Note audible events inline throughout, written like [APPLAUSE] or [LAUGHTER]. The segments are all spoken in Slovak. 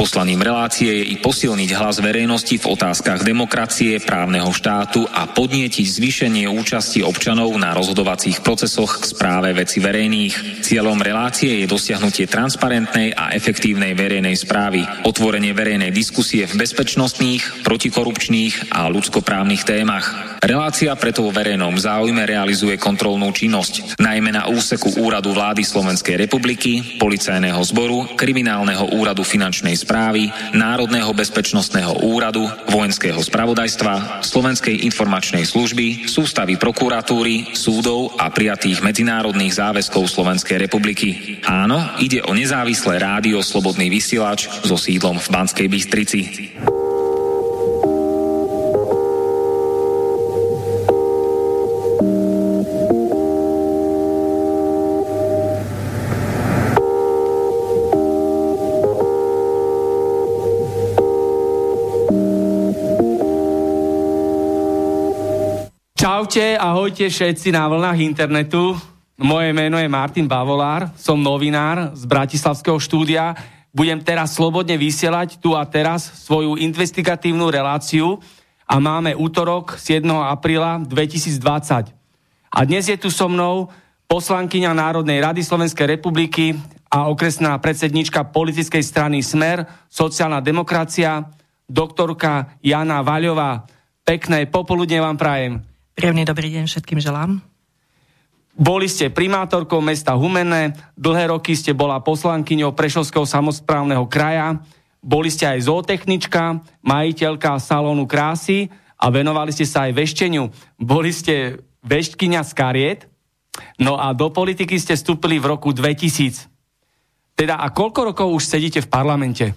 Poslaním relácie je i posilniť hlas verejnosti v otázkach demokracie, právneho štátu a podnietiť zvýšenie účasti občanov na rozhodovacích procesoch k správe veci verejných. Cieľom relácie je dosiahnutie transparentnej a efektívnej verejnej správy, otvorenie verejnej diskusie v bezpečnostných, protikorupčných a ľudskoprávnych témach. Relácia preto vo verejnom záujme realizuje kontrolnú činnosť, najmä na úseku Úradu vlády Slovenskej republiky, Policajného zboru, Kriminálneho úradu finančnej správy správy, Národného bezpečnostného úradu, Vojenského spravodajstva, Slovenskej informačnej služby, sústavy prokuratúry, súdov a prijatých medzinárodných záväzkov Slovenskej republiky. Áno, ide o nezávislé rádio Slobodný vysielač so sídlom v Banskej Bystrici. Čaute, ahojte všetci na vlnách internetu. Moje meno je Martin Bavolár, som novinár z Bratislavského štúdia. Budem teraz slobodne vysielať tu a teraz svoju investigatívnu reláciu a máme útorok 7. apríla 2020. A dnes je tu so mnou poslankyňa Národnej rady Slovenskej republiky a okresná predsednička politickej strany Smer, sociálna demokracia, doktorka Jana Vaľová. Pekné popoludne vám prajem. Príjemný dobrý deň všetkým želám. Boli ste primátorkou mesta Humenné, dlhé roky ste bola poslankyňou Prešovského samozprávneho kraja, boli ste aj zootechnička, majiteľka salónu krásy a venovali ste sa aj vešteniu. Boli ste veštkyňa z kariet, no a do politiky ste vstúpili v roku 2000. Teda a koľko rokov už sedíte v parlamente?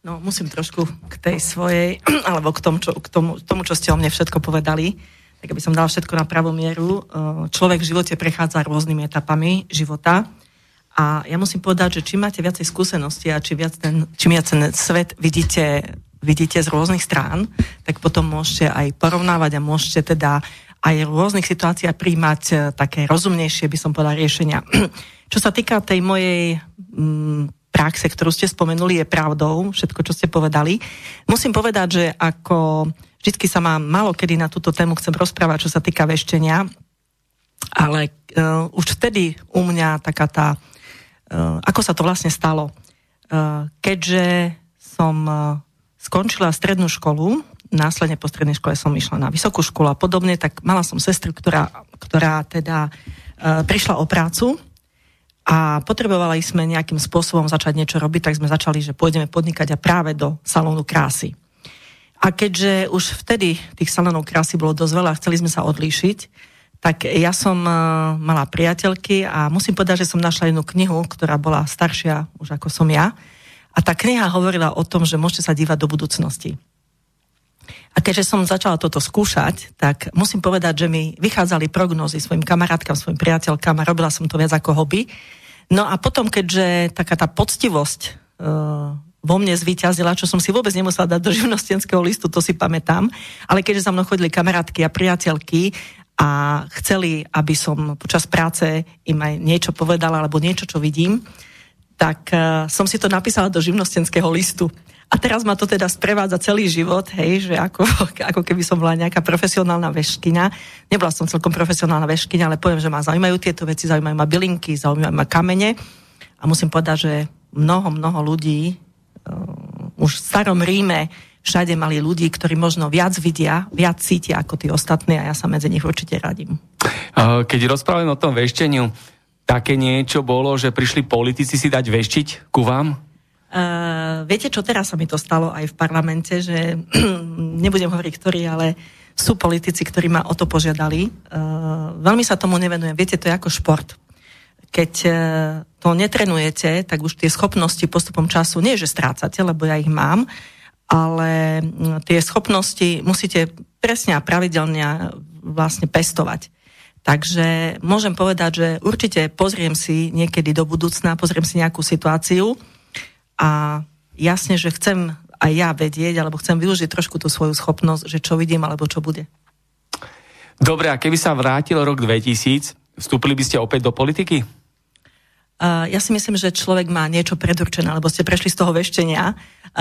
No, musím trošku k tej svojej, [CLEARS THROAT] alebo k tomu, čo, k tomu, tomu, čo ste o mne všetko povedali tak aby som dala všetko na pravú mieru, eh, človek v živote prechádza rôznymi etapami života a ja musím povedať, že čím máte viacej skúsenosti a čím viac ten, čím viac ten svet vidíte, vidíte z rôznych strán, tak potom môžete aj porovnávať a môžete teda aj v rôznych situáciách príjmať eh, také rozumnejšie, by som povedala, riešenia. [CLEARS THROAT] Čo sa týka tej mojej mm, praxe, ktorú ste spomenuli, je pravdou, všetko, čo ste povedali. Musím povedať, že ako Vždycky sa mám málo kedy na túto tému chcem rozprávať, čo sa týka veštenia, ale uh, už vtedy u mňa taká tá, uh, ako sa to vlastne stalo. Uh, keďže som uh, skončila strednú školu, následne po strednej škole som išla na vysokú školu a podobne, tak mala som sestru, ktorá, ktorá teda uh, prišla o prácu a potrebovali sme nejakým spôsobom začať niečo robiť, tak sme začali, že pôjdeme podnikať a práve do salónu krásy. A keďže už vtedy tých salónov krásy bolo dosť veľa, chceli sme sa odlíšiť, tak ja som uh, mala priateľky a musím povedať, že som našla jednu knihu, ktorá bola staršia už ako som ja. A tá kniha hovorila o tom, že môžete sa dívať do budúcnosti. A keďže som začala toto skúšať, tak musím povedať, že mi vychádzali prognózy svojim kamarátkam, svojim priateľkám a robila som to viac ako hobby. No a potom, keďže taká tá poctivosť uh, vo mne zvíťazila, čo som si vôbec nemusela dať do živnostenského listu, to si pamätám. Ale keďže za mnou chodili kamarátky a priateľky a chceli, aby som počas práce im aj niečo povedala alebo niečo, čo vidím, tak uh, som si to napísala do živnostenského listu. A teraz ma to teda sprevádza celý život, hej, že ako, [LAUGHS] ako keby som bola nejaká profesionálna veškyňa. Nebola som celkom profesionálna veškyňa, ale poviem, že ma zaujímajú tieto veci, zaujímajú ma bylinky, zaujímajú ma kamene. A musím povedať, že mnoho, mnoho ľudí už v starom Ríme všade mali ľudí, ktorí možno viac vidia, viac cítia ako tí ostatní a ja sa medzi nich určite radím. Keď rozprávam o tom vešteniu, také niečo bolo, že prišli politici si dať veštiť ku vám? Uh, viete, čo teraz sa mi to stalo aj v parlamente, že [CLEARS THROAT] nebudem hovoriť ktorý, ale sú politici, ktorí ma o to požiadali. Uh, veľmi sa tomu nevenujem. Viete, to je ako šport keď e, to netrenujete, tak už tie schopnosti postupom času, nie že strácate, lebo ja ich mám, ale tie schopnosti musíte presne a pravidelne vlastne pestovať. Takže môžem povedať, že určite pozriem si niekedy do budúcna, pozriem si nejakú situáciu a jasne, že chcem aj ja vedieť, alebo chcem využiť trošku tú svoju schopnosť, že čo vidím, alebo čo bude. Dobre, a keby sa vrátil rok 2000, vstúpili by ste opäť do politiky? Ja si myslím, že človek má niečo predurčené, lebo ste prešli z toho veštenia.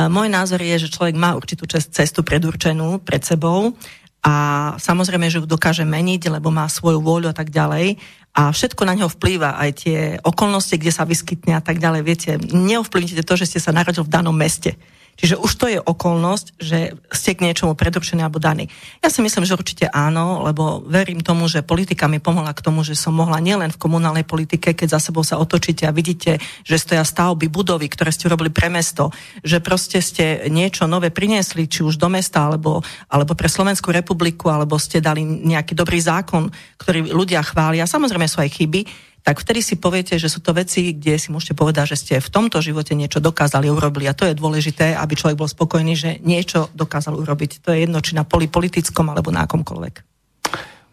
Môj názor je, že človek má určitú cestu predurčenú pred sebou a samozrejme, že ju dokáže meniť, lebo má svoju vôľu a tak ďalej. A všetko na neho vplýva, aj tie okolnosti, kde sa vyskytne a tak ďalej. Viete, neovplyvnite to, že ste sa narodil v danom meste. Čiže už to je okolnosť, že ste k niečomu predurčení alebo daní. Ja si myslím, že určite áno, lebo verím tomu, že politika mi pomohla k tomu, že som mohla nielen v komunálnej politike, keď za sebou sa otočíte a vidíte, že stoja stavby, budovy, ktoré ste robili pre mesto, že proste ste niečo nové priniesli, či už do mesta, alebo, alebo pre Slovenskú republiku, alebo ste dali nejaký dobrý zákon, ktorý ľudia chvália. Samozrejme sú aj chyby, tak vtedy si poviete, že sú to veci, kde si môžete povedať, že ste v tomto živote niečo dokázali urobili. A to je dôležité, aby človek bol spokojný, že niečo dokázal urobiť. To je jedno, či na poli politickom alebo na akomkoľvek.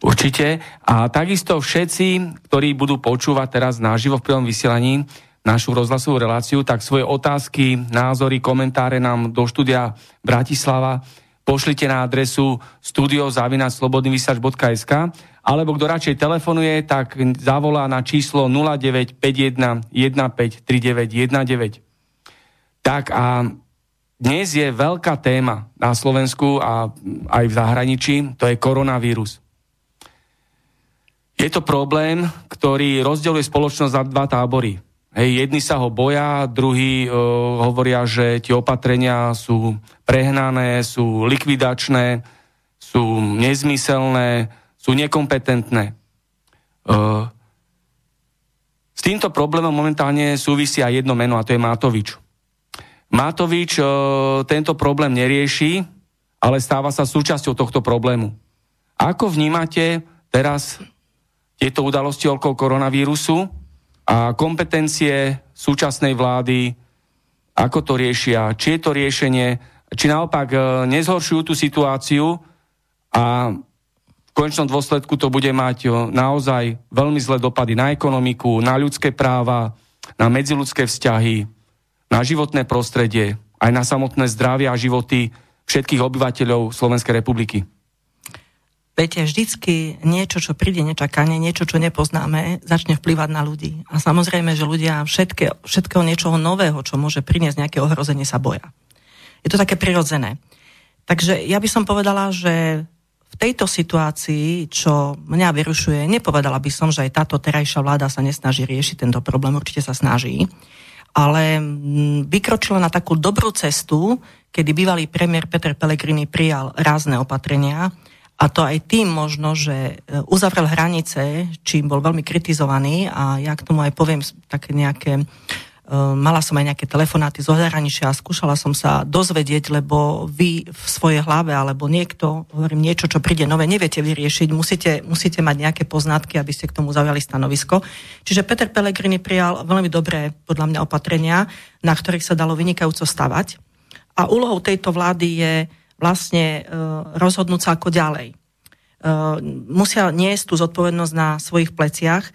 Určite. A takisto všetci, ktorí budú počúvať teraz naživo v prvom vysielaní našu rozhlasovú reláciu, tak svoje otázky, názory, komentáre nám do štúdia Bratislava pošlite na adresu studiozavinaslobodnyvysač.sk alebo kto radšej telefonuje, tak zavolá na číslo 0951 153919. Tak a dnes je veľká téma na Slovensku a aj v zahraničí, to je koronavírus. Je to problém, ktorý rozdeľuje spoločnosť na dva tábory. Hej, jedni sa ho boja, druhí uh, hovoria, že tie opatrenia sú prehnané, sú likvidačné, sú nezmyselné, sú nekompetentné. S týmto problémom momentálne súvisí aj jedno meno a to je Matovič. Matovič tento problém nerieši, ale stáva sa súčasťou tohto problému. Ako vnímate teraz tieto udalosti okolo koronavírusu a kompetencie súčasnej vlády, ako to riešia, či je to riešenie, či naopak nezhoršujú tú situáciu a v konečnom dôsledku to bude mať naozaj veľmi zlé dopady na ekonomiku, na ľudské práva, na medziludské vzťahy, na životné prostredie, aj na samotné zdravie a životy všetkých obyvateľov Slovenskej republiky. Viete, vždycky niečo, čo príde nečakane, niečo, čo nepoznáme, začne vplyvať na ľudí. A samozrejme, že ľudia všetké, všetkého niečoho nového, čo môže priniesť nejaké ohrozenie, sa boja. Je to také prirodzené. Takže ja by som povedala, že v tejto situácii, čo mňa vyrušuje, nepovedala by som, že aj táto terajšia vláda sa nesnaží riešiť tento problém, určite sa snaží, ale mm, vykročila na takú dobrú cestu, kedy bývalý premiér Peter Pellegrini prijal rázne opatrenia, a to aj tým možno, že e, uzavrel hranice, čím bol veľmi kritizovaný a ja k tomu aj poviem také nejaké mala som aj nejaké telefonáty zo zahraničia a skúšala som sa dozvedieť, lebo vy v svojej hlave alebo niekto, hovorím niečo, čo príde nové, neviete vyriešiť, musíte, musíte mať nejaké poznatky, aby ste k tomu zaujali stanovisko. Čiže Peter Pellegrini prijal veľmi dobré, podľa mňa, opatrenia, na ktorých sa dalo vynikajúco stavať. A úlohou tejto vlády je vlastne uh, rozhodnúť sa ako ďalej. Uh, musia niesť tú zodpovednosť na svojich pleciach,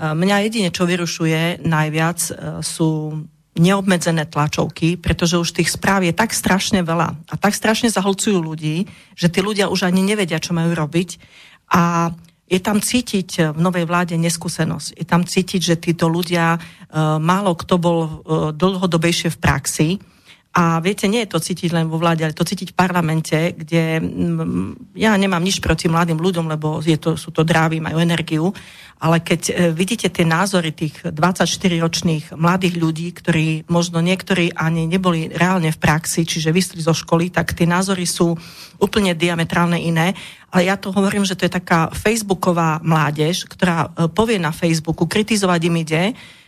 Mňa jedine, čo vyrušuje najviac, e, sú neobmedzené tlačovky, pretože už tých správ je tak strašne veľa a tak strašne zahlcujú ľudí, že tí ľudia už ani nevedia, čo majú robiť a je tam cítiť v novej vláde neskúsenosť. Je tam cítiť, že títo ľudia, e, málo kto bol e, dlhodobejšie v praxi, a viete, nie je to cítiť len vo vláde, ale to cítiť v parlamente, kde mm, ja nemám nič proti mladým ľuďom, lebo je to, sú to drávy, majú energiu, ale keď e, vidíte tie názory tých 24-ročných mladých ľudí, ktorí možno niektorí ani neboli reálne v praxi, čiže vystli zo školy, tak tie názory sú úplne diametrálne iné. Ale ja to hovorím, že to je taká facebooková mládež, ktorá e, povie na Facebooku, kritizovať im ide,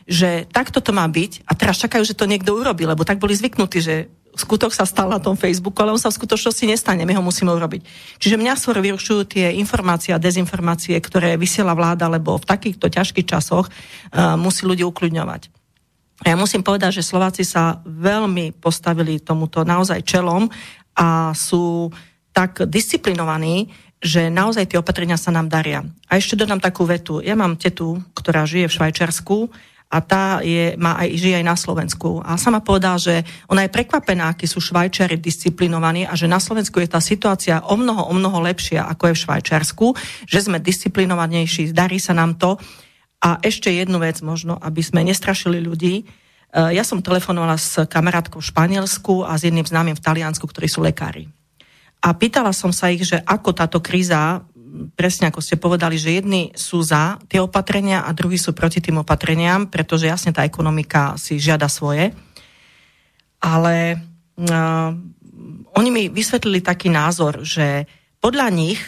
že takto to má byť a teraz čakajú, že to niekto urobí, lebo tak boli zvyknutí, že skutok sa stal na tom Facebooku, ale on sa v skutočnosti nestane, my ho musíme urobiť. Čiže mňa skôr vyrušujú tie informácie a dezinformácie, ktoré vysiela vláda, lebo v takýchto ťažkých časoch uh, musí ľudí ukľudňovať. Ja musím povedať, že Slováci sa veľmi postavili tomuto naozaj čelom a sú tak disciplinovaní, že naozaj tie opatrenia sa nám daria. A ešte dodám takú vetu. Ja mám tetu, ktorá žije v Švajčiarsku a tá je, má aj, žije aj na Slovensku. A sama povedala, že ona je prekvapená, akí sú Švajčiari disciplinovaní a že na Slovensku je tá situácia o mnoho, o mnoho lepšia, ako je v Švajčiarsku, že sme disciplinovanejší, darí sa nám to. A ešte jednu vec možno, aby sme nestrašili ľudí. E, ja som telefonovala s kamarátkou v Španielsku a s jedným známym v Taliansku, ktorí sú lekári. A pýtala som sa ich, že ako táto kríza presne ako ste povedali, že jedni sú za tie opatrenia a druhí sú proti tým opatreniam, pretože jasne tá ekonomika si žiada svoje. Ale uh, oni mi vysvetlili taký názor, že podľa nich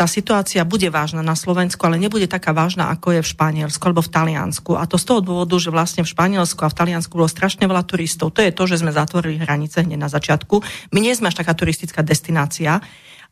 tá situácia bude vážna na Slovensku, ale nebude taká vážna, ako je v Španielsku alebo v Taliansku. A to z toho dôvodu, že vlastne v Španielsku a v Taliansku bolo strašne veľa turistov. To je to, že sme zatvorili hranice hneď na začiatku. My nie sme až taká turistická destinácia.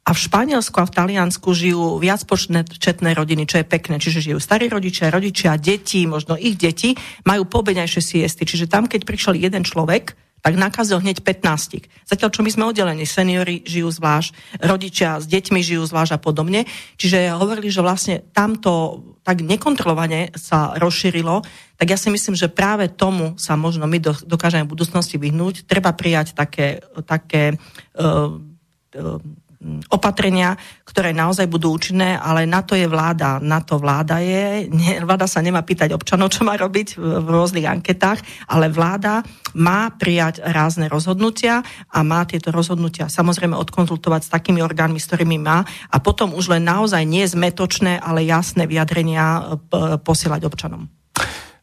A v Španielsku a v Taliansku žijú viac početné rodiny, čo je pekné. Čiže žijú starí rodičia, rodičia, deti, možno ich deti, majú pobeňajšie siesty. Čiže tam, keď prišiel jeden človek, tak nakazil hneď 15. Zatiaľ, čo my sme oddelení, seniori žijú zvlášť, rodičia s deťmi žijú zvlášť a podobne. Čiže hovorili, že vlastne tamto tak nekontrolovane sa rozšírilo, tak ja si myslím, že práve tomu sa možno my dokážeme v budúcnosti vyhnúť. Treba prijať také, také uh, uh, opatrenia, ktoré naozaj budú účinné, ale na to je vláda. Na to vláda je. Vláda sa nemá pýtať občanov, čo má robiť v, rôznych anketách, ale vláda má prijať rázne rozhodnutia a má tieto rozhodnutia samozrejme odkonzultovať s takými orgánmi, s ktorými má a potom už len naozaj nie zmetočné, ale jasné vyjadrenia e, posielať občanom.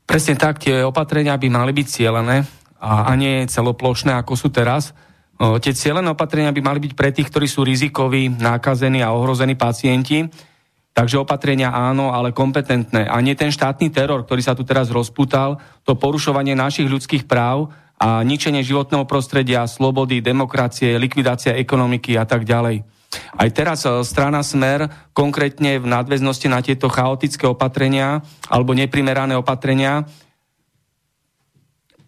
Presne tak, tie opatrenia by mali byť cieľené a, a nie celoplošné, ako sú teraz Tie cieľené opatrenia by mali byť pre tých, ktorí sú rizikoví, nákazení a ohrození pacienti. Takže opatrenia áno, ale kompetentné. A nie ten štátny teror, ktorý sa tu teraz rozputal, to porušovanie našich ľudských práv a ničenie životného prostredia, slobody, demokracie, likvidácia ekonomiky a tak ďalej. Aj teraz e, strana Smer, konkrétne v nadväznosti na tieto chaotické opatrenia alebo neprimerané opatrenia,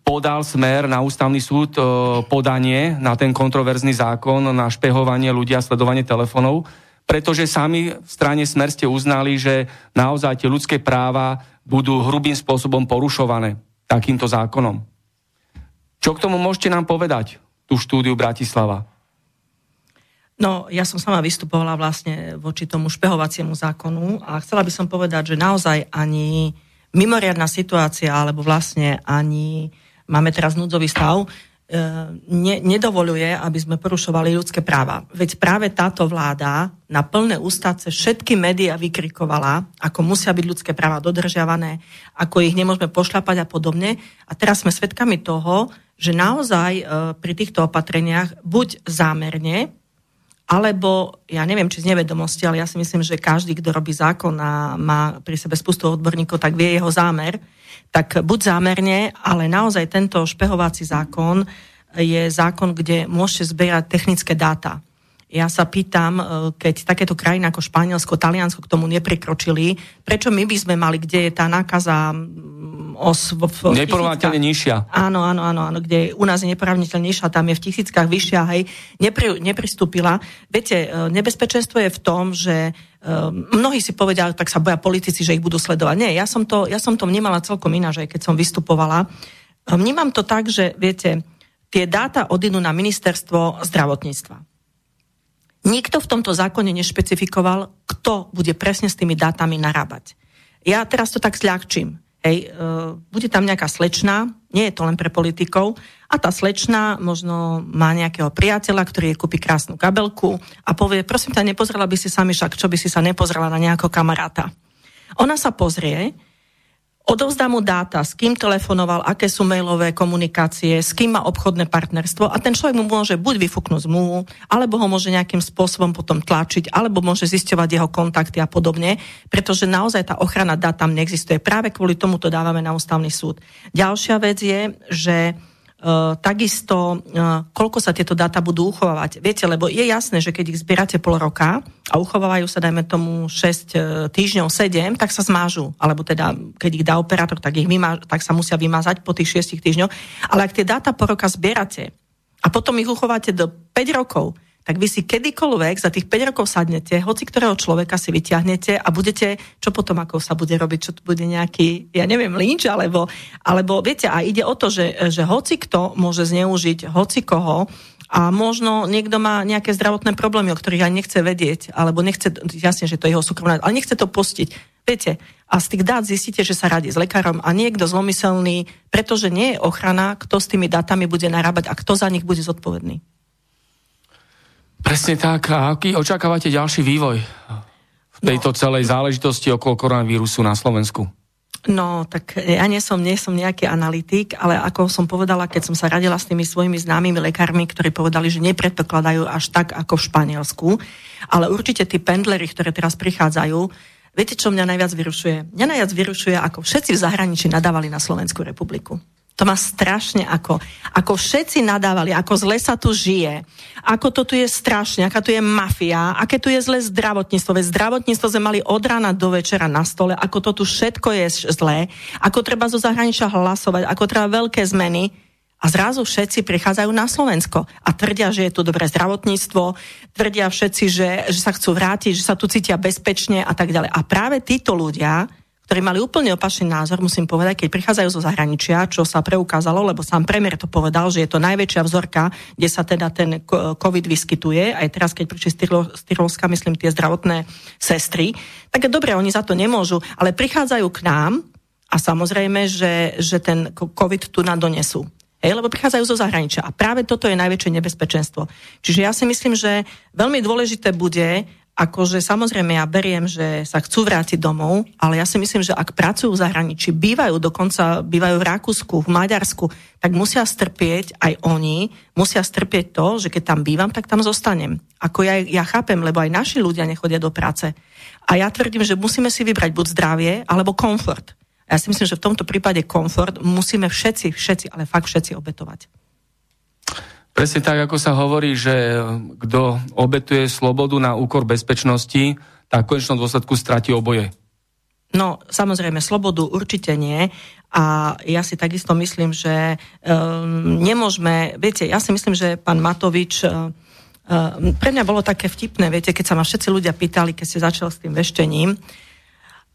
podal smer na ústavný súd e, podanie na ten kontroverzný zákon na špehovanie ľudí a sledovanie telefónov, pretože sami v strane smer ste uznali, že naozaj tie ľudské práva budú hrubým spôsobom porušované takýmto zákonom. Čo k tomu môžete nám povedať, tú štúdiu Bratislava? No, ja som sama vystupovala vlastne voči tomu špehovaciemu zákonu a chcela by som povedať, že naozaj ani mimoriadná situácia, alebo vlastne ani máme teraz núdzový stav, e, ne, nedovoluje, aby sme porušovali ľudské práva. Veď práve táto vláda na plné ústa všetky médiá vykrikovala, ako musia byť ľudské práva dodržiavané, ako ich nemôžeme pošľapať a podobne. A teraz sme svedkami toho, že naozaj e, pri týchto opatreniach buď zámerne, alebo ja neviem, či z nevedomosti, ale ja si myslím, že každý, kto robí zákon a má pri sebe spustu odborníkov, tak vie jeho zámer, tak buď zámerne, ale naozaj tento špehovací zákon je zákon, kde môžete zbierať technické dáta. Ja sa pýtam, e, keď takéto krajiny ako Španielsko, Taliansko k tomu neprikročili, prečo my by sme mali, kde je tá nákaza os... V, v neporovnateľne nižšia. Áno, áno, áno, áno, kde u nás je neporovnateľne nižšia, tam je v tisíckach vyššia, hej, nepri, nepristúpila. Viete, e, nebezpečenstvo je v tom, že Um, mnohí si povedia, tak sa boja politici, že ich budú sledovať. Nie, ja som to, ja som to vnímala celkom ináč, aj keď som vystupovala. Vnímam to tak, že viete, tie dáta odinú na ministerstvo zdravotníctva. Nikto v tomto zákone nešpecifikoval, kto bude presne s tými dátami narábať. Ja teraz to tak zľahčím. Hej, uh, bude tam nejaká slečná, nie je to len pre politikov, a tá slečná možno má nejakého priateľa, ktorý jej kúpi krásnu kabelku a povie, prosím ťa, nepozrela by si sami však, čo by si sa nepozrela na nejakého kamaráta. Ona sa pozrie, odovzdá mu dáta, s kým telefonoval, aké sú mailové komunikácie, s kým má obchodné partnerstvo a ten človek mu môže buď vyfúknuť zmluvu, alebo ho môže nejakým spôsobom potom tlačiť, alebo môže zisťovať jeho kontakty a podobne, pretože naozaj tá ochrana dát tam neexistuje. Práve kvôli tomu to dávame na ústavný súd. Ďalšia vec je, že takisto, uh, koľko sa tieto dáta budú uchovávať. Viete, lebo je jasné, že keď ich zbierate pol roka a uchovávajú sa, dajme tomu, 6 uh, týždňov, 7, tak sa zmážu. Alebo teda, keď ich dá operátor, tak, ich vymá, tak sa musia vymazať po tých 6 týždňoch. Ale ak tie dáta po roka zbierate a potom ich uchováte do 5 rokov, tak vy si kedykoľvek za tých 5 rokov sadnete, hoci ktorého človeka si vyťahnete a budete, čo potom ako sa bude robiť, čo bude nejaký, ja neviem, lynč, alebo, alebo viete, a ide o to, že, že hoci kto môže zneužiť hoci koho, a možno niekto má nejaké zdravotné problémy, o ktorých aj nechce vedieť, alebo nechce, jasne, že to je jeho súkromné, ale nechce to pustiť. Viete, a z tých dát zistíte, že sa radí s lekárom a niekto zlomyselný, pretože nie je ochrana, kto s tými dátami bude narábať a kto za nich bude zodpovedný. Presne tak. A aký očakávate ďalší vývoj v tejto no. celej záležitosti okolo koronavírusu na Slovensku? No, tak ja nie som, nie som nejaký analytik, ale ako som povedala, keď som sa radila s tými svojimi známymi lekármi, ktorí povedali, že nepredpokladajú až tak ako v Španielsku, ale určite tí pendlery, ktoré teraz prichádzajú, viete, čo mňa najviac vyrušuje? Mňa najviac vyrušuje, ako všetci v zahraničí nadávali na Slovenskú republiku. To má strašne ako, ako všetci nadávali, ako zle sa tu žije, ako to tu je strašne, aká tu je mafia, aké tu je zlé zdravotníctvo. Veď zdravotníctvo sme mali od rána do večera na stole, ako to tu všetko je zlé, ako treba zo zahraničia hlasovať, ako treba veľké zmeny. A zrazu všetci prichádzajú na Slovensko a tvrdia, že je tu dobré zdravotníctvo, tvrdia všetci, že, že sa chcú vrátiť, že sa tu cítia bezpečne a tak ďalej. A práve títo ľudia ktorí mali úplne opačný názor, musím povedať, keď prichádzajú zo zahraničia, čo sa preukázalo, lebo sám premiér to povedal, že je to najväčšia vzorka, kde sa teda ten COVID vyskytuje, aj teraz, keď prišli z Tyrolska, myslím, tie zdravotné sestry, tak dobre, oni za to nemôžu, ale prichádzajú k nám a samozrejme, že, že ten COVID tu nám donesú. Hej, lebo prichádzajú zo zahraničia. A práve toto je najväčšie nebezpečenstvo. Čiže ja si myslím, že veľmi dôležité bude, akože samozrejme ja beriem, že sa chcú vrátiť domov, ale ja si myslím, že ak pracujú v zahraničí, bývajú dokonca, bývajú v Rakúsku, v Maďarsku, tak musia strpieť aj oni, musia strpieť to, že keď tam bývam, tak tam zostanem. Ako ja, ja chápem, lebo aj naši ľudia nechodia do práce. A ja tvrdím, že musíme si vybrať buď zdravie, alebo komfort. A ja si myslím, že v tomto prípade komfort musíme všetci, všetci, ale fakt všetci obetovať. Presne tak, ako sa hovorí, že kto obetuje slobodu na úkor bezpečnosti, tak v konečnom dôsledku stratí oboje. No, samozrejme, slobodu určite nie. A ja si takisto myslím, že um, nemôžeme, viete, ja si myslím, že pán Matovič, uh, uh, pre mňa bolo také vtipné, viete, keď sa ma všetci ľudia pýtali, keď ste začal s tým veštením,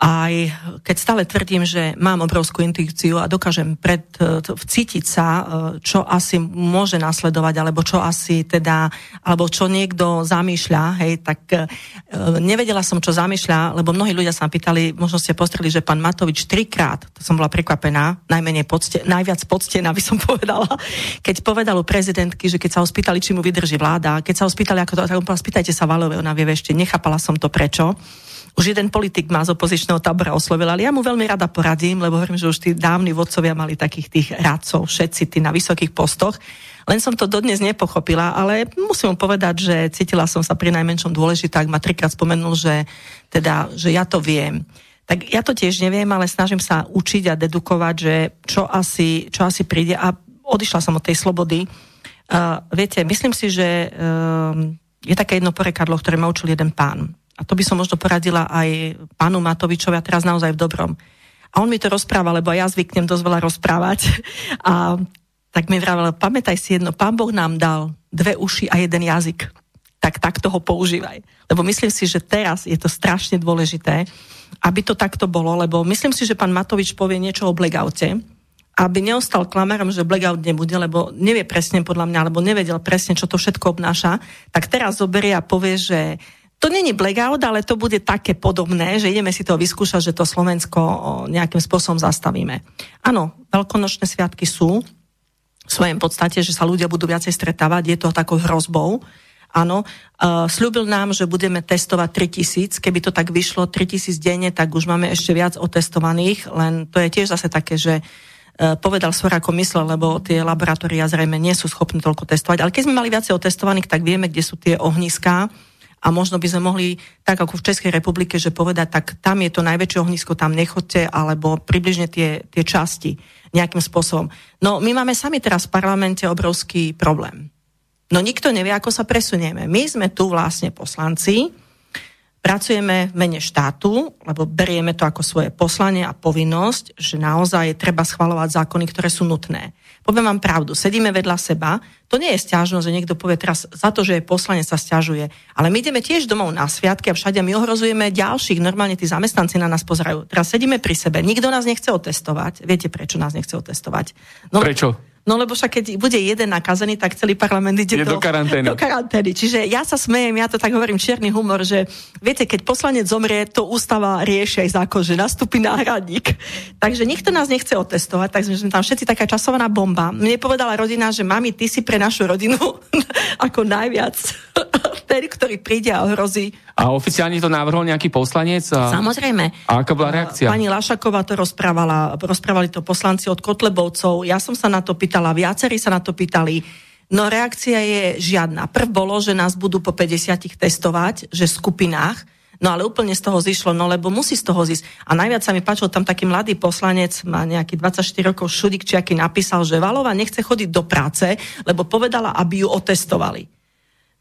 aj keď stále tvrdím, že mám obrovskú intuíciu a dokážem pred, e, vcítiť sa, e, čo asi môže nasledovať, alebo čo asi teda, alebo čo niekto zamýšľa, hej, tak e, nevedela som, čo zamýšľa, lebo mnohí ľudia sa pýtali, možno ste postreli, že pán Matovič trikrát, to som bola prekvapená, najmenej podste, najviac poctená, by som [LAUGHS] povedala, keď povedal u prezidentky, že keď sa ho spýtali, či mu vydrží vláda, keď sa ho spýtali, ako to, tak spýtajte sa Valovej, ona vie ešte, nechápala som to prečo už jeden politik ma z opozičného tábora oslovil, ale ja mu veľmi rada poradím, lebo hovorím, že už tí dávni vodcovia mali takých tých radcov, všetci tí na vysokých postoch. Len som to dodnes nepochopila, ale musím mu povedať, že cítila som sa pri najmenšom dôležitá, ak ma trikrát spomenul, že, teda, že ja to viem. Tak ja to tiež neviem, ale snažím sa učiť a dedukovať, že čo asi, čo asi príde. A odišla som od tej slobody. Uh, viete, myslím si, že uh, je také jedno porekadlo, ktoré ma učil jeden pán a to by som možno poradila aj pánu Matovičovi a teraz naozaj v dobrom. A on mi to rozpráva, lebo ja zvyknem dosť veľa rozprávať. [LAUGHS] A tak mi vravel, pamätaj si jedno, pán Boh nám dal dve uši a jeden jazyk. Tak takto ho používaj. Lebo myslím si, že teraz je to strašne dôležité, aby to takto bolo, lebo myslím si, že pán Matovič povie niečo o blackoute, aby neostal klamerom, že blackout nebude, lebo nevie presne podľa mňa, alebo nevedel presne, čo to všetko obnáša, tak teraz zoberie a povie, že to není blackout, ale to bude také podobné, že ideme si to vyskúšať, že to Slovensko nejakým spôsobom zastavíme. Áno, veľkonočné sviatky sú v svojom podstate, že sa ľudia budú viacej stretávať, je to takou hrozbou. Áno, uh, slúbil nám, že budeme testovať 3000, keby to tak vyšlo 3000 denne, tak už máme ešte viac otestovaných, len to je tiež zase také, že uh, povedal svoj ako myslel, lebo tie laboratória zrejme nie sú schopné toľko testovať. Ale keď sme mali viacej otestovaných, tak vieme, kde sú tie ohniská, a možno by sme mohli, tak ako v Českej republike, že povedať, tak tam je to najväčšie ohnisko, tam nechoďte, alebo približne tie, tie časti nejakým spôsobom. No my máme sami teraz v parlamente obrovský problém. No nikto nevie, ako sa presunieme. My sme tu vlastne poslanci, pracujeme v mene štátu, lebo berieme to ako svoje poslanie a povinnosť, že naozaj treba schvalovať zákony, ktoré sú nutné. Poviem vám pravdu, sedíme vedľa seba, to nie je stiažnosť, že niekto povie teraz za to, že je poslanec sa stiažuje, ale my ideme tiež domov na sviatky a všade my ohrozujeme ďalších, normálne tí zamestnanci na nás pozerajú. Teraz sedíme pri sebe, nikto nás nechce otestovať. Viete, prečo nás nechce otestovať? No, prečo? No lebo však keď bude jeden nakazený, tak celý parlament ide, do, do karantény. Do karantény. Čiže ja sa smejem, ja to tak hovorím čierny humor, že viete, keď poslanec zomrie, to ústava rieši aj zákon, že nastúpi náhradník. Takže nikto nás nechce otestovať, takže sme tam všetci taká časovaná bomba. Mne povedala rodina, že mami, ty si pre našu rodinu [LAUGHS] ako najviac [LAUGHS] ten, ktorý príde a ohrozí. A oficiálne to navrhol nejaký poslanec? A... Samozrejme. A aká bola reakcia? Pani Lašaková to rozprávala, rozprávali to poslanci od Kotlebovcov, ja som sa na to pýtala, viacerí sa na to pýtali. No reakcia je žiadna. Prv bolo, že nás budú po 50 testovať, že v skupinách, no ale úplne z toho zišlo, no lebo musí z toho zísť. A najviac sa mi páčil tam taký mladý poslanec, má nejaký 24 rokov, Šudik, či aký napísal, že Valova nechce chodiť do práce, lebo povedala, aby ju otestovali.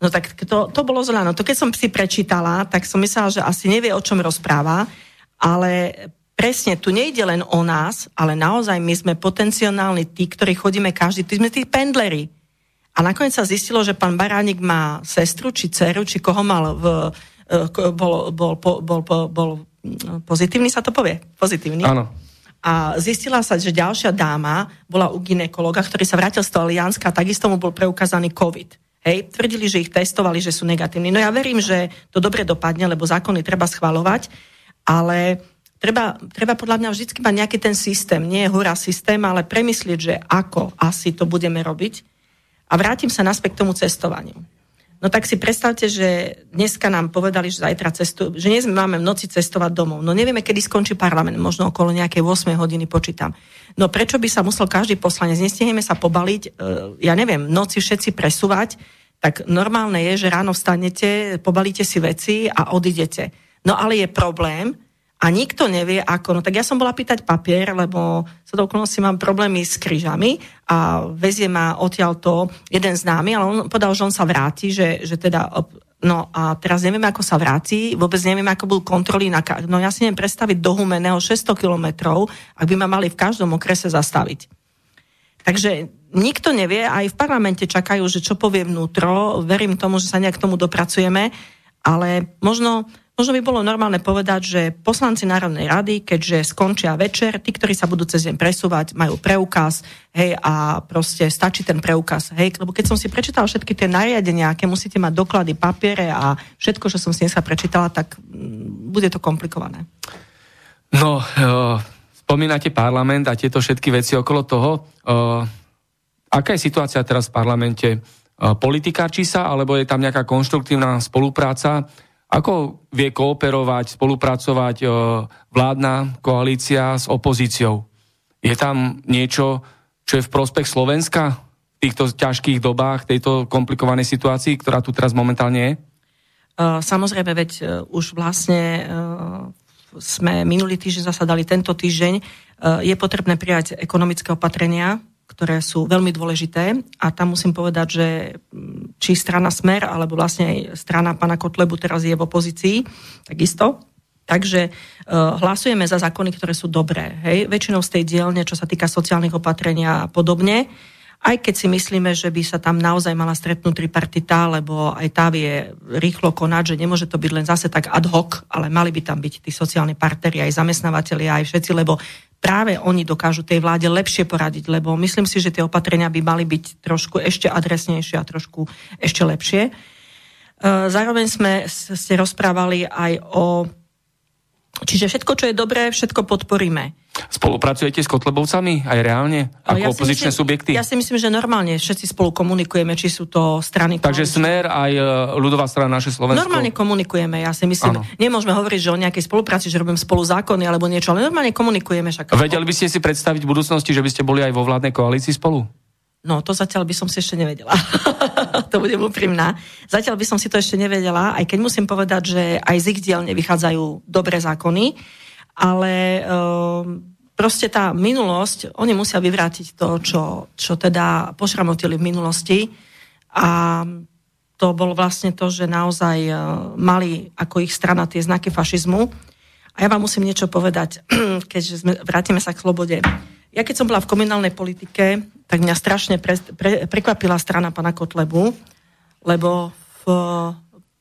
No tak to, to bolo zle. No to keď som si prečítala, tak som myslela, že asi nevie, o čom rozpráva, ale presne tu nejde len o nás, ale naozaj my sme potenciálni tí, ktorí chodíme každý, tí sme tí pendleri. A nakoniec sa zistilo, že pán Baránik má sestru, či dceru, či koho mal v, e, bol, bol, bol, bol, bol, bol pozitívny, sa to povie? Pozitívny. Áno. A zistila sa, že ďalšia dáma bola u ginekologa, ktorý sa vrátil z toho Alianska a takisto mu bol preukázaný COVID. Hej, tvrdili, že ich testovali, že sú negatívni. No ja verím, že to dobre dopadne, lebo zákony treba schvalovať, ale treba, treba podľa mňa vždy mať nejaký ten systém, nie je hurá systém, ale premyslieť, že ako asi to budeme robiť. A vrátim sa naspäť k tomu cestovaniu. No tak si predstavte, že dneska nám povedali, že zajtra cestujú, že dnes máme v noci cestovať domov. No nevieme, kedy skončí parlament, možno okolo nejakej 8 hodiny počítam. No prečo by sa musel každý poslanec, nestihneme sa pobaliť, e, ja neviem, noci všetci presúvať, tak normálne je, že ráno vstanete, pobalíte si veci a odidete. No ale je problém, a nikto nevie ako. No tak ja som bola pýtať papier, lebo sa do okolnosti mám problémy s kryžami a vezie ma odtiaľ jeden známy, ale on povedal, že on sa vráti, že, že teda No a teraz neviem, ako sa vráti, vôbec neviem, ako budú kontroly na... No ja si neviem predstaviť do Humeného 600 kilometrov, ak by ma mali v každom okrese zastaviť. Takže nikto nevie, aj v parlamente čakajú, že čo povie vnútro, verím tomu, že sa nejak k tomu dopracujeme, ale možno Možno by bolo normálne povedať, že poslanci Národnej rady, keďže skončia večer, tí, ktorí sa budú cez deň presúvať, majú preukaz, hej, a proste stačí ten preukaz, hej, lebo keď som si prečítal všetky tie nariadenia, aké musíte mať doklady, papiere a všetko, čo som si dneska prečítala, tak mm, bude to komplikované. No, spomínate parlament a tieto všetky veci okolo toho. Aká je situácia teraz v parlamente? Uh, politikárči sa, alebo je tam nejaká konštruktívna spolupráca? Ako vie kooperovať, spolupracovať e, vládna koalícia s opozíciou? Je tam niečo, čo je v prospech Slovenska v týchto ťažkých dobách, tejto komplikovanej situácii, ktorá tu teraz momentálne je? E, samozrejme, veď e, už vlastne sme minulý týždeň zasadali tento týždeň. Je potrebné prijať ekonomické opatrenia, ktoré sú veľmi dôležité a tam musím povedať, že mm, či strana Smer, alebo vlastne aj strana pana Kotlebu teraz je v opozícii, takisto. Takže uh, hlasujeme za zákony, ktoré sú dobré. Hej? Väčšinou z tej dielne, čo sa týka sociálnych opatrenia a podobne. Aj keď si myslíme, že by sa tam naozaj mala stretnúť tripartita, lebo aj tá vie rýchlo konať, že nemôže to byť len zase tak ad hoc, ale mali by tam byť tí sociálni partneri, aj zamestnávateľi, aj všetci, lebo práve oni dokážu tej vláde lepšie poradiť, lebo myslím si, že tie opatrenia by mali byť trošku ešte adresnejšie a trošku ešte lepšie. E, zároveň sme ste rozprávali aj o Čiže všetko, čo je dobré, všetko podporíme. Spolupracujete s Kotlebovcami aj reálne? Ako ja opozičné myslím, subjekty? Ja si myslím, že normálne všetci spolu komunikujeme, či sú to strany... Takže komunikujeme. Smer aj e, ľudová strana naše Slovensko? Normálne komunikujeme, ja si myslím. Ano. Nemôžeme hovoriť, že o nejakej spolupráci, že robím spolu zákony alebo niečo, ale normálne komunikujeme. Však. Vedeli by ste si predstaviť v budúcnosti, že by ste boli aj vo vládnej koalícii spolu? No, to zatiaľ by som si ešte nevedela. [LAUGHS] to budem úprimná. Zatiaľ by som si to ešte nevedela, aj keď musím povedať, že aj z ich diel nevychádzajú dobré zákony, ale um, proste tá minulosť, oni musia vyvrátiť to, čo, čo teda pošramotili v minulosti a to bolo vlastne to, že naozaj uh, mali ako ich strana tie znaky fašizmu. A ja vám musím niečo povedať, [CLEARS THROAT] keďže sme, vrátime sa k slobode. Ja keď som bola v komunálnej politike, tak mňa strašne pre, pre, prekvapila strana pana Kotlebu, lebo v,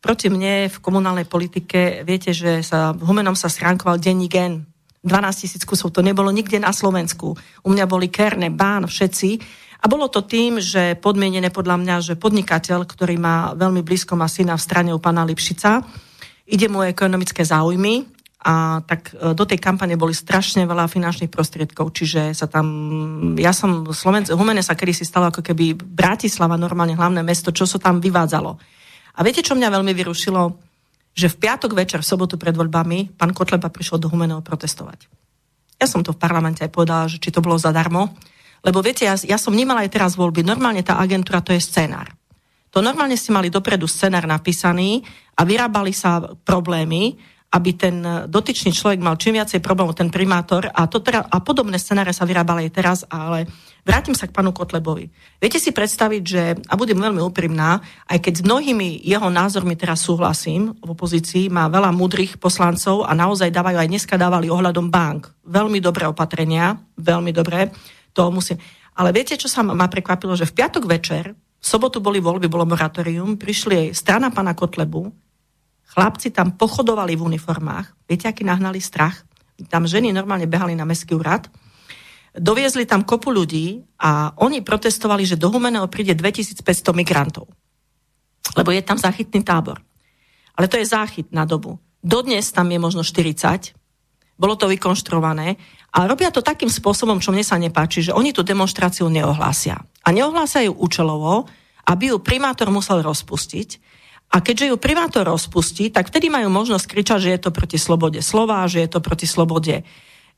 proti mne v komunálnej politike, viete, že sa Humenom sa schránkoval denní gen. 12 tisíc kusov, to nebolo nikde na Slovensku. U mňa boli Kerne, Bán, všetci. A bolo to tým, že podmienené podľa mňa, že podnikateľ, ktorý má veľmi blízko má syna v strane u pána Lipšica, ide mu ekonomické záujmy a tak e, do tej kampane boli strašne veľa finančných prostriedkov, čiže sa tam, ja som, Slovenc, Humene sa kedy si stalo ako keby Bratislava, normálne hlavné mesto, čo sa tam vyvádzalo. A viete, čo mňa veľmi vyrušilo? že v piatok večer, v sobotu pred voľbami, pán Kotleba prišiel do Humeného protestovať. Ja som to v parlamente aj povedala, že či to bolo zadarmo, lebo viete, ja, ja som nemala aj teraz voľby. Normálne tá agentúra to je scenár. To normálne ste mali dopredu scenár napísaný a vyrábali sa problémy aby ten dotyčný človek mal čím viacej problémov, ten primátor, a, to teda, a podobné scenáre sa vyrábali aj teraz, ale vrátim sa k panu Kotlebovi. Viete si predstaviť, že, a budem veľmi úprimná, aj keď s mnohými jeho názormi teraz súhlasím, v opozícii má veľa múdrych poslancov a naozaj dávajú, aj dneska dávali ohľadom bank. Veľmi dobré opatrenia, veľmi dobré, to musím. Ale viete, čo sa ma prekvapilo, že v piatok večer, v sobotu boli voľby, bolo moratórium, prišli strana pana Kotlebu, Chlapci tam pochodovali v uniformách. Viete, aký nahnali strach? Tam ženy normálne behali na mestský úrad. Doviezli tam kopu ľudí a oni protestovali, že do Humeného príde 2500 migrantov. Lebo je tam záchytný tábor. Ale to je záchyt na dobu. Dodnes tam je možno 40. Bolo to vykonštruované. A robia to takým spôsobom, čo mne sa nepáči, že oni tú demonstráciu neohlásia. A neohlásia ju účelovo, aby ju primátor musel rozpustiť a keďže ju primátor rozpustí, tak vtedy majú možnosť kričať, že je to proti slobode slova, že je to proti slobode.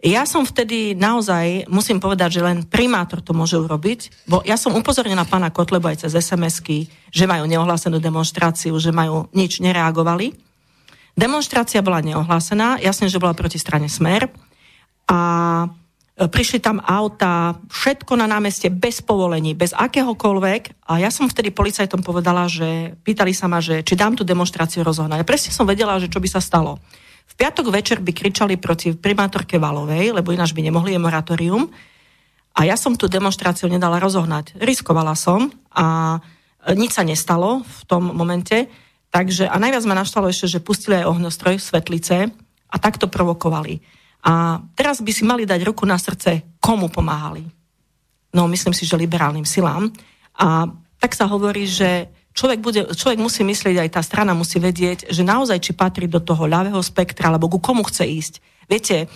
Ja som vtedy naozaj, musím povedať, že len primátor to môže urobiť, bo ja som upozornená pána Kotlebo aj cez SMS-ky, že majú neohlásenú demonstráciu, že majú nič, nereagovali. Demonstrácia bola neohlásená, jasne, že bola proti strane Smer a prišli tam auta, všetko na námeste bez povolení, bez akéhokoľvek. A ja som vtedy policajtom povedala, že pýtali sa ma, že či dám tú demonstráciu rozohnať. A presne som vedela, že čo by sa stalo. V piatok večer by kričali proti primátorke Valovej, lebo ináč by nemohli je moratórium. A ja som tú demonstráciu nedala rozohnať. Riskovala som a nič sa nestalo v tom momente. Takže, a najviac ma naštalo ešte, že pustili aj ohňostroj, svetlice a takto provokovali. A teraz by si mali dať ruku na srdce, komu pomáhali. No, myslím si, že liberálnym silám. A tak sa hovorí, že človek, bude, človek musí myslieť, aj tá strana musí vedieť, že naozaj, či patrí do toho ľavého spektra, alebo ku komu chce ísť. Viete,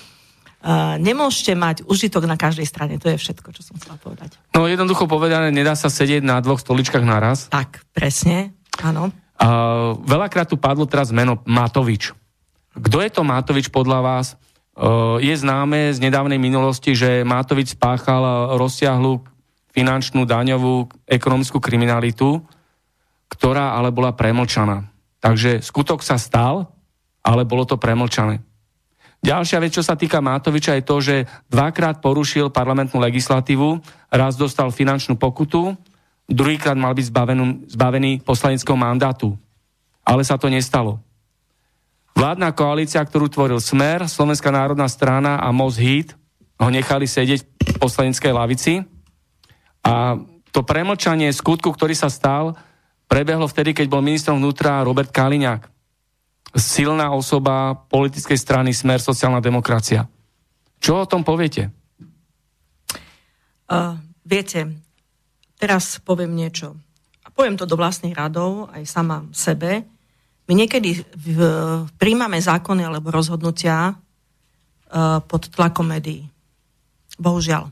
Uh, nemôžete mať užitok na každej strane. To je všetko, čo som chcela povedať. No jednoducho povedané, nedá sa sedieť na dvoch stoličkách naraz. Tak, presne, áno. Uh, veľakrát tu padlo teraz meno Matovič. Kto je to Matovič podľa vás? Je známe z nedávnej minulosti, že Mátovič spáchal rozsiahlu finančnú, daňovú, ekonomickú kriminalitu, ktorá ale bola premlčaná. Takže skutok sa stal, ale bolo to premlčané. Ďalšia vec, čo sa týka Mátoviča, je to, že dvakrát porušil parlamentnú legislatívu, raz dostal finančnú pokutu, druhýkrát mal byť zbavený, zbavený poslaneckého mandátu. Ale sa to nestalo. Vládna koalícia, ktorú tvoril Smer, Slovenská národná strana a Most Hit, ho nechali sedieť v poslaneckej lavici. A to premlčanie skutku, ktorý sa stal, prebehlo vtedy, keď bol ministrom vnútra Robert Kaliňák. Silná osoba politickej strany Smer sociálna demokracia. Čo o tom poviete? Uh, viete, teraz poviem niečo. A poviem to do vlastných radov, aj sama sebe. My niekedy v, príjmame zákony alebo rozhodnutia uh, pod tlakom médií. Bohužiaľ.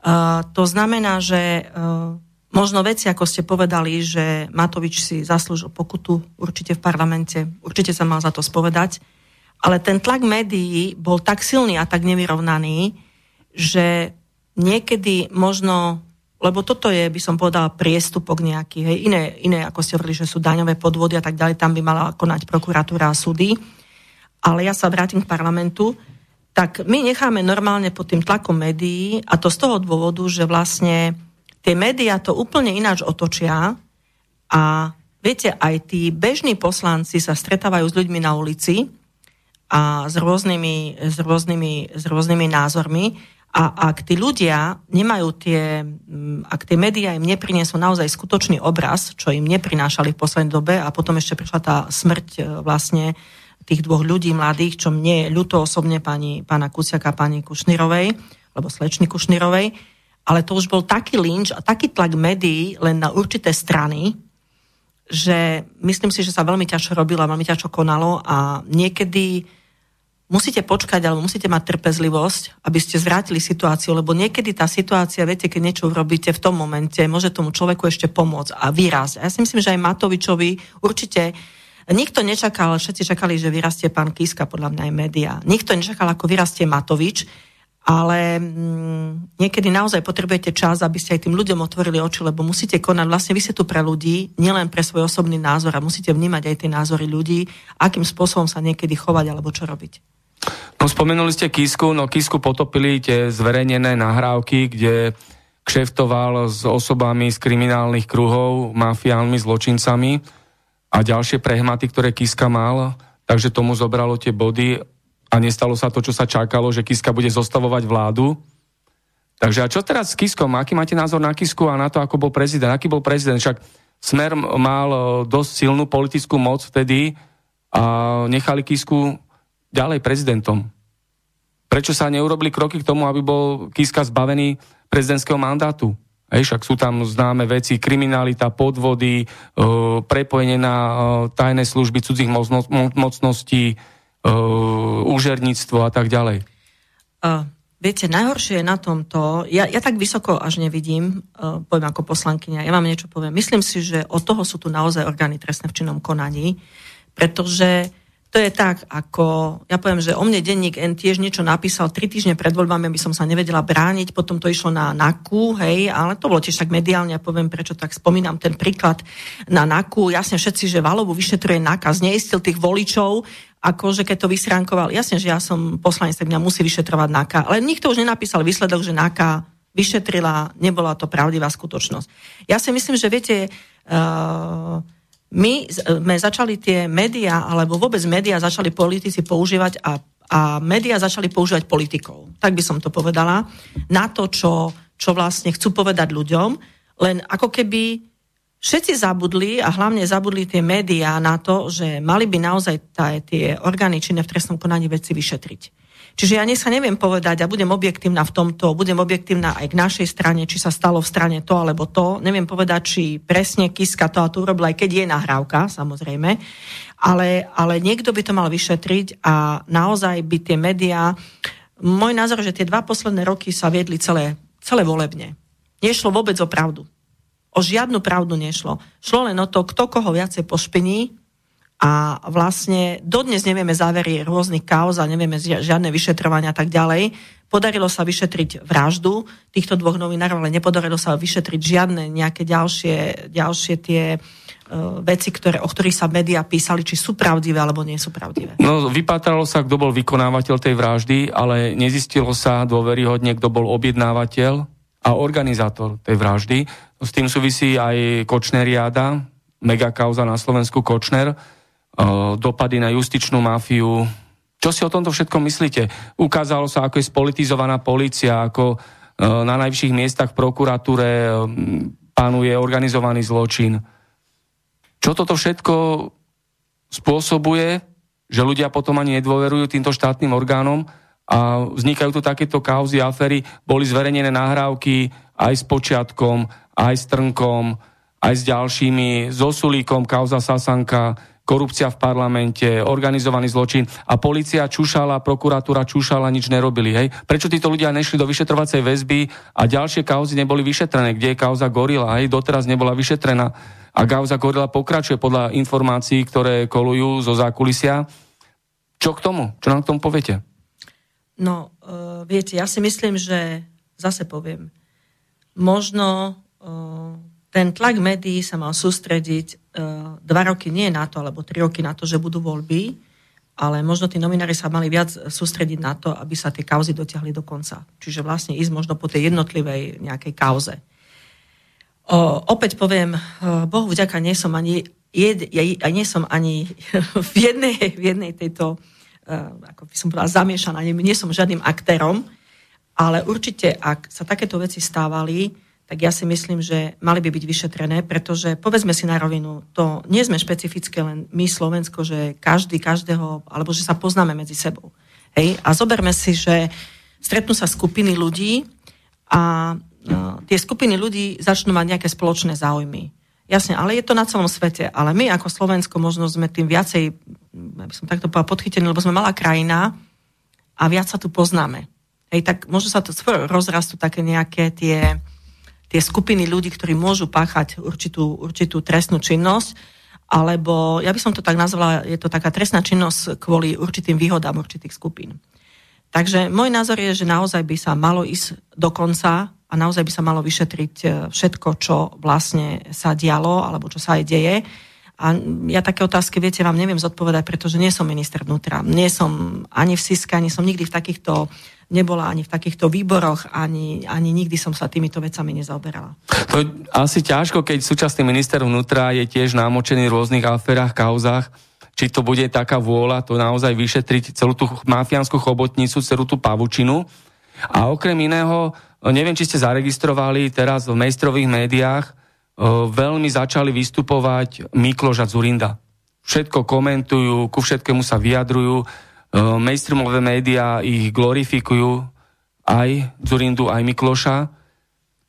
Uh, to znamená, že uh, možno veci, ako ste povedali, že Matovič si zaslúžil pokutu určite v parlamente, určite sa mal za to spovedať, ale ten tlak médií bol tak silný a tak nevyrovnaný, že niekedy možno lebo toto je, by som povedala, priestupok nejaký, hej, iné, iné, ako ste hovorili, že sú daňové podvody a tak ďalej, tam by mala konať prokuratúra a súdy. Ale ja sa vrátim k parlamentu, tak my necháme normálne pod tým tlakom médií a to z toho dôvodu, že vlastne tie médiá to úplne ináč otočia a viete, aj tí bežní poslanci sa stretávajú s ľuďmi na ulici a s rôznymi, s rôznymi, s rôznymi názormi a ak tí ľudia nemajú tie, mm, ak tie médiá im neprinesú naozaj skutočný obraz, čo im neprinášali v poslednej dobe a potom ešte prišla tá smrť e, vlastne tých dvoch ľudí mladých, čo mne je ľuto osobne pani, pána Kuciaka a pani Kušnirovej, alebo slečny Kušnirovej, ale to už bol taký lynč a taký tlak médií len na určité strany, že myslím si, že sa veľmi ťažko robilo a veľmi ťažko konalo a niekedy musíte počkať, alebo musíte mať trpezlivosť, aby ste zvrátili situáciu, lebo niekedy tá situácia, viete, keď niečo urobíte v tom momente, môže tomu človeku ešte pomôcť a výraz. Ja si myslím, že aj Matovičovi určite Nikto nečakal, všetci čakali, že vyrastie pán Kiska, podľa mňa aj média. Nikto nečakal, ako vyrastie Matovič, ale mm, niekedy naozaj potrebujete čas, aby ste aj tým ľuďom otvorili oči, lebo musíte konať, vlastne vy ste tu pre ľudí, nielen pre svoj osobný názor a musíte vnímať aj tie názory ľudí, akým spôsobom sa niekedy chovať alebo čo robiť. No spomenuli ste Kisku, no Kisku potopili tie zverejnené nahrávky, kde kšeftoval s osobami z kriminálnych kruhov, mafiálnymi zločincami a ďalšie prehmaty, ktoré Kiska mal, takže tomu zobralo tie body a nestalo sa to, čo sa čakalo, že Kiska bude zostavovať vládu. Takže a čo teraz s Kiskom? Aký máte názor na Kisku a na to, ako bol prezident? Aký bol prezident? Však Smer mal dosť silnú politickú moc vtedy a nechali Kisku ďalej prezidentom? Prečo sa neurobili kroky k tomu, aby bol Kiska zbavený prezidentského mandátu? Hej, však sú tam známe veci, kriminalita, podvody, e, prepojenie na e, tajné služby cudzích mocno, mocností, e, úžerníctvo a tak ďalej. Uh, viete, najhoršie je na tomto, ja, ja tak vysoko až nevidím, uh, poviem ako poslankyňa, ja vám niečo poviem. Myslím si, že od toho sú tu naozaj orgány trestné v činnom konaní, pretože to je tak, ako, ja poviem, že o mne denník N tiež niečo napísal tri týždne pred voľbami, aby som sa nevedela brániť, potom to išlo na NAKU, hej, ale to bolo tiež tak mediálne, ja poviem, prečo tak spomínam ten príklad na NAKU, jasne všetci, že Valovu vyšetruje NAKA, zneistil tých voličov, akože keď to vysránkoval, jasne, že ja som poslanec, tak mňa musí vyšetrovať NAKA, ale nikto už nenapísal výsledok, že NAKA vyšetrila, nebola to pravdivá skutočnosť. Ja si myslím, že viete, uh, my sme začali tie médiá, alebo vôbec médiá začali politici používať a, a médiá začali používať politikov. Tak by som to povedala. Na to, čo, čo vlastne chcú povedať ľuďom. Len ako keby všetci zabudli a hlavne zabudli tie médiá na to, že mali by naozaj tie orgány činné v trestnom konaní veci vyšetriť. Čiže ja dnes sa neviem povedať a budem objektívna v tomto, budem objektívna aj k našej strane, či sa stalo v strane to alebo to. Neviem povedať, či presne Kiska to a to urobil, aj keď je nahrávka, samozrejme. Ale, ale niekto by to mal vyšetriť a naozaj by tie médiá... Môj názor, že tie dva posledné roky sa viedli celé, celé volebne. Nešlo vôbec o pravdu. O žiadnu pravdu nešlo. Šlo len o to, kto koho viacej pošpiní, a vlastne dodnes nevieme závery rôznych kauz a nevieme žiadne vyšetrovania a tak ďalej. Podarilo sa vyšetriť vraždu týchto dvoch novinárov, ale nepodarilo sa vyšetriť žiadne nejaké ďalšie, ďalšie tie uh, veci, ktoré, o ktorých sa médiá písali, či sú pravdivé alebo nie sú pravdivé. No, vypatralo sa, kto bol vykonávateľ tej vraždy, ale nezistilo sa dôveryhodne, kto bol objednávateľ a organizátor tej vraždy. S tým súvisí aj Kočneriáda, megakauza na Slovensku Kočner, dopady na justičnú mafiu. Čo si o tomto všetkom myslíte? Ukázalo sa, ako je spolitizovaná policia, ako na najvyšších miestach v prokuratúre panuje organizovaný zločin. Čo toto všetko spôsobuje, že ľudia potom ani nedôverujú týmto štátnym orgánom a vznikajú tu takéto kauzy, afery, boli zverejnené nahrávky aj s počiatkom, aj s Trnkom, aj s ďalšími, s Osulíkom, kauza Sasanka, korupcia v parlamente, organizovaný zločin a policia čušala, prokuratúra čušala, nič nerobili. Hej? Prečo títo ľudia nešli do vyšetrovacej väzby a ďalšie kauzy neboli vyšetrené? Kde je kauza Gorila? Hej? Doteraz nebola vyšetrená a kauza Gorila pokračuje podľa informácií, ktoré kolujú zo zákulisia. Čo k tomu? Čo nám k tomu poviete? No, uh, viete, ja si myslím, že zase poviem, možno uh, ten tlak médií sa mal sústrediť uh, dva roky nie na to, alebo tri roky na to, že budú voľby, ale možno tí nominári sa mali viac sústrediť na to, aby sa tie kauzy dotiahli do konca. Čiže vlastne ísť možno po tej jednotlivej nejakej kauze. O, opäť poviem, Bohu vďaka nie som ani jed, ja nie som ani [LAUGHS] v jednej, v jednej tejto, uh, ako by som povedala, zamiešaná, nie, nie som žiadnym aktérom, ale určite, ak sa takéto veci stávali, tak ja si myslím, že mali by byť vyšetrené, pretože povedzme si na rovinu, to nie sme špecifické len my Slovensko, že každý každého, alebo že sa poznáme medzi sebou. Hej? A zoberme si, že stretnú sa skupiny ľudí a no, tie skupiny ľudí začnú mať nejaké spoločné záujmy. Jasne, ale je to na celom svete. Ale my ako Slovensko možno sme tým viacej, ja by som takto povedal, podchytení, lebo sme malá krajina a viac sa tu poznáme. Hej, tak možno sa to rozrastú také nejaké tie, tie skupiny ľudí, ktorí môžu páchať určitú, určitú trestnú činnosť, alebo ja by som to tak nazvala, je to taká trestná činnosť kvôli určitým výhodám určitých skupín. Takže môj názor je, že naozaj by sa malo ísť do konca a naozaj by sa malo vyšetriť e, všetko, čo vlastne sa dialo alebo čo sa aj deje. A ja také otázky, viete, vám neviem zodpovedať, pretože nie som minister vnútra. Nie som ani v SISKA, ani som nikdy v takýchto nebola ani v takýchto výboroch, ani, ani nikdy som sa týmito vecami nezaoberala. To asi ťažko, keď súčasný minister vnútra je tiež námočený v rôznych aférach, kauzách, či to bude taká vôľa to naozaj vyšetriť celú tú mafiánsku chobotnicu, celú tú pavučinu. A okrem iného, neviem, či ste zaregistrovali teraz v majstrových médiách, veľmi začali vystupovať Mikloš a Zurinda. Všetko komentujú, ku všetkému sa vyjadrujú mainstreamové médiá ich glorifikujú, aj Zurindu, aj Mikloša.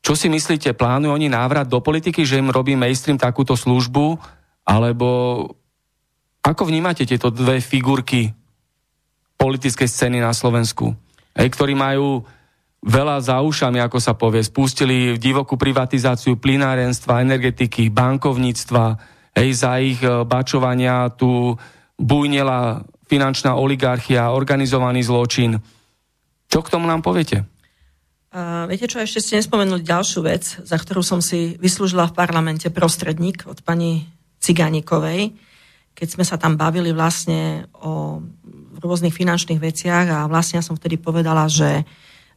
Čo si myslíte, plánujú oni návrat do politiky, že im robí mainstream takúto službu, alebo ako vnímate tieto dve figurky politickej scény na Slovensku, hej, ktorí majú veľa za ušami, ako sa povie, spustili divokú privatizáciu plynárenstva, energetiky, bankovníctva, hej, za ich eh, bačovania tu bujnela finančná oligarchia, organizovaný zločin. Čo k tomu nám poviete? Uh, viete čo, ešte ste nespomenuli ďalšiu vec, za ktorú som si vyslúžila v parlamente prostredník od pani Cigánikovej, keď sme sa tam bavili vlastne o rôznych finančných veciach a vlastne ja som vtedy povedala, že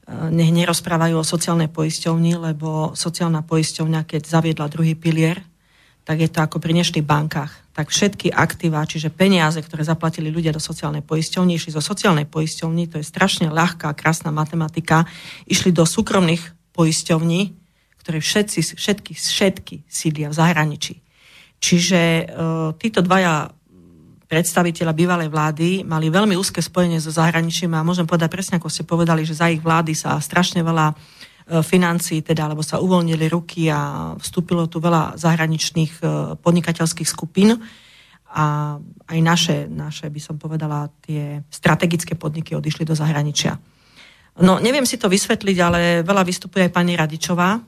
nech nerozprávajú o sociálnej poisťovni, lebo sociálna poisťovňa, keď zaviedla druhý pilier, tak je to ako pri dnešných bankách. Tak všetky aktíva, čiže peniaze, ktoré zaplatili ľudia do sociálnej poisťovny, išli zo sociálnej poisťovny, to je strašne ľahká, krásna matematika, išli do súkromných poisťovní, ktoré všetci, všetky, všetky sídlia v zahraničí. Čiže e, títo dvaja predstaviteľa bývalej vlády mali veľmi úzke spojenie so zahraničím a môžem povedať presne, ako ste povedali, že za ich vlády sa strašne veľa E, financií, teda, alebo sa uvoľnili ruky a vstúpilo tu veľa zahraničných e, podnikateľských skupín a aj naše, naše, by som povedala, tie strategické podniky odišli do zahraničia. No, neviem si to vysvetliť, ale veľa vystupuje aj pani Radičová.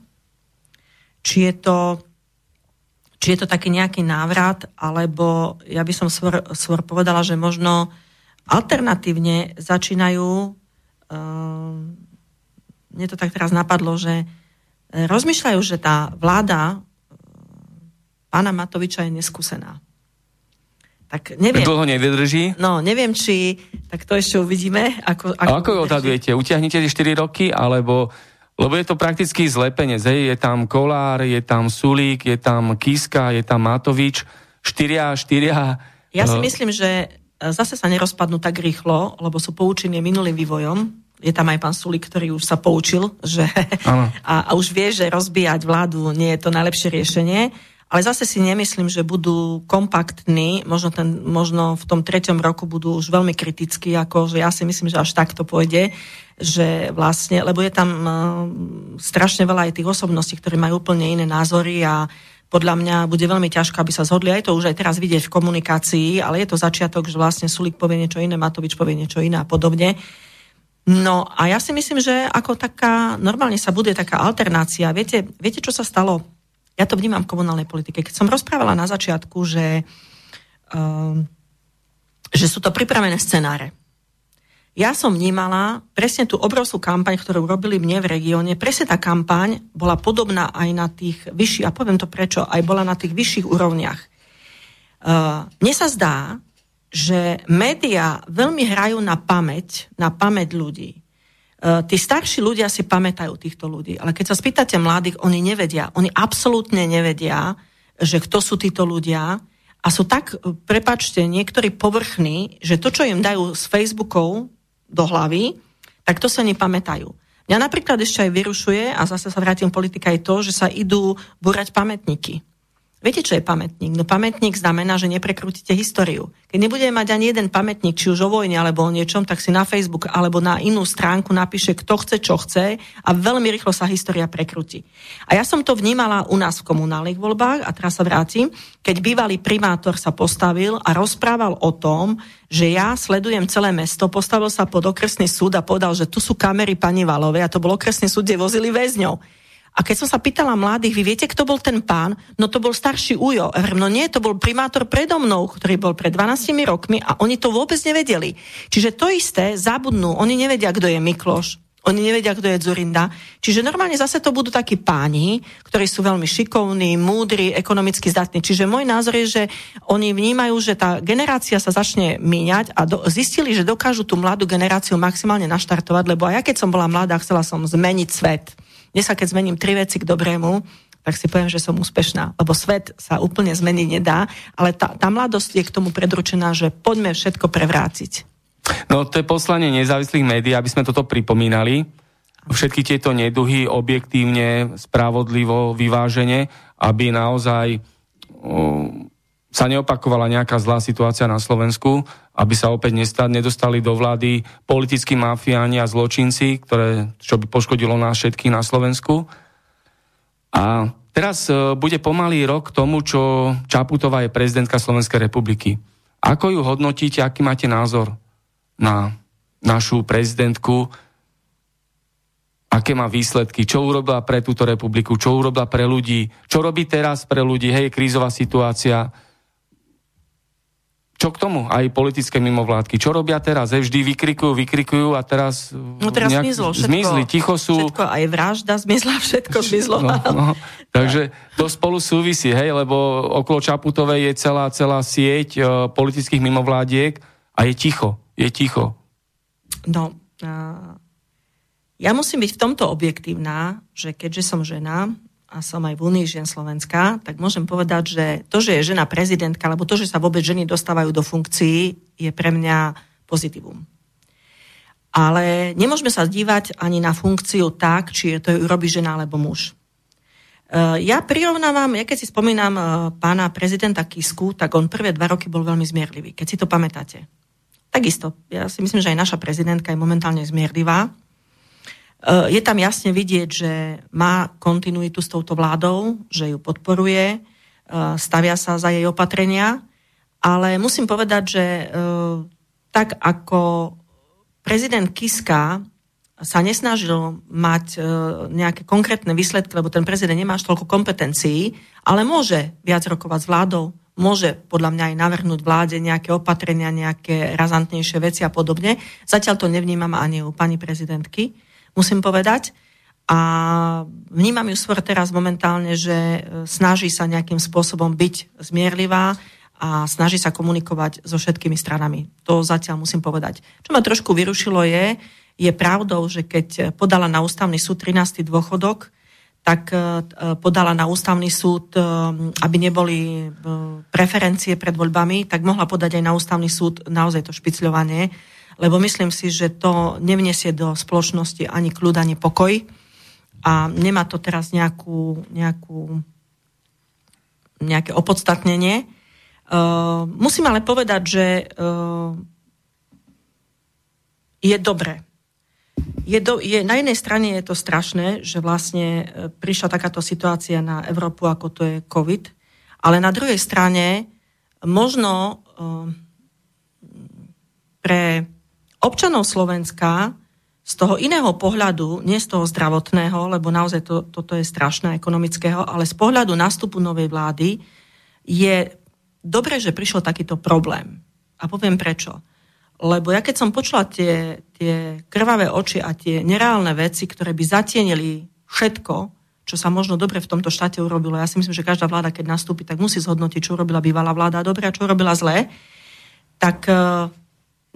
Či je to, či je to taký nejaký návrat, alebo ja by som svor povedala, že možno alternatívne začínajú um, mne to tak teraz napadlo, že rozmýšľajú, že tá vláda e, pána Matoviča je neskúsená. Tak neviem. Dlho nevydrží? No, neviem, či... Tak to ešte uvidíme. Ako, ako, ako ju odhadujete? Utiahnete 4 roky, alebo... Lebo je to prakticky zlepenec. Hej? Je tam Kolár, je tam Sulík, je tam Kiska, je tam Matovič. Štyria, štyria... Ja si uh... myslím, že zase sa nerozpadnú tak rýchlo, lebo sú poučení minulým vývojom je tam aj pán Sulik, ktorý už sa poučil že [LAUGHS] a, a už vie, že rozbíjať vládu nie je to najlepšie riešenie. Ale zase si nemyslím, že budú kompaktní, možno, ten, možno v tom treťom roku budú už veľmi kritickí, ako že ja si myslím, že až takto pôjde, že vlastne, lebo je tam uh, strašne veľa aj tých osobností, ktorí majú úplne iné názory a podľa mňa bude veľmi ťažké, aby sa zhodli. Aj to už aj teraz vidieť v komunikácii, ale je to začiatok, že vlastne Sulik povie niečo iné, Matovič povie niečo iné a podobne. No a ja si myslím, že ako taká, normálne sa bude taká alternácia. Viete, viete, čo sa stalo? Ja to vnímam v komunálnej politike. Keď som rozprávala na začiatku, že, uh, že sú to pripravené scenáre. Ja som vnímala presne tú obrovskú kampaň, ktorú robili mne v regióne. Presne tá kampaň bola podobná aj na tých vyšších, a poviem to prečo, aj bola na tých vyšších úrovniach. Uh, mne sa zdá, že médiá veľmi hrajú na pamäť, na pamäť ľudí. E, tí starší ľudia si pamätajú týchto ľudí, ale keď sa spýtate mladých, oni nevedia, oni absolútne nevedia, že kto sú títo ľudia a sú tak, prepačte, niektorí povrchní, že to, čo im dajú z Facebookov do hlavy, tak to sa nepamätajú. Mňa napríklad ešte aj vyrušuje, a zase sa vrátim politika, aj to, že sa idú búrať pamätníky. Viete, čo je pamätník? No pamätník znamená, že neprekrútite históriu. Keď nebudeme mať ani jeden pamätník, či už o vojne alebo o niečom, tak si na Facebook alebo na inú stránku napíše, kto chce, čo chce a veľmi rýchlo sa história prekrúti. A ja som to vnímala u nás v komunálnych voľbách a teraz sa vrátim, keď bývalý primátor sa postavil a rozprával o tom, že ja sledujem celé mesto, postavil sa pod okresný súd a povedal, že tu sú kamery pani Valovej a to bol okresný súd, kde vozili väzňov. A keď som sa pýtala mladých, vy viete, kto bol ten pán? No to bol starší Ujo. No nie, to bol primátor predo mnou, ktorý bol pred 12 rokmi a oni to vôbec nevedeli. Čiže to isté zabudnú. Oni nevedia, kto je Mikloš, oni nevedia, kto je Zurinda. Čiže normálne zase to budú takí páni, ktorí sú veľmi šikovní, múdri, ekonomicky zdatní. Čiže môj názor je, že oni vnímajú, že tá generácia sa začne míňať a do, zistili, že dokážu tú mladú generáciu maximálne naštartovať, lebo aj ja keď som bola mladá, chcela som zmeniť svet dnes sa keď zmením tri veci k dobrému, tak si poviem, že som úspešná. Lebo svet sa úplne zmeniť nedá, ale tá, tá mladosť je k tomu predručená, že poďme všetko prevrátiť. No to je poslanie nezávislých médií, aby sme toto pripomínali. Všetky tieto neduhy objektívne, spravodlivo, vyvážene, aby naozaj sa neopakovala nejaká zlá situácia na Slovensku, aby sa opäť nedostali do vlády politickí mafiáni a zločinci, ktoré, čo by poškodilo nás všetkých na Slovensku. A teraz e, bude pomalý rok tomu, čo Čaputová je prezidentka Slovenskej republiky. Ako ju hodnotíte, aký máte názor na našu prezidentku, aké má výsledky, čo urobila pre túto republiku, čo urobila pre ľudí, čo robí teraz pre ľudí, hej, krízová situácia, čo k tomu? Aj politické mimovládky. Čo robia teraz? Je vždy vykrikujú, vykrikujú a teraz... No teraz nejak, zmizlo všetko. Zmizli, ticho sú... Všetko, aj vražda zmizla, [LAUGHS] všetko zmizlo. No, no, [LAUGHS] takže to spolu súvisí, hej, lebo okolo Čaputovej je celá, celá sieť uh, politických mimovládiek a je ticho. Je ticho. No, uh, ja musím byť v tomto objektívna, že keďže som žena, a som aj v Unii žien Slovenska, tak môžem povedať, že to, že je žena prezidentka, alebo to, že sa vôbec ženy dostávajú do funkcií, je pre mňa pozitívum. Ale nemôžeme sa dívať ani na funkciu tak, či to robí žena alebo muž. E, ja prirovnávam, ja keď si spomínam e, pána prezidenta Kisku, tak on prvé dva roky bol veľmi zmierlivý, keď si to pamätáte. Takisto, ja si myslím, že aj naša prezidentka je momentálne zmierlivá, je tam jasne vidieť, že má kontinuitu s touto vládou, že ju podporuje, eh, stavia sa za jej opatrenia, ale musím povedať, že eh, tak ako prezident Kiska sa nesnažil mať nejaké konkrétne výsledky, lebo ten prezident nemá až toľko kompetencií, ale môže viac rokovať s vládou, môže podľa mňa aj navrhnúť vláde nejaké opatrenia, nejaké razantnejšie veci a podobne. Zatiaľ to nevnímam ani u pani prezidentky musím povedať. A vnímam ju skôr teraz momentálne, že e, snaží sa nejakým spôsobom byť zmierlivá a snaží sa komunikovať so všetkými stranami. To zatiaľ musím povedať. Čo ma trošku vyrušilo je, je pravdou, že keď podala na ústavný súd 13. dôchodok, tak e, podala na ústavný súd, e, aby neboli preferencie pred voľbami, tak mohla podať aj na ústavný súd naozaj to špicľovanie lebo myslím si, že to nevniesie do spoločnosti ani kľud, ani pokoj a nemá to teraz nejakú, nejakú, nejaké opodstatnenie. Uh, musím ale povedať, že uh, je dobre. Je do, je, na jednej strane je to strašné, že vlastne uh, prišla takáto situácia na Európu, ako to je COVID, ale na druhej strane možno uh, pre občanov Slovenska z toho iného pohľadu, nie z toho zdravotného, lebo naozaj to, toto je strašné ekonomického, ale z pohľadu nástupu novej vlády je dobré, že prišiel takýto problém. A poviem prečo. Lebo ja keď som počula tie, tie krvavé oči a tie nereálne veci, ktoré by zatienili všetko, čo sa možno dobre v tomto štáte urobilo, ja si myslím, že každá vláda, keď nastúpi, tak musí zhodnotiť, čo urobila bývalá vláda dobre a čo urobila zle, tak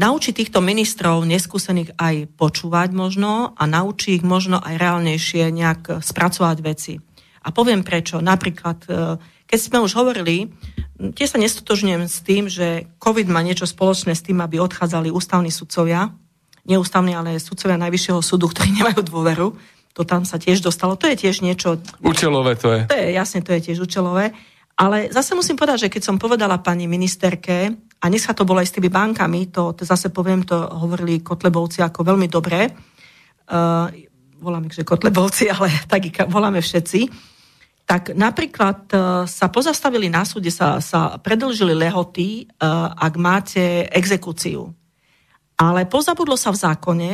naučí týchto ministrov neskúsených aj počúvať možno a naučí ich možno aj reálnejšie nejak spracovať veci. A poviem prečo. Napríklad, e, keď sme už hovorili, tiež sa nestotožňujem s tým, že COVID má niečo spoločné s tým, aby odchádzali ústavní sudcovia, neústavní, ale sudcovia Najvyššieho súdu, ktorí [LAUGHS] nemajú dôveru. To tam sa tiež dostalo. To je tiež niečo... Účelové to je. To je, jasne, to je tiež účelové. Ale zase musím povedať, že keď som povedala pani ministerke, a dneska to bolo aj s tými bankami, to, to zase poviem, to hovorili Kotlebovci ako veľmi dobre, uh, voláme, že Kotlebovci, [LAUGHS] ale tak voláme všetci, tak napríklad uh, sa pozastavili na súde, sa, sa predlžili lehoty, uh, ak máte exekúciu. Ale pozabudlo sa v zákone,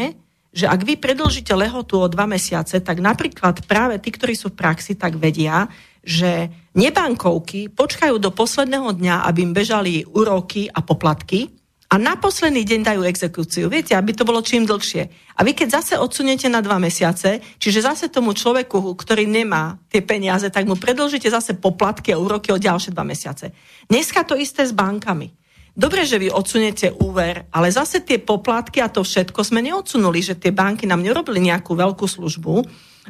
že ak vy predlžíte lehotu o dva mesiace, tak napríklad práve tí, ktorí sú v praxi, tak vedia, že nebankovky počkajú do posledného dňa, aby im bežali úroky a poplatky a na posledný deň dajú exekúciu. Viete, aby to bolo čím dlhšie. A vy keď zase odsuniete na dva mesiace, čiže zase tomu človeku, ktorý nemá tie peniaze, tak mu predlžíte zase poplatky a úroky o ďalšie dva mesiace. Dneska to isté s bankami. Dobre, že vy odsunete úver, ale zase tie poplatky a to všetko sme neodsunuli, že tie banky nám nerobili nejakú veľkú službu.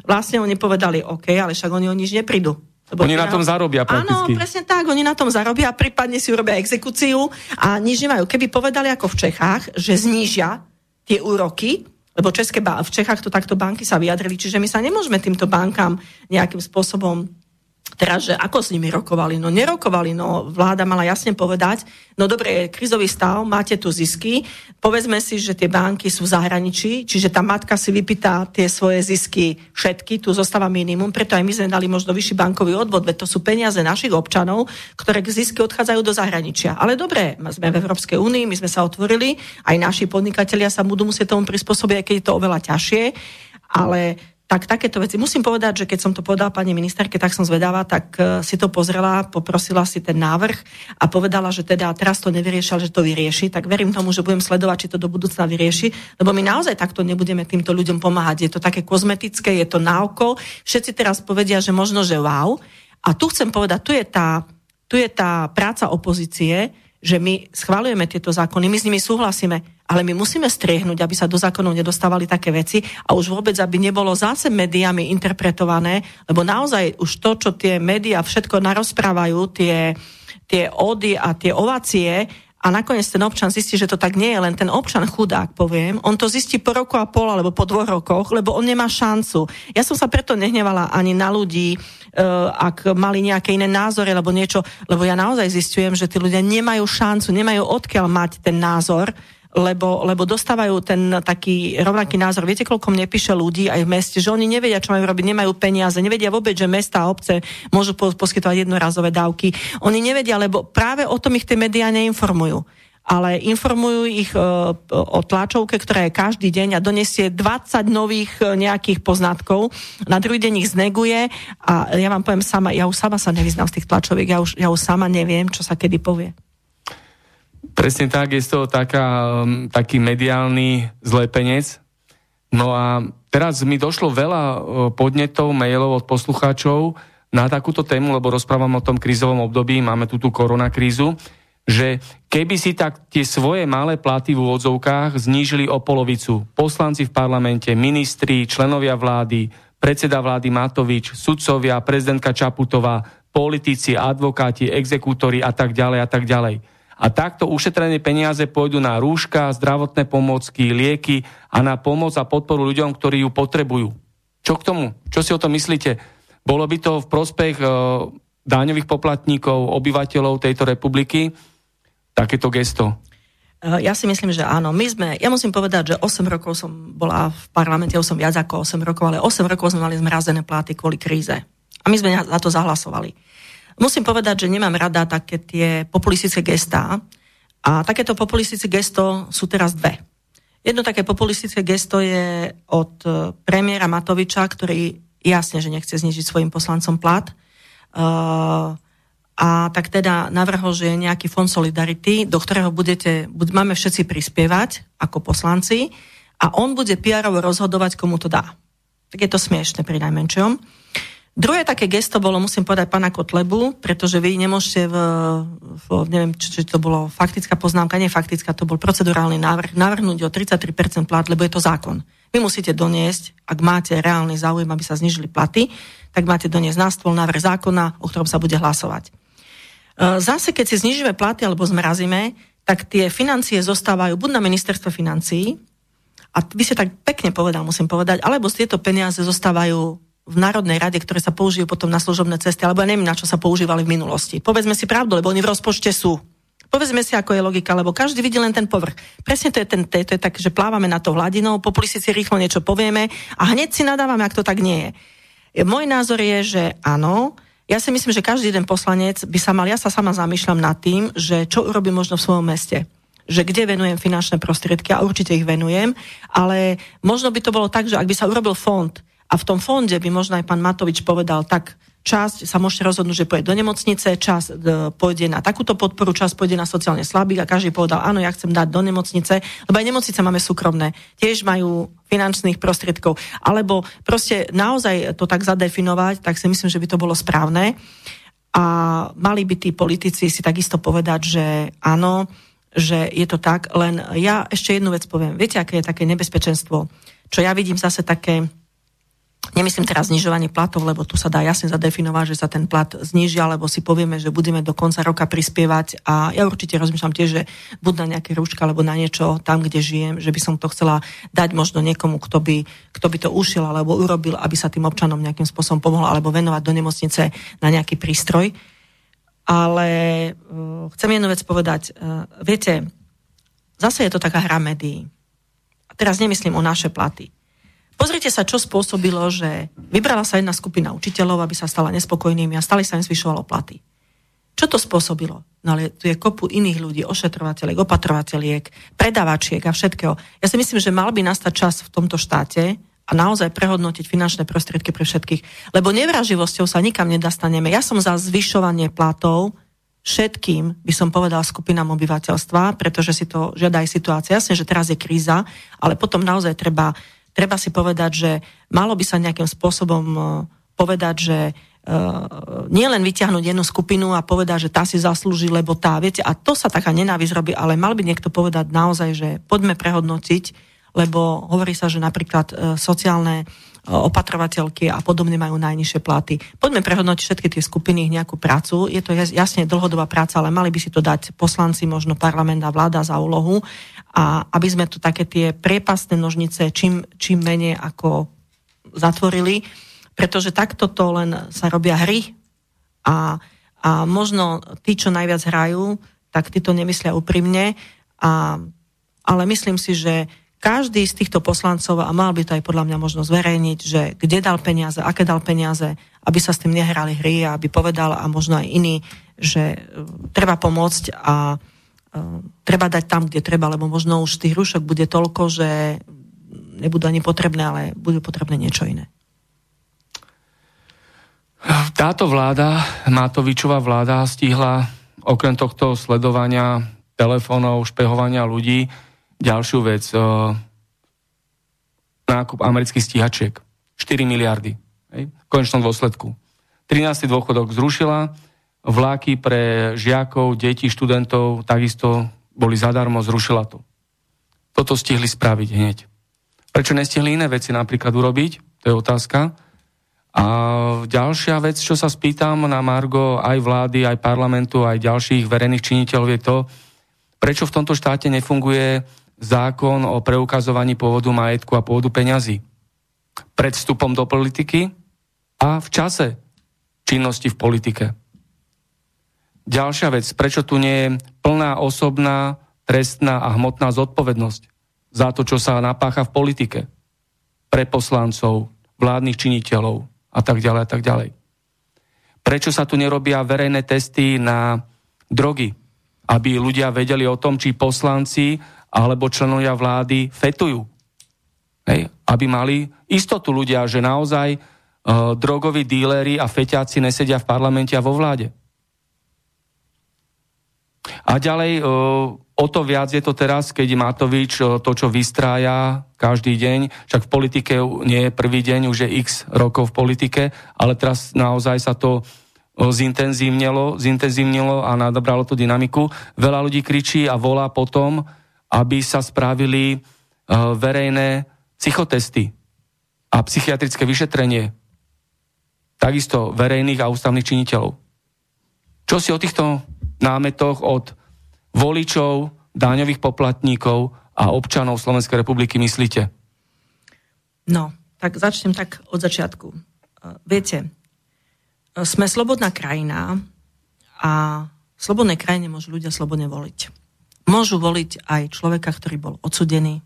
Vlastne oni povedali, OK, ale však oni o nič neprídu. Lebo oni na tom zarobia prakticky. Áno, presne tak, oni na tom zarobia, prípadne si urobia exekúciu a nič nemajú. Keby povedali ako v Čechách, že znížia tie úroky, lebo České v Čechách to takto banky sa vyjadrili, čiže my sa nemôžeme týmto bankám nejakým spôsobom Teraz, že ako s nimi rokovali? No nerokovali, no vláda mala jasne povedať, no dobre, krizový stav, máte tu zisky, povedzme si, že tie banky sú v zahraničí, čiže tá matka si vypýta tie svoje zisky všetky, tu zostáva minimum, preto aj my sme dali možno vyšší bankový odvod, veď to sú peniaze našich občanov, ktoré k zisky odchádzajú do zahraničia. Ale dobre, sme v Európskej únii, my sme sa otvorili, aj naši podnikatelia sa budú musieť tomu prispôsobiť, keď je to oveľa ťažšie, ale tak takéto veci. Musím povedať, že keď som to povedala pani ministerke, tak som zvedavá, tak uh, si to pozrela, poprosila si ten návrh a povedala, že teda teraz to nevyrieši, ale že to vyrieši. Tak verím tomu, že budem sledovať, či to do budúcna vyrieši, lebo my naozaj takto nebudeme týmto ľuďom pomáhať. Je to také kozmetické, je to na oko. Všetci teraz povedia, že možno, že wow. A tu chcem povedať, tu je tá, tu je tá práca opozície, že my schválujeme tieto zákony, my s nimi súhlasíme, ale my musíme striehnúť, aby sa do zákonov nedostávali také veci a už vôbec, aby nebolo zase médiami interpretované, lebo naozaj už to, čo tie médiá všetko narozprávajú, tie, tie ódy a tie ovácie, a nakoniec ten občan zistí, že to tak nie je, len ten občan chudák, poviem, on to zistí po roku a pol alebo po dvoch rokoch, lebo on nemá šancu. Ja som sa preto nehnevala ani na ľudí, uh, ak mali nejaké iné názory alebo niečo, lebo ja naozaj zistujem, že tí ľudia nemajú šancu, nemajú odkiaľ mať ten názor, lebo, lebo dostávajú ten taký rovnaký názor. Viete, koľko mne píše ľudí aj v meste, že oni nevedia, čo majú robiť, nemajú peniaze, nevedia vôbec, že mesta a obce môžu poskytovať jednorazové dávky. Oni nevedia, lebo práve o tom ich tie médiá neinformujú ale informujú ich e, o tlačovke, ktorá je každý deň a donesie 20 nových e, nejakých poznatkov. Na druhý deň ich zneguje a ja vám poviem sama, ja už sama sa nevyznám z tých tlačoviek, ja už, ja už sama neviem, čo sa kedy povie. Presne tak, je z toho taká, um, taký mediálny zlepenec. No a teraz mi došlo veľa uh, podnetov, mailov od poslucháčov na takúto tému, lebo rozprávam o tom krízovom období, máme tu tú koronakrízu, že keby si tak tie svoje malé platy v úvodzovkách znížili o polovicu, poslanci v parlamente, ministri, členovia vlády, predseda vlády Matovič, sudcovia, prezidentka Čaputová, politici, advokáti, exekútori a tak ďalej a tak ďalej a takto ušetrené peniaze pôjdu na rúška, zdravotné pomocky, lieky a na pomoc a podporu ľuďom, ktorí ju potrebujú. Čo k tomu? Čo si o tom myslíte? Bolo by to v prospech e, daňových poplatníkov, obyvateľov tejto republiky takéto gesto? E, ja si myslím, že áno. My sme, ja musím povedať, že 8 rokov som bola v parlamente, ja som viac ako 8 rokov, ale 8 rokov sme mali zmrazené pláty kvôli kríze. A my sme za to zahlasovali. Musím povedať, že nemám rada také tie populistické gestá. A takéto populistické gesto sú teraz dve. Jedno také populistické gesto je od e, premiéra Matoviča, ktorý jasne, že nechce znižiť svojim poslancom plat. Uh, a tak teda navrhol, že je nejaký fond Solidarity, do ktorého budete, bud, máme všetci prispievať ako poslanci a on bude pr rozhodovať, komu to dá. Tak je to smiešne pri najmenšom. Druhé také gesto bolo, musím povedať, pána Kotlebu, pretože vy nemôžete v, v neviem, či, či to bolo faktická poznámka, nie faktická, to bol procedurálny návrh, navrhnúť o 33% plat, lebo je to zákon. Vy musíte doniesť, ak máte reálny záujem, aby sa znižili platy, tak máte doniesť na stôl návrh zákona, o ktorom sa bude hlasovať. Zase, keď si znižíme platy alebo zmrazíme, tak tie financie zostávajú buď na ministerstve financií, a vy ste tak pekne povedal, musím povedať, alebo tieto peniaze zostávajú v Národnej rade, ktoré sa použijú potom na služobné cesty, alebo ja neviem, na čo sa používali v minulosti. Povedzme si pravdu, lebo oni v rozpočte sú. Povedzme si, ako je logika, lebo každý vidí len ten povrch. Presne to je, ten, to je tak, že plávame na to hladinou, populistici rýchlo niečo povieme a hneď si nadávame, ak to tak nie je. Môj názor je, že áno, ja si myslím, že každý jeden poslanec by sa mal, ja sa sama zamýšľam nad tým, že čo urobí možno v svojom meste že kde venujem finančné prostriedky a určite ich venujem, ale možno by to bolo tak, že ak by sa urobil fond a v tom fonde by možno aj pán Matovič povedal, tak časť sa môžete rozhodnúť, že pôjde do nemocnice, časť e, pôjde na takúto podporu, časť pôjde na sociálne slabých a každý povedal, áno, ja chcem dať do nemocnice, lebo aj nemocnice máme súkromné, tiež majú finančných prostriedkov. Alebo proste naozaj to tak zadefinovať, tak si myslím, že by to bolo správne. A mali by tí politici si takisto povedať, že áno, že je to tak, len ja ešte jednu vec poviem. Viete, aké je také nebezpečenstvo? Čo ja vidím zase také, Nemyslím teraz znižovanie platov, lebo tu sa dá jasne zadefinovať, že sa ten plat zniží, alebo si povieme, že budeme do konca roka prispievať a ja určite rozmýšľam tiež, že buď na nejaké rúška alebo na niečo tam, kde žijem, že by som to chcela dať možno niekomu, kto by, kto by to ušiel alebo urobil, aby sa tým občanom nejakým spôsobom pomohol alebo venovať do nemocnice na nejaký prístroj. Ale uh, chcem jednu vec povedať. Uh, viete, zase je to taká hra médií. A teraz nemyslím o naše platy Pozrite sa, čo spôsobilo, že vybrala sa jedna skupina učiteľov, aby sa stala nespokojnými a stále sa im zvyšovalo platy. Čo to spôsobilo? No ale tu je kopu iných ľudí, ošetrovateľiek, opatrovateľiek, predávačiek a všetkého. Ja si myslím, že mal by nastať čas v tomto štáte a naozaj prehodnotiť finančné prostriedky pre všetkých. Lebo nevraživosťou sa nikam nedostaneme. Ja som za zvyšovanie platov všetkým, by som povedala, skupinám obyvateľstva, pretože si to žiada aj situácia. Jasne, že teraz je kríza, ale potom naozaj treba treba si povedať, že malo by sa nejakým spôsobom e, povedať, že Uh, nie len vyťahnuť jednu skupinu a povedať, že tá si zaslúži, lebo tá, viete, a to sa taká nenávisť robí, ale mal by niekto povedať naozaj, že poďme prehodnotiť, lebo hovorí sa, že napríklad uh, sociálne opatrovateľky a podobne majú najnižšie platy. Poďme prehodnotiť všetky tie skupiny, nejakú prácu. Je to jasne dlhodobá práca, ale mali by si to dať poslanci, možno parlament a vláda za úlohu a aby sme tu také tie priepasné nožnice čím, čím menej ako zatvorili, pretože takto to len sa robia hry a, a možno tí, čo najviac hrajú, tak tí to nemyslia úprimne, a, ale myslím si, že každý z týchto poslancov, a mal by to aj podľa mňa možno zverejniť, že kde dal peniaze, aké dal peniaze, aby sa s tým nehrali hry a aby povedal a možno aj iní, že e, treba pomôcť a Ehm, treba dať tam, kde treba, lebo možno už tých rúšok bude toľko, že nebudú ani potrebné, ale budú potrebné niečo iné. Táto vláda, Matovičová vláda, stihla okrem tohto sledovania telefónov, špehovania ľudí, ďalšiu vec. Ehm, nákup amerických stíhačiek. 4 miliardy. V konečnom dôsledku. 13. dôchodok zrušila, Vláky pre žiakov, detí, študentov takisto boli zadarmo, zrušila to. Toto stihli spraviť hneď. Prečo nestihli iné veci napríklad urobiť? To je otázka. A ďalšia vec, čo sa spýtam na Margo aj vlády, aj parlamentu, aj ďalších verejných činiteľov je to, prečo v tomto štáte nefunguje zákon o preukazovaní pôvodu majetku a pôvodu peňazí. Pred vstupom do politiky a v čase činnosti v politike. Ďalšia vec, prečo tu nie je plná osobná, trestná a hmotná zodpovednosť za to, čo sa napácha v politike pre poslancov, vládnych činiteľov a tak ďalej a tak ďalej. Prečo sa tu nerobia verejné testy na drogy, aby ľudia vedeli o tom, či poslanci alebo členovia vlády fetujú. Hej, aby mali istotu ľudia, že naozaj uh, drogoví díleri a feťáci nesedia v parlamente a vo vláde. A ďalej, o to viac je to teraz, keď Matovič to, čo vystrája každý deň, však v politike nie je prvý deň, už je x rokov v politike, ale teraz naozaj sa to zintenzívnilo, zintenzívnilo a nadobralo tú dynamiku. Veľa ľudí kričí a volá potom, aby sa spravili verejné psychotesty a psychiatrické vyšetrenie takisto verejných a ústavných činiteľov. Čo si o týchto námetoch od voličov, daňových poplatníkov a občanov Slovenskej republiky myslíte? No, tak začnem tak od začiatku. E, viete, e, sme slobodná krajina a v slobodnej krajine môžu ľudia slobodne voliť. Môžu voliť aj človeka, ktorý bol odsudený,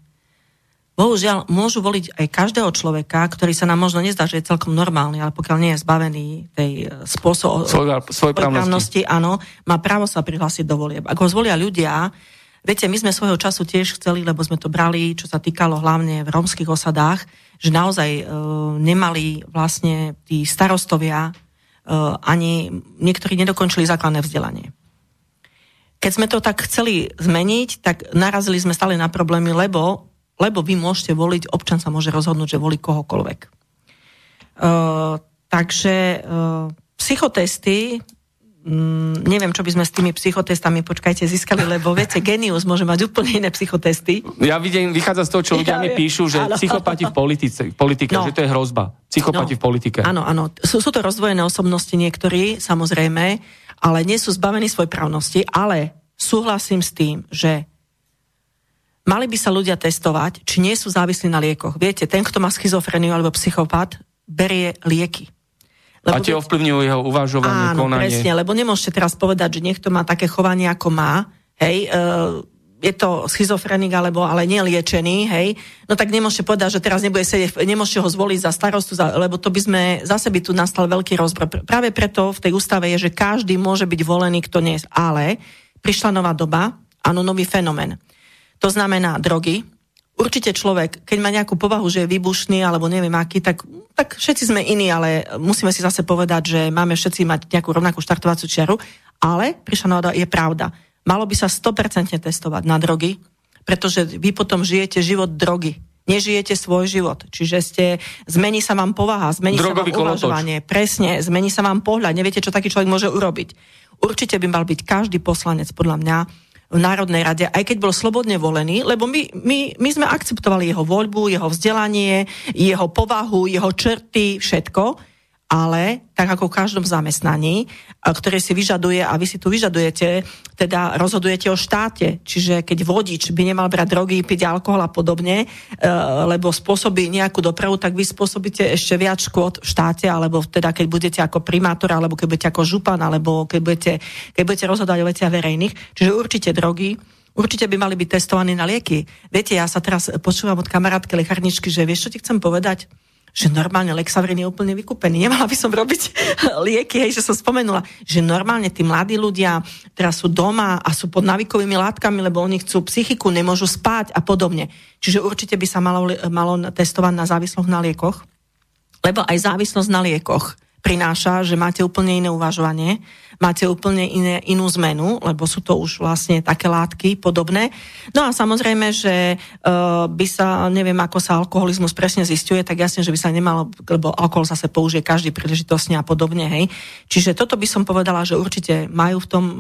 Bohužiaľ, môžu voliť aj každého človeka, ktorý sa nám možno nezdá, že je celkom normálny, ale pokiaľ nie je zbavený tej e, spôsob svoj, svoj právnosti, áno, má právo sa prihlásiť do volieb. Ak ho zvolia ľudia, viete, my sme svojho času tiež chceli, lebo sme to brali, čo sa týkalo hlavne v rómskych osadách, že naozaj e, nemali vlastne tí starostovia e, ani niektorí nedokončili základné vzdelanie. Keď sme to tak chceli zmeniť, tak narazili sme stále na problémy, lebo lebo vy môžete voliť, občan sa môže rozhodnúť, že volí kohokoľvek. Uh, takže uh, psychotesty, um, neviem, čo by sme s tými psychotestami, počkajte, získali, lebo viete, genius môže mať úplne iné psychotesty. Ja vidím, vychádza z toho, čo ľudia mi píšu, že áno. psychopati v politice, politike, no. že to je hrozba. Psychopati no. v politike. Áno, áno. Sú, sú to rozdvojené osobnosti niektorí, samozrejme, ale nie sú zbavení svojej právnosti, ale súhlasím s tým, že Mali by sa ľudia testovať, či nie sú závislí na liekoch. Viete, ten, kto má schizofreniu alebo psychopat, berie lieky. Lebo a tie ovplyvňujú jeho uvažovanie, áno, konanie. presne, lebo nemôžete teraz povedať, že niekto má také chovanie, ako má, hej, uh, je to schizofrenik alebo ale neliečený, hej, no tak nemôžete povedať, že teraz nebude sedieť, nemôžete ho zvoliť za starostu, za, lebo to by sme, zase by tu nastal veľký rozbor. Práve preto v tej ústave je, že každý môže byť volený, kto nie, ale prišla nová doba, áno, nový fenomén. To znamená drogy. Určite človek, keď má nejakú povahu, že je výbušný alebo neviem aký, tak, tak všetci sme iní, ale musíme si zase povedať, že máme všetci mať nejakú rovnakú štartovaciu čiaru. Ale, prišla náhoda, je pravda. Malo by sa 100% testovať na drogy, pretože vy potom žijete život drogy. Nežijete svoj život. Čiže ste, zmení sa vám povaha, zmení Drogový sa vám uvažovanie. Presne, zmení sa vám pohľad. Neviete, čo taký človek môže urobiť. Určite by mal byť každý poslanec, podľa mňa, v Národnej rade, aj keď bol slobodne volený, lebo my, my, my sme akceptovali jeho voľbu, jeho vzdelanie, jeho povahu, jeho črty, všetko ale tak ako v každom zamestnaní, ktoré si vyžaduje, a vy si tu vyžadujete, teda rozhodujete o štáte, čiže keď vodič by nemal brať drogy, piť alkohol a podobne, e, lebo spôsobí nejakú dopravu, tak vy spôsobíte ešte viac škôd v štáte, alebo teda keď budete ako primátor, alebo keď budete ako župan, alebo keď budete, keď budete rozhodovať o veciach verejných. Čiže určite drogy, Určite by mali byť testovaní na lieky. Viete, ja sa teraz počúvam od kamarátky lekárničky, že vieš, čo ti chcem povedať? Že normálne Lexavrin je úplne vykúpený. Nemala by som robiť [LAUGHS] lieky, hej, že som spomenula, že normálne tí mladí ľudia teraz sú doma a sú pod navikovými látkami, lebo oni chcú psychiku, nemôžu spať a podobne. Čiže určite by sa malo, malo testovať na závislosť na liekoch, lebo aj závislosť na liekoch prináša, že máte úplne iné uvažovanie, máte úplne iné, inú zmenu, lebo sú to už vlastne také látky podobné. No a samozrejme, že uh, by sa, neviem, ako sa alkoholizmus presne zistuje, tak jasne, že by sa nemalo, lebo alkohol zase použije každý príležitosne a podobne, hej. Čiže toto by som povedala, že určite majú v tom uh,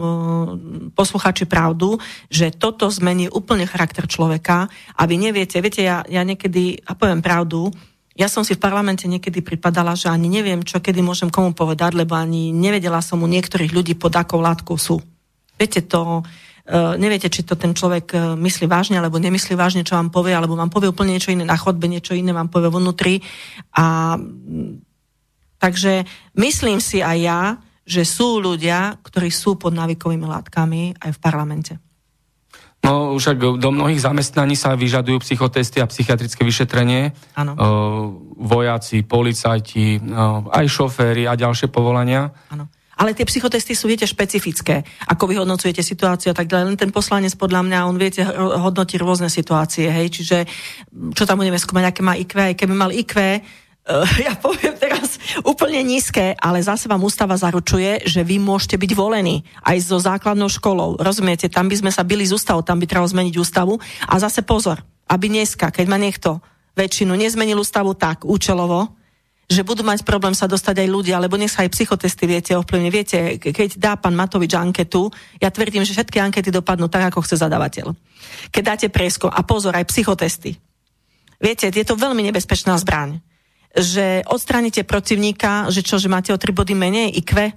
posluchači pravdu, že toto zmení úplne charakter človeka a vy neviete, viete, ja, ja niekedy, a poviem pravdu, ja som si v parlamente niekedy pripadala, že ani neviem, čo kedy môžem komu povedať, lebo ani nevedela som u niektorých ľudí, pod akou látkou sú. Viete to, uh, neviete, či to ten človek uh, myslí vážne, alebo nemyslí vážne, čo vám povie, alebo vám povie úplne niečo iné na chodbe, niečo iné vám povie vnútri. A takže myslím si aj ja, že sú ľudia, ktorí sú pod návykovými látkami aj v parlamente. No však do mnohých zamestnaní sa vyžadujú psychotesty a psychiatrické vyšetrenie. Áno. vojaci, policajti, aj šoféry a ďalšie povolania. Áno. Ale tie psychotesty sú, viete, špecifické. Ako vyhodnocujete situáciu a tak ďalej. Len ten poslanec, podľa mňa, on viete hodnotiť rôzne situácie, hej. Čiže, čo tam budeme skúmať, aké má IQ, aj keby mal IQ, ja poviem teraz úplne nízke, ale zase vám ústava zaručuje, že vy môžete byť volení aj so základnou školou. Rozumiete, tam by sme sa byli z ústavu, tam by trebalo zmeniť ústavu. A zase pozor, aby dneska, keď má niekto väčšinu, nezmenil ústavu tak účelovo, že budú mať problém sa dostať aj ľudia, lebo nech sa aj psychotesty viete ovplyvne. Viete, keď dá pán Matovič anketu, ja tvrdím, že všetky ankety dopadnú tak, ako chce zadavateľ. Keď dáte presko a pozor, aj psychotesty. Viete, je to veľmi nebezpečná zbraň že odstránite protivníka, že čo, že máte o tri body menej, IQ?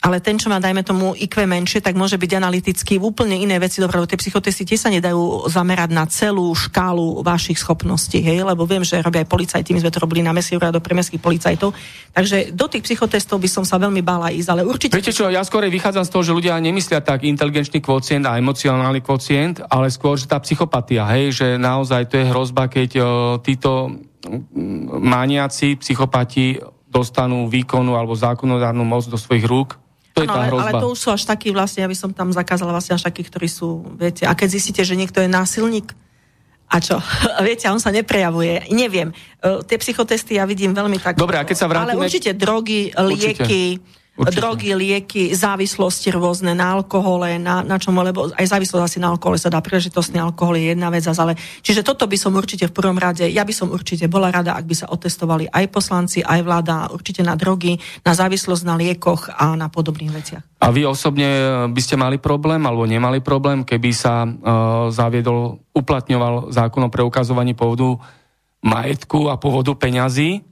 ale ten, čo má, dajme tomu, IQ menšie, tak môže byť analytický v úplne iné veci. Dobre, tie psychotesty tie sa nedajú zamerať na celú škálu vašich schopností, hej, lebo viem, že robia aj policajti, my sme to robili na mesi do premeských policajtov. Takže do tých psychotestov by som sa veľmi bála ísť, ale určite... Viete čo, ja skôr vychádzam z toho, že ľudia nemyslia tak inteligenčný kvocient a emocionálny kvocient, ale skôr, že tá psychopatia, hej, že naozaj to je hrozba, keď o, títo maniaci, psychopati dostanú výkonu alebo zákonodárnu moc do svojich rúk to je tá ale, ale to už sú až takí vlastne, aby som tam zakázala vlastne až takí, ktorí sú, viete, a keď zistíte, že niekto je násilník, a čo? [LAUGHS] Viete, on sa neprejavuje. Neviem. Uh, tie psychotesty ja vidím veľmi tak... Dobre, a keď sa vrátime... Ale určite drogy, lieky, určite Určite. drogy, lieky, závislosti rôzne na alkohole, na, na čom, lebo aj závislosť asi na alkohole sa dá, príležitostný alkohol je jedna vec, ale čiže toto by som určite v prvom rade, ja by som určite bola rada, ak by sa otestovali aj poslanci, aj vláda, určite na drogy, na závislosť na liekoch a na podobných veciach. A vy osobne by ste mali problém alebo nemali problém, keby sa uh, zaviedol, uplatňoval zákon o preukazovaní pôvodu majetku a pôvodu peňazí,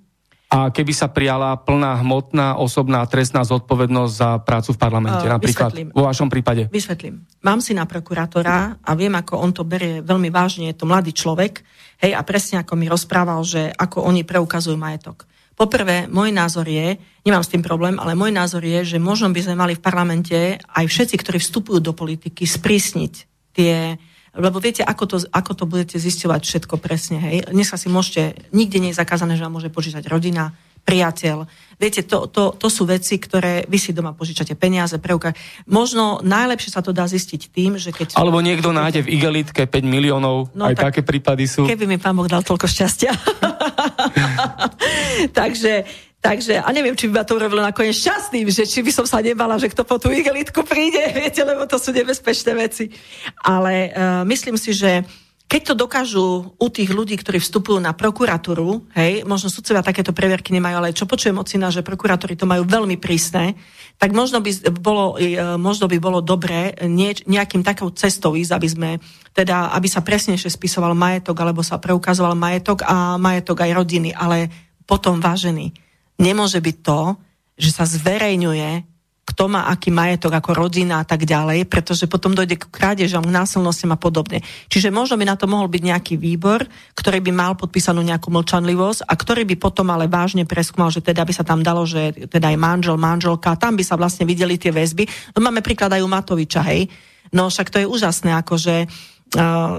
a keby sa prijala plná hmotná osobná trestná zodpovednosť za prácu v parlamente, uh, napríklad vysvetlím. vo vašom prípade? Vysvetlím. Mám si na prokurátora a viem, ako on to berie veľmi vážne, je to mladý človek, hej, a presne ako mi rozprával, že ako oni preukazujú majetok. Poprvé, môj názor je, nemám s tým problém, ale môj názor je, že možno by sme mali v parlamente aj všetci, ktorí vstupujú do politiky, sprísniť tie lebo viete, ako to, ako to budete zisťovať všetko presne, hej. Dnes si môžete, nikde nie je zakázané, že vám môže požičať rodina, priateľ. Viete, to, to, to sú veci, ktoré vy si doma požičate peniaze, preuka. Možno najlepšie sa to dá zistiť tým, že keď... Alebo niekto nájde v igelitke 5 miliónov, no, aj tak, také prípady sú. Keby mi pán Boh dal toľko šťastia. [LAUGHS] [LAUGHS] Takže Takže, a neviem, či by ma to urobilo nakoniec šťastným, že či by som sa nebala, že kto po tú igelitku príde, [LAUGHS] viete, lebo to sú nebezpečné veci. Ale uh, myslím si, že keď to dokážu u tých ľudí, ktorí vstupujú na prokuratúru, hej, možno sudcovia takéto previerky nemajú, ale čo počujem od syna, že prokurátori to majú veľmi prísne, tak možno by bolo, e, možno by bolo dobré nie, nejakým takou cestou ísť, aby sme, teda, aby sa presnejšie spisoval majetok, alebo sa preukazoval majetok a majetok aj rodiny, ale potom vážený nemôže byť to, že sa zverejňuje, kto má aký majetok ako rodina a tak ďalej, pretože potom dojde k krádežom, k násilnostiam a podobne. Čiže možno by na to mohol byť nejaký výbor, ktorý by mal podpísanú nejakú mlčanlivosť a ktorý by potom ale vážne preskúmal, že teda by sa tam dalo, že teda aj manžel, manželka, tam by sa vlastne videli tie väzby. No máme príklad aj u Matoviča, hej. No však to je úžasné, akože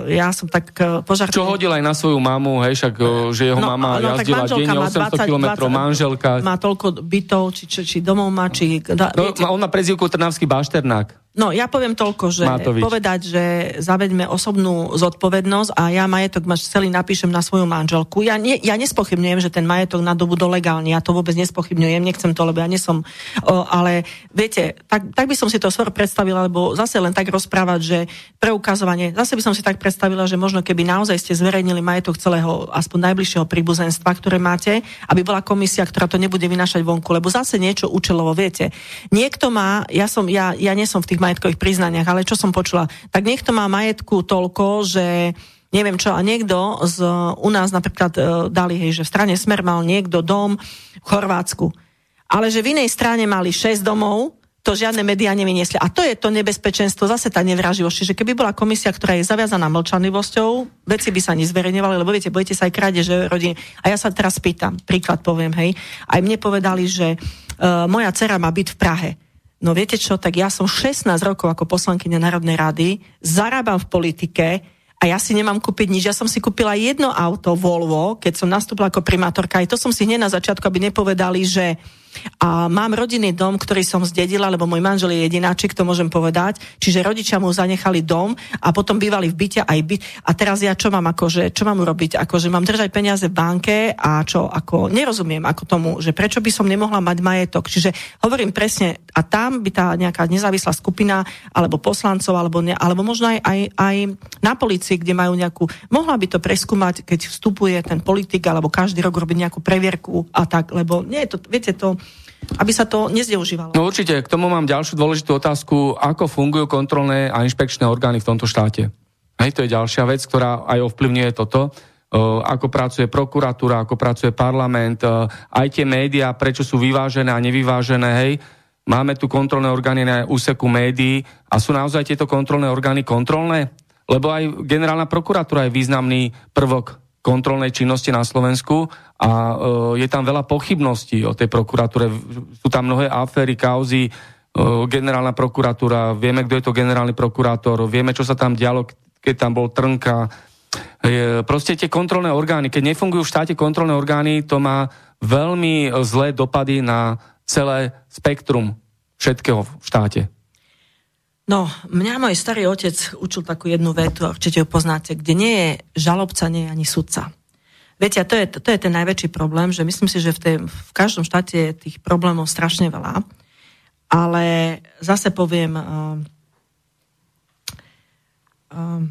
ja som tak uh, požartila. Čo hodil aj na svoju mamu, hej, však, uh, že jeho no, mama no, jazdila denne 800 km, manželka. Má toľko bytov, či, či, či domov má, či... Da, no, viete, on má prezivku Trnavský bašternák. No, ja poviem toľko, že Matovič. povedať, že zaveďme osobnú zodpovednosť a ja majetok máš celý napíšem na svoju manželku. Ja, nie, ja nespochybňujem, že ten majetok na dobu do legálne, ja to vôbec nespochybňujem, nechcem to, lebo ja nesom, o, ale viete, tak, tak by som si to skôr predstavila, lebo zase len tak rozprávať, že preukazovanie, zase by som si tak predstavila, že možno keby naozaj ste zverejnili majetok celého, aspoň najbližšieho príbuzenstva, ktoré máte, aby bola komisia, ktorá to nebude vynašať vonku, lebo zase niečo účelovo, viete. Niekto má, ja som, ja, ja nie som v tých majetkových priznaniach, ale čo som počula, tak niekto má majetku toľko, že neviem čo, a niekto z, u nás napríklad e, dali, hej, že v strane Smer mal niekto dom v Chorvátsku, ale že v inej strane mali 6 domov, to žiadne médiá nevyniesli. A to je to nebezpečenstvo, zase tá nevraživosť. Čiže keby bola komisia, ktorá je zaviazaná mlčanlivosťou, veci by sa nezverejňovali, lebo viete, budete sa aj krádeže rodiny. A ja sa teraz pýtam, príklad poviem, hej. Aj mne povedali, že uh, moja dcera má byť v Prahe. No viete čo, tak ja som 16 rokov ako poslankyňa Národnej rady, zarábam v politike a ja si nemám kúpiť nič. Ja som si kúpila jedno auto Volvo, keď som nastúpila ako primátorka. Aj to som si hneď na začiatku, aby nepovedali, že a mám rodinný dom, ktorý som zdedila, lebo môj manžel je jedináčik, to môžem povedať. Čiže rodičia mu zanechali dom a potom bývali v byte aj byt. A teraz ja čo mám akože, čo mám urobiť? Akože mám držať peniaze v banke a čo, ako nerozumiem ako tomu, že prečo by som nemohla mať majetok. Čiže hovorím presne, a tam by tá nejaká nezávislá skupina, alebo poslancov, alebo, ne, alebo možno aj, aj, aj na policii, kde majú nejakú, mohla by to preskúmať, keď vstupuje ten politik, alebo každý rok robiť nejakú previerku a tak, lebo nie je to, viete, to aby sa to nezneužívalo. No určite, k tomu mám ďalšiu dôležitú otázku, ako fungujú kontrolné a inšpekčné orgány v tomto štáte. Hej, to je ďalšia vec, ktorá aj ovplyvňuje toto, uh, ako pracuje prokuratúra, ako pracuje parlament, uh, aj tie médiá, prečo sú vyvážené a nevyvážené, hej. máme tu kontrolné orgány na úseku médií a sú naozaj tieto kontrolné orgány kontrolné? Lebo aj generálna prokuratúra je významný prvok kontrolnej činnosti na Slovensku a e, je tam veľa pochybností o tej prokuratúre. Sú tam mnohé aféry, kauzy, e, generálna prokuratúra, vieme, kto je to generálny prokurátor, vieme, čo sa tam dialo, keď tam bol Trnka. E, proste tie kontrolné orgány, keď nefungujú v štáte kontrolné orgány, to má veľmi zlé dopady na celé spektrum všetkého v štáte. No, mňa môj starý otec učil takú jednu vetu, určite ju poznáte, kde nie je žalobca, nie je ani sudca. Viete, a to je, to je ten najväčší problém, že myslím si, že v, tej, v každom štáte je tých problémov strašne veľa, ale zase poviem, uh, uh,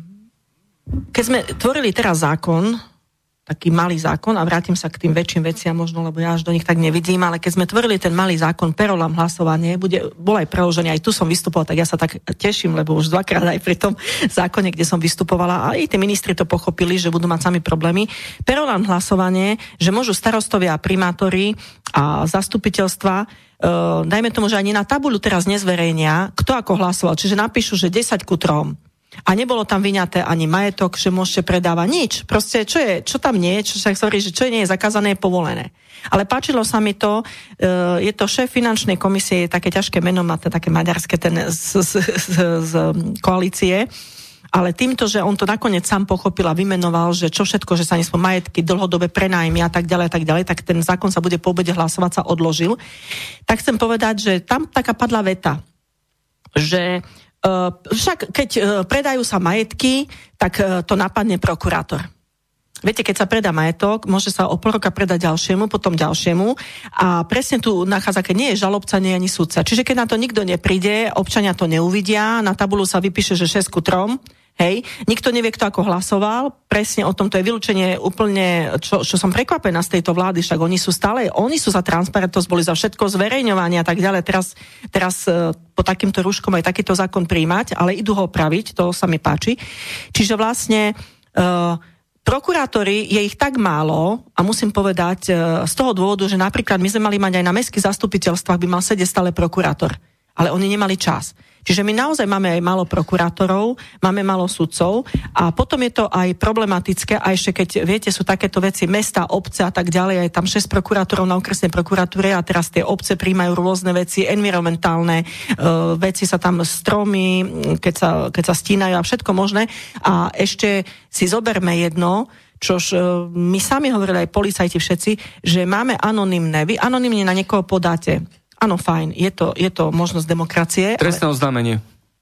keď sme tvorili teraz zákon, taký malý zákon a vrátim sa k tým väčším veciam možno, lebo ja až do nich tak nevidím, ale keď sme tvorili ten malý zákon, perolám hlasovanie, bude, bol aj preložený, aj tu som vystupoval, tak ja sa tak teším, lebo už dvakrát aj pri tom zákone, kde som vystupovala, a aj tí ministri to pochopili, že budú mať sami problémy. Perolám hlasovanie, že môžu starostovia a primátori a zastupiteľstva Uh, dajme tomu, že ani na tabuľu teraz nezverejnia, kto ako hlasoval. Čiže napíšu, že 10 ku 3 a nebolo tam vyňaté ani majetok, že môžete predávať nič. Proste, čo, je, čo tam nie je, čo sa hovorí, že čo nie je zakázané, je povolené. Ale páčilo sa mi to, uh, je to šéf finančnej komisie, je také ťažké meno, má to také maďarské ten z, z, z, z koalície, ale týmto, že on to nakoniec sám pochopil a vymenoval, že čo všetko, že sa nesmú majetky, dlhodobé prenájmy a tak ďalej, a tak ďalej, tak ten zákon sa bude po obede hlasovať, sa odložil. Tak chcem povedať, že tam taká padla veta, že však keď predajú sa majetky, tak to napadne prokurátor. Viete, keď sa predá majetok, môže sa o pol roka predať ďalšiemu, potom ďalšiemu a presne tu nachádza, keď nie je žalobca, nie je ani sudca. Čiže keď na to nikto nepríde, občania to neuvidia, na tabulu sa vypíše, že 6 ku 3, Hej, nikto nevie, kto ako hlasoval, presne o tom to je vylúčenie úplne, čo, čo som prekvapená z tejto vlády, však oni sú stále, oni sú za transparentnosť, boli za všetko zverejňovanie a tak ďalej. Teraz, teraz e, po takýmto rúškom aj takýto zákon príjmať, ale idú ho opraviť, to sa mi páči. Čiže vlastne uh, prokurátori, je ich tak málo a musím povedať uh, z toho dôvodu, že napríklad my sme mali mať aj na mestských zastupiteľstvách by mal sedieť stále prokurátor, ale oni nemali čas. Čiže my naozaj máme aj málo prokurátorov, máme málo sudcov a potom je to aj problematické a ešte keď, viete, sú takéto veci, mesta, obce a tak ďalej, aj tam 6 prokurátorov na okresnej prokuratúre a teraz tie obce príjmajú rôzne veci, environmentálne uh, veci sa tam stromy, keď sa, keď sa stínajú a všetko možné. A ešte si zoberme jedno, čož uh, my sami hovorili aj policajti všetci, že máme anonymné. Vy anonymne na niekoho podáte Áno, fajn, je to, je to možnosť demokracie. Trestné ale... oznámenie.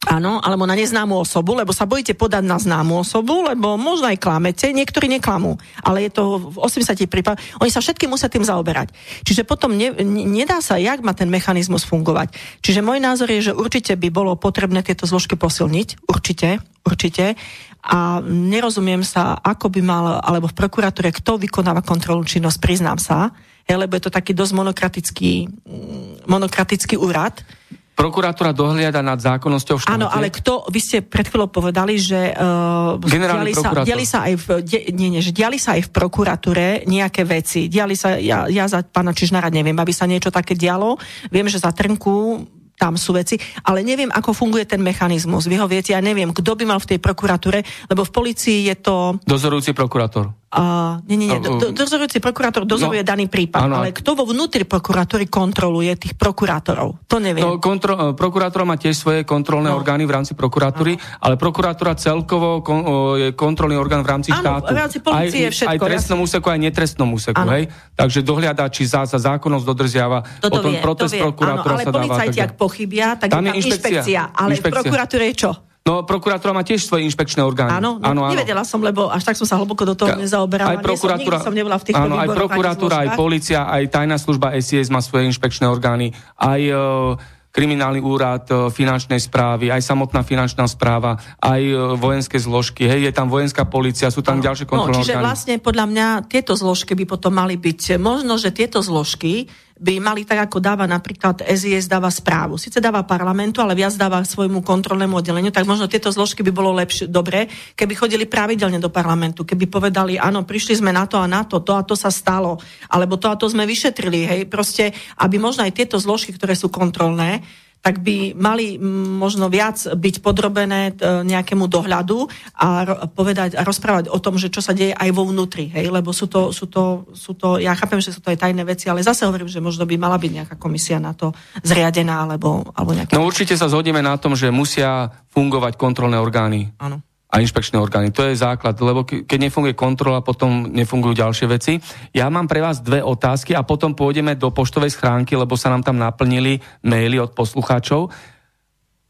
Áno, alebo na neznámu osobu, lebo sa bojíte podať na známu osobu, lebo možno aj klamete, niektorí neklamú, ale je to v 80 prípad. Oni sa všetky musia tým zaoberať. Čiže potom ne, nedá sa, jak má ten mechanizmus fungovať. Čiže môj názor je, že určite by bolo potrebné tieto zložky posilniť, určite, určite. A nerozumiem sa, ako by mal, alebo v prokuratúre, kto vykonáva kontrolnú činnosť, priznám sa, lebo je to taký dosť monokratický, mm, monokratický úrad. Prokuratúra dohliada nad zákonnosťou štáte. Áno, ale kto, vy ste pred chvíľou povedali, že uh, diali, sa, diali, sa aj v, de, nie, nie, že diali sa aj v prokuratúre nejaké veci. Diali sa, ja, ja za pána Čižnára neviem, aby sa niečo také dialo. Viem, že za Trnku tam sú veci, ale neviem, ako funguje ten mechanizmus. Vy ho viete, ja neviem, kto by mal v tej prokuratúre, lebo v policii je to... Dozorujúci prokurátor. Uh, nie, nie, nie. Do, do, dozorujúci prokurátor dozoruje no, daný prípad, áno. ale kto vo vnútri prokuratúry kontroluje tých prokurátorov? To neviem. No, kontro, e, prokurátor má tiež svoje kontrolné no. orgány v rámci prokuratúry, no. ale prokuratúra celkovo kon, je kontrolný orgán v rámci áno, štátu. v rámci policie aj, je všetko. Aj trestnom úseku, aj netrestnom úseku, hej? Takže dohľadá, či za, za zákonnosť dodržiava. Toto Potom vie, protest to vie. prokurátora áno, ale sa dáva. policajti, ak pochybia, tak tam je tam inšpekcia. inšpekcia. Ale inšpekcia. v prokuratúre je čo? No, prokurátora má tiež svoje inšpekčné orgány. Áno, no, áno, áno. nevedela som, lebo až tak som sa hlboko do toho nezaoberala. Aj prokuratúra, som, som nebola v áno, aj prokuratúra, aj policia, aj tajná služba SIS má svoje inšpekčné orgány. Aj uh, kriminálny úrad e, finančnej správy, aj samotná finančná správa, aj e, vojenské zložky, hej, je tam vojenská policia, sú tam no, ďalšie kontrolné no, čiže orgány. vlastne podľa mňa tieto zložky by potom mali byť, možno, že tieto zložky by mali tak, ako dáva napríklad SIS dáva správu. Sice dáva parlamentu, ale viac dáva svojmu kontrolnému oddeleniu, tak možno tieto zložky by bolo lepšie, dobre, keby chodili pravidelne do parlamentu, keby povedali, áno, prišli sme na to a na to, to a to sa stalo, alebo to a to sme vyšetrili, hej, proste, aby možno aj tieto zložky, ktoré sú kontrolné, tak by mali možno viac byť podrobené e, nejakému dohľadu a povedať a rozprávať o tom, že čo sa deje aj vo vnútri, hej, lebo sú to, sú to, sú to, ja chápem, že sú to aj tajné veci, ale zase hovorím, že možno by mala byť nejaká komisia na to zriadená, alebo, alebo nejaká... No určite sa zhodneme na tom, že musia fungovať kontrolné orgány. Áno a inšpekčné orgány. To je základ, lebo keď nefunguje kontrola, potom nefungujú ďalšie veci. Ja mám pre vás dve otázky a potom pôjdeme do poštovej schránky, lebo sa nám tam naplnili maily od poslucháčov.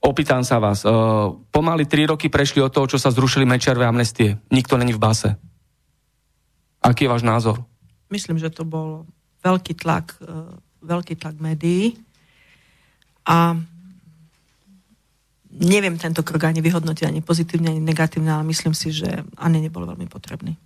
Opýtam sa vás, uh, pomaly tri roky prešli od toho, čo sa zrušili Mečerové amnestie. Nikto není v base. Aký je váš názor? Myslím, že to bol veľký tlak, uh, veľký tlak médií a neviem tento krok ani vyhodnotiť ani pozitívne, ani negatívne, ale myslím si, že ani nebol veľmi potrebný.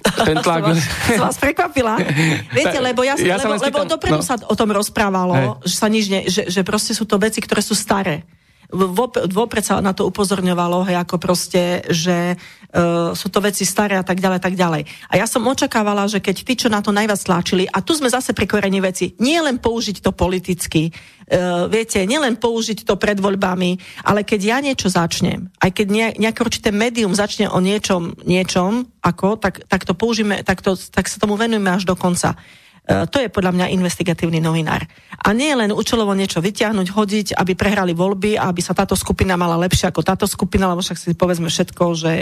Ten tlak... [LAUGHS] som, vás, som vás prekvapila. [LAUGHS] Viete, lebo, ja, ja lebo, lebo dopredu no. sa o tom rozprávalo, Hej. že sa nič ne, že, že proste sú to veci, ktoré sú staré vopred sa na to upozorňovalo, hej, ako proste, že uh, sú to veci staré a tak ďalej, tak ďalej. A ja som očakávala, že keď tí, čo na to najviac tlačili, a tu sme zase pri korení veci, nie len použiť to politicky, uh, viete, nielen použiť to pred voľbami, ale keď ja niečo začnem, aj keď ne, nejaké určité médium začne o niečom, niečom ako, tak, tak to použijeme, tak, to, tak sa tomu venujeme až do konca. E, to je podľa mňa investigatívny novinár. A nie len účelovo niečo vyťahnuť, hodiť, aby prehrali voľby, aby sa táto skupina mala lepšie ako táto skupina, lebo však si povedzme všetko, že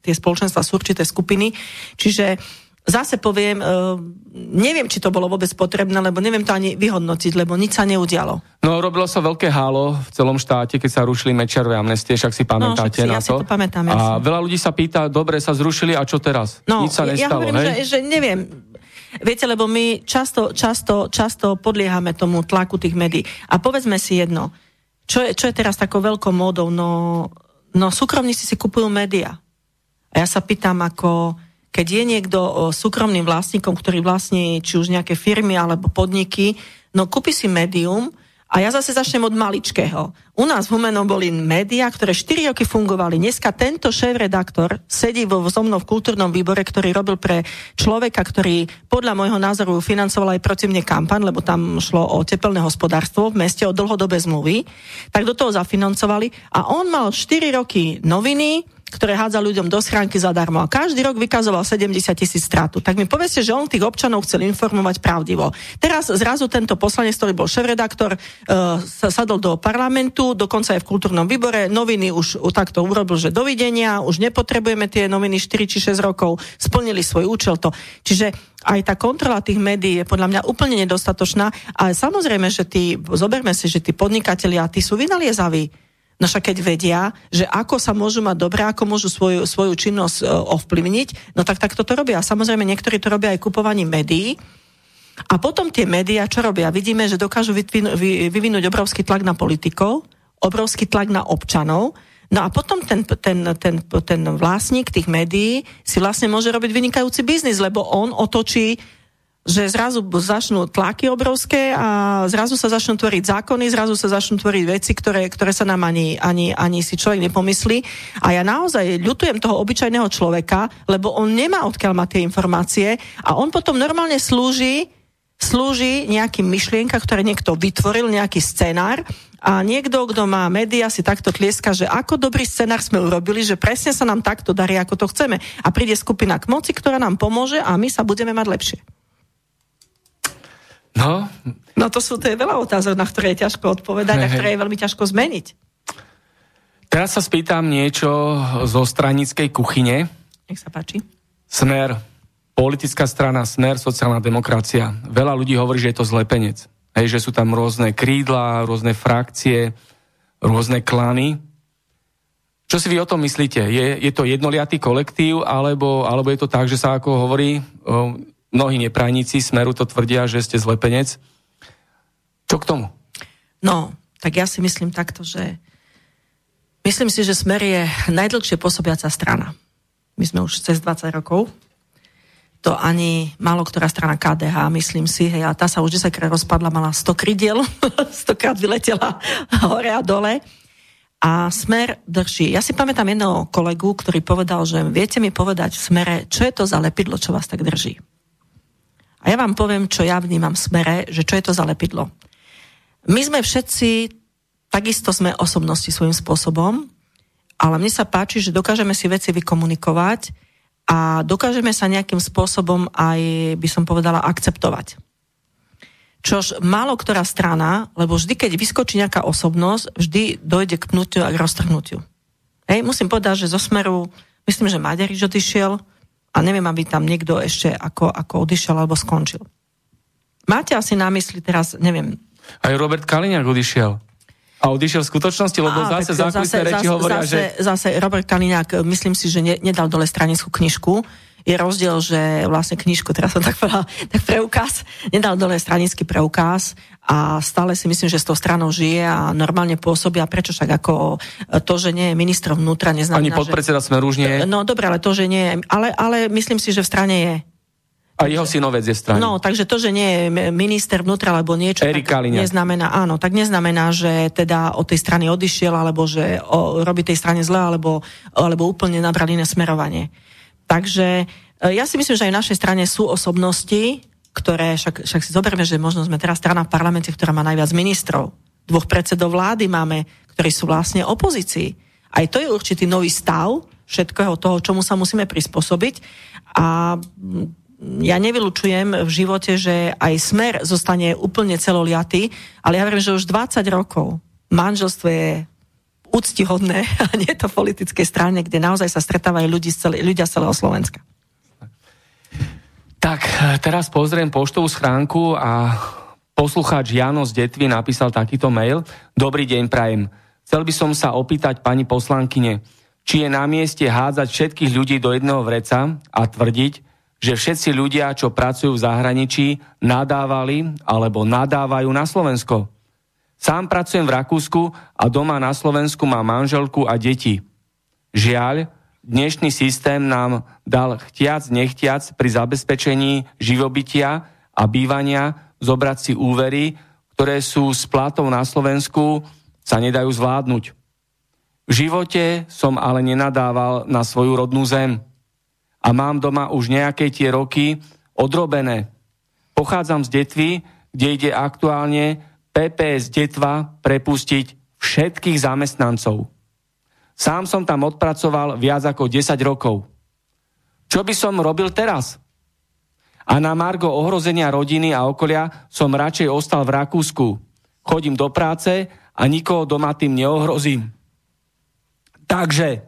tie spoločenstva sú určité skupiny. Čiže zase poviem, uh, neviem, či to bolo vôbec potrebné, lebo neviem to ani vyhodnotiť, lebo nič sa neudialo. No, robilo sa veľké hálo v celom štáte, keď sa rušili Mečerové amnestie, však si pamätáte no, však si, na ja to. Si to pamätám, ja a si. veľa ľudí sa pýta, dobre, sa zrušili a čo teraz? No, nič sa nestalo, ja hovorím, hej? Že, že neviem, Viete, lebo my často, často, často podliehame tomu tlaku tých médií. A povedzme si jedno, čo je, čo je teraz takou veľkou módou? No, no súkromníci si kupujú médiá. A ja sa pýtam, ako keď je niekto súkromným vlastníkom, ktorý vlastní či už nejaké firmy alebo podniky, no kúpi si médium, a ja zase začnem od maličkého. U nás v Humenom boli médiá, ktoré 4 roky fungovali. Dneska tento šéf-redaktor sedí vo, so mnou v kultúrnom výbore, ktorý robil pre človeka, ktorý podľa môjho názoru financoval aj proti mne kampaň, lebo tam šlo o tepelné hospodárstvo v meste, o dlhodobé zmluvy. Tak do toho zafinancovali. A on mal 4 roky noviny, ktoré hádza ľuďom do schránky zadarmo a každý rok vykazoval 70 tisíc stratu. Tak mi povedzte, že on tých občanov chcel informovať pravdivo. Teraz zrazu tento poslanec, ktorý bol šéf-redaktor, uh, sa sadol do parlamentu, dokonca aj v kultúrnom výbore, noviny už takto urobil, že dovidenia, už nepotrebujeme tie noviny 4 či 6 rokov, splnili svoj účel to. Čiže aj tá kontrola tých médií je podľa mňa úplne nedostatočná. Ale samozrejme, že tí, zoberme si, že tí podnikatelia, tí sú vynaliezaví No však keď vedia, že ako sa môžu mať dobre, ako môžu svoju, svoju činnosť e, ovplyvniť, no tak takto to robia. Samozrejme, niektorí to robia aj kupovaním médií. A potom tie médiá, čo robia? Vidíme, že dokážu vyvinúť obrovský tlak na politikov, obrovský tlak na občanov, No a potom ten, ten, ten, ten vlastník tých médií si vlastne môže robiť vynikajúci biznis, lebo on otočí že zrazu začnú tlaky obrovské a zrazu sa začnú tvoriť zákony, zrazu sa začnú tvoriť veci, ktoré, ktoré sa nám ani, ani, ani si človek nepomyslí. A ja naozaj ľutujem toho obyčajného človeka, lebo on nemá odkiaľ mať tie informácie a on potom normálne slúži slúži nejakým myšlienka, ktoré niekto vytvoril, nejaký scenár a niekto, kto má média, si takto tlieska, že ako dobrý scenár sme urobili, že presne sa nám takto darí, ako to chceme. A príde skupina k moci, ktorá nám pomôže a my sa budeme mať lepšie. No, no to sú, to je veľa otázok, na ktoré je ťažko odpovedať hej, a ktoré je veľmi ťažko zmeniť. Teraz sa spýtam niečo zo stranickej kuchyne. Nech sa páči. Smer, politická strana, smer, sociálna demokracia. Veľa ľudí hovorí, že je to zlepenec. Hej, že sú tam rôzne krídla, rôzne frakcie, rôzne klany. Čo si vy o tom myslíte? Je, je to jednoliatý kolektív, alebo, alebo je to tak, že sa ako hovorí, mnohí neprajníci Smeru to tvrdia, že ste zlepenec. Čo k tomu? No, tak ja si myslím takto, že myslím si, že Smer je najdlhšie pôsobiaca strana. My sme už cez 20 rokov. to ani málo ktorá strana KDH, myslím si, hej, a tá sa už 10 krát rozpadla, mala 100 krydiel, [LAUGHS] 100 krát vyletela hore a dole. A smer drží. Ja si pamätám jedného kolegu, ktorý povedal, že viete mi povedať v smere, čo je to za lepidlo, čo vás tak drží. A ja vám poviem, čo ja vnímam v smere, že čo je to za lepidlo. My sme všetci, takisto sme osobnosti svojím spôsobom, ale mne sa páči, že dokážeme si veci vykomunikovať a dokážeme sa nejakým spôsobom aj, by som povedala, akceptovať. Čož málo ktorá strana, lebo vždy, keď vyskočí nejaká osobnosť, vždy dojde k pnutiu a k roztrhnutiu. Hej, musím povedať, že zo smeru, myslím, že Maďarič odišiel a neviem, aby tam niekto ešte ako, ako odišiel alebo skončil. Máte asi na mysli teraz, neviem... Aj Robert Kaliňák odišiel. A odišiel v skutočnosti, lebo Á, zase zákulisné reči zase, hovoria, zase, že... Zase Robert Kaliňák, myslím si, že ne, nedal dole stranickú knižku. Je rozdiel, že vlastne knižku, teraz som tak povedala, [LAUGHS] tak preukaz, nedal dole stranický preukaz a stále si myslím, že s tou stranou žije a normálne pôsobí a prečo však ako to, že nie je ministrom vnútra, neznamená, Ani podpredseda sme už nie No dobre, ale to, že nie je, ale, ale myslím si, že v strane je. A jeho synovec je strane. No, takže to, že nie je minister vnútra alebo niečo, Erik tak neznamená, áno, tak neznamená, že teda od tej strany odišiel, alebo že o, robí tej strane zle, alebo, alebo úplne nabral iné smerovanie. Takže e, ja si myslím, že aj v našej strane sú osobnosti, ktoré, však, však si zoberme, že možno sme teraz strana v parlamente, ktorá má najviac ministrov. Dvoch predsedov vlády máme, ktorí sú vlastne opozícii. Aj to je určitý nový stav všetkého toho, čomu sa musíme prispôsobiť. A ja nevylučujem v živote, že aj smer zostane úplne celoliatý, ale ja verím, že už 20 rokov manželstvo je úctihodné [LAUGHS] a nie to v politickej strane, kde naozaj sa stretávajú ľudí z ľudia z celého Slovenska. Tak, teraz pozriem poštovú schránku a poslucháč Jano z Detvy napísal takýto mail. Dobrý deň, prajem. Chcel by som sa opýtať pani poslankyne, či je na mieste hádzať všetkých ľudí do jedného vreca a tvrdiť, že všetci ľudia, čo pracujú v zahraničí, nadávali alebo nadávajú na Slovensko. Sám pracujem v Rakúsku a doma na Slovensku mám manželku a deti. Žiaľ, dnešný systém nám dal chtiac, nechtiac pri zabezpečení živobytia a bývania zobrať si úvery, ktoré sú s platou na Slovensku sa nedajú zvládnuť. V živote som ale nenadával na svoju rodnú zem a mám doma už nejaké tie roky odrobené. Pochádzam z Detvy, kde ide aktuálne PPS Detva prepustiť všetkých zamestnancov. Sám som tam odpracoval viac ako 10 rokov. Čo by som robil teraz? A na Margo ohrozenia rodiny a okolia som radšej ostal v Rakúsku. Chodím do práce a nikoho doma tým neohrozím. Takže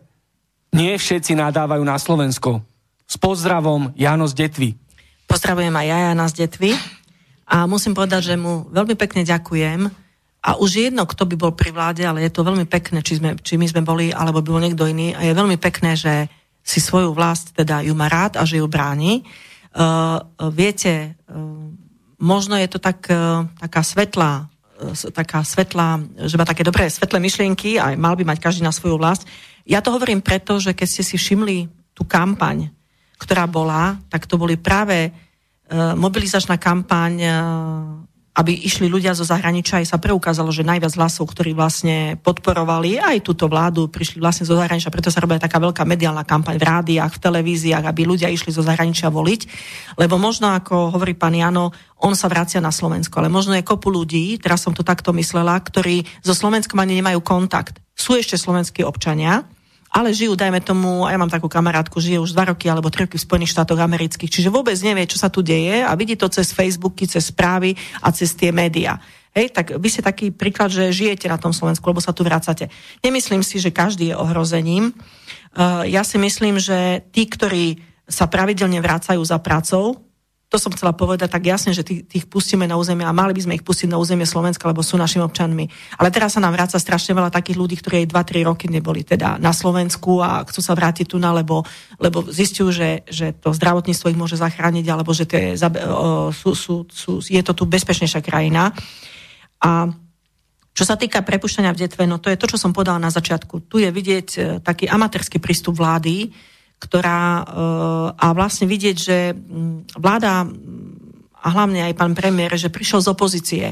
nie všetci nadávajú na Slovensko. S pozdravom Jano z Detvy. Pozdravujem aj ja Jana z Detvy a musím povedať, že mu veľmi pekne ďakujem a už jedno, kto by bol pri vláde, ale je to veľmi pekné, či, sme, či my sme boli, alebo bol niekto iný a je veľmi pekné, že si svoju vlast teda ju má rád a že ju bráni. Uh, viete, uh, možno je to tak, uh, taká svetlá taká svetlá, že má také dobré svetlé myšlienky a mal by mať každý na svoju vlast. Ja to hovorím preto, že keď ste si všimli tú kampaň, ktorá bola, tak to boli práve mobilizačná kampaň, aby išli ľudia zo zahraničia, aj sa preukázalo, že najviac hlasov, ktorí vlastne podporovali aj túto vládu, prišli vlastne zo zahraničia, preto sa robila taká veľká mediálna kampaň v rádiách, v televíziách, aby ľudia išli zo zahraničia voliť, lebo možno, ako hovorí pán Jano, on sa vracia na Slovensko, ale možno je kopu ľudí, teraz som to takto myslela, ktorí so Slovenskom ani nemajú kontakt. Sú ešte slovenskí občania, ale žijú, dajme tomu, a ja mám takú kamarátku, žije už dva roky alebo tri roky v Spojených štátoch amerických, čiže vôbec nevie, čo sa tu deje a vidí to cez Facebooky, cez správy a cez tie médiá. Hej, tak vy ste taký príklad, že žijete na tom Slovensku, lebo sa tu vracate. Nemyslím si, že každý je ohrozením. Uh, ja si myslím, že tí, ktorí sa pravidelne vracajú za pracou, to som chcela povedať tak jasne, že tých, tých pustíme na územie a mali by sme ich pustiť na územie Slovenska, lebo sú našimi občanmi. Ale teraz sa nám vráca strašne veľa takých ľudí, ktorí aj 2-3 roky neboli teda na Slovensku a chcú sa vrátiť tu na, lebo, lebo zistujú, že, že to zdravotníctvo ich môže zachrániť, alebo že to je, sú, sú, sú, je to tu bezpečnejšia krajina. A čo sa týka prepušťania v detve, no to je to, čo som povedala na začiatku. Tu je vidieť e, taký amatérsky prístup vlády, ktorá a vlastne vidieť, že vláda a hlavne aj pán premiér, že prišiel z opozície.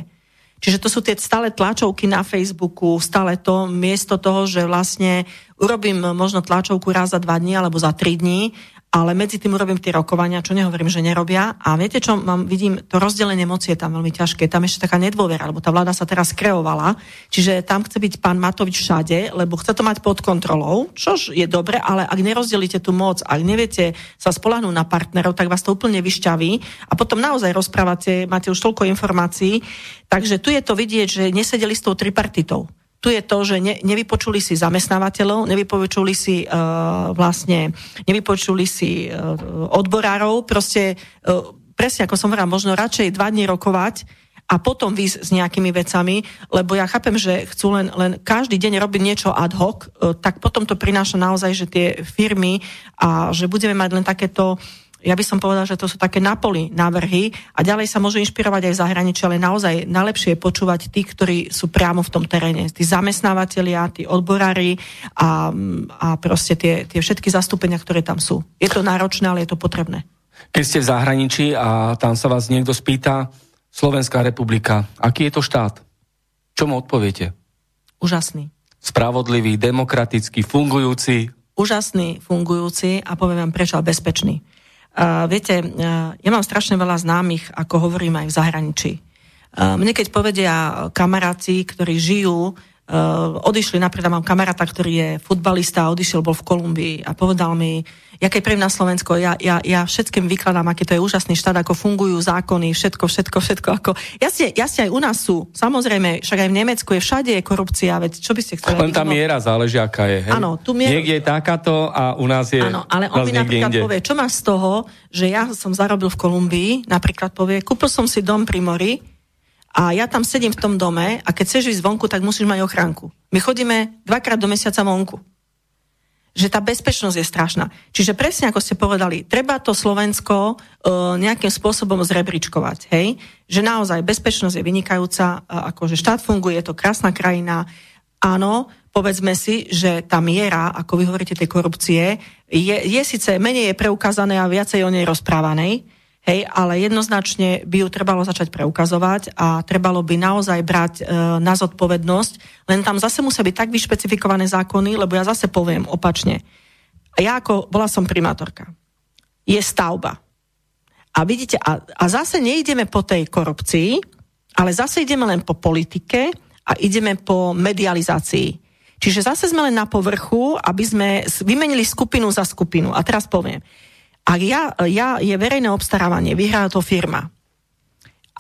Čiže to sú tie stále tlačovky na Facebooku, stále to miesto toho, že vlastne urobím možno tlačovku raz za dva dní alebo za tri dní ale medzi tým urobím tie rokovania, čo nehovorím, že nerobia. A viete čo, mám, vidím, to rozdelenie moci je tam veľmi ťažké. Tam ešte taká nedôvera, lebo tá vláda sa teraz kreovala. Čiže tam chce byť pán Matovič všade, lebo chce to mať pod kontrolou, čož je dobre, ale ak nerozdelíte tú moc, ak neviete sa spolahnúť na partnerov, tak vás to úplne vyšťaví a potom naozaj rozprávate, máte už toľko informácií. Takže tu je to vidieť, že nesedeli s tou tripartitou tu je to, že ne, nevypočuli si zamestnávateľov, nevypočuli si uh, vlastne, nevypočuli si uh, odborárov, proste uh, presne ako som hovorila, možno radšej dva dní rokovať a potom výsť s nejakými vecami, lebo ja chápem, že chcú len, len každý deň robiť niečo ad hoc, tak potom to prináša naozaj, že tie firmy a že budeme mať len takéto uh, ja by som povedal, že to sú také napoli návrhy a ďalej sa môžu inšpirovať aj v zahraničí, ale naozaj najlepšie je počúvať tých, ktorí sú priamo v tom teréne. Tí zamestnávateľia, tí odborári a, a proste tie, tie všetky zastúpenia, ktoré tam sú. Je to náročné, ale je to potrebné. Keď ste v zahraničí a tam sa vás niekto spýta, Slovenská republika, aký je to štát? Čo mu odpoviete? Úžasný. Spravodlivý, demokratický, fungujúci? Úžasný, fungujúci a poviem vám prečo, bezpečný. Viete, ja mám strašne veľa známych, ako hovorím aj v zahraničí. Mne keď povedia kamaráti, ktorí žijú, odišli, napríklad mám kamaráta, ktorý je futbalista, odišiel, bol v Kolumbii a povedal mi, jaké pre na Slovensko, ja, ja, ja všetkým vykladám, aký to je úžasný štát, ako fungujú zákony, všetko, všetko, všetko. Ako... Jasne, jasne aj u nás sú, samozrejme, však aj v Nemecku je všade je korupcia, veď čo by ste chceli? Len tá miera záleží, aká je. Hej? Áno, tu mier... Niekde je takáto a u nás je Áno, ale on mi napríklad inde. povie, čo má z toho, že ja som zarobil v Kolumbii, napríklad povie, kúpil som si dom pri mori, a ja tam sedím v tom dome a keď chceš ísť vonku, tak musíš mať ochránku. My chodíme dvakrát do mesiaca vonku. Že tá bezpečnosť je strašná. Čiže presne ako ste povedali, treba to Slovensko uh, nejakým spôsobom zrebričkovať. Hej? Že naozaj bezpečnosť je vynikajúca, uh, akože štát funguje, je to krásna krajina. Áno, povedzme si, že tá miera, ako vy hovoríte, tej korupcie, je, je síce menej je preukázané a viacej o nej rozprávanej, Hej, ale jednoznačne by ju trebalo začať preukazovať a trebalo by naozaj brať e, na zodpovednosť, len tam zase musia byť tak vyšpecifikované zákony, lebo ja zase poviem opačne. Ja ako, bola som primátorka. Je stavba. A vidíte, a, a zase neideme po tej korupcii, ale zase ideme len po politike a ideme po medializácii. Čiže zase sme len na povrchu, aby sme vymenili skupinu za skupinu. A teraz poviem, ak ja, ja je verejné obstarávanie, vyhrá to firma.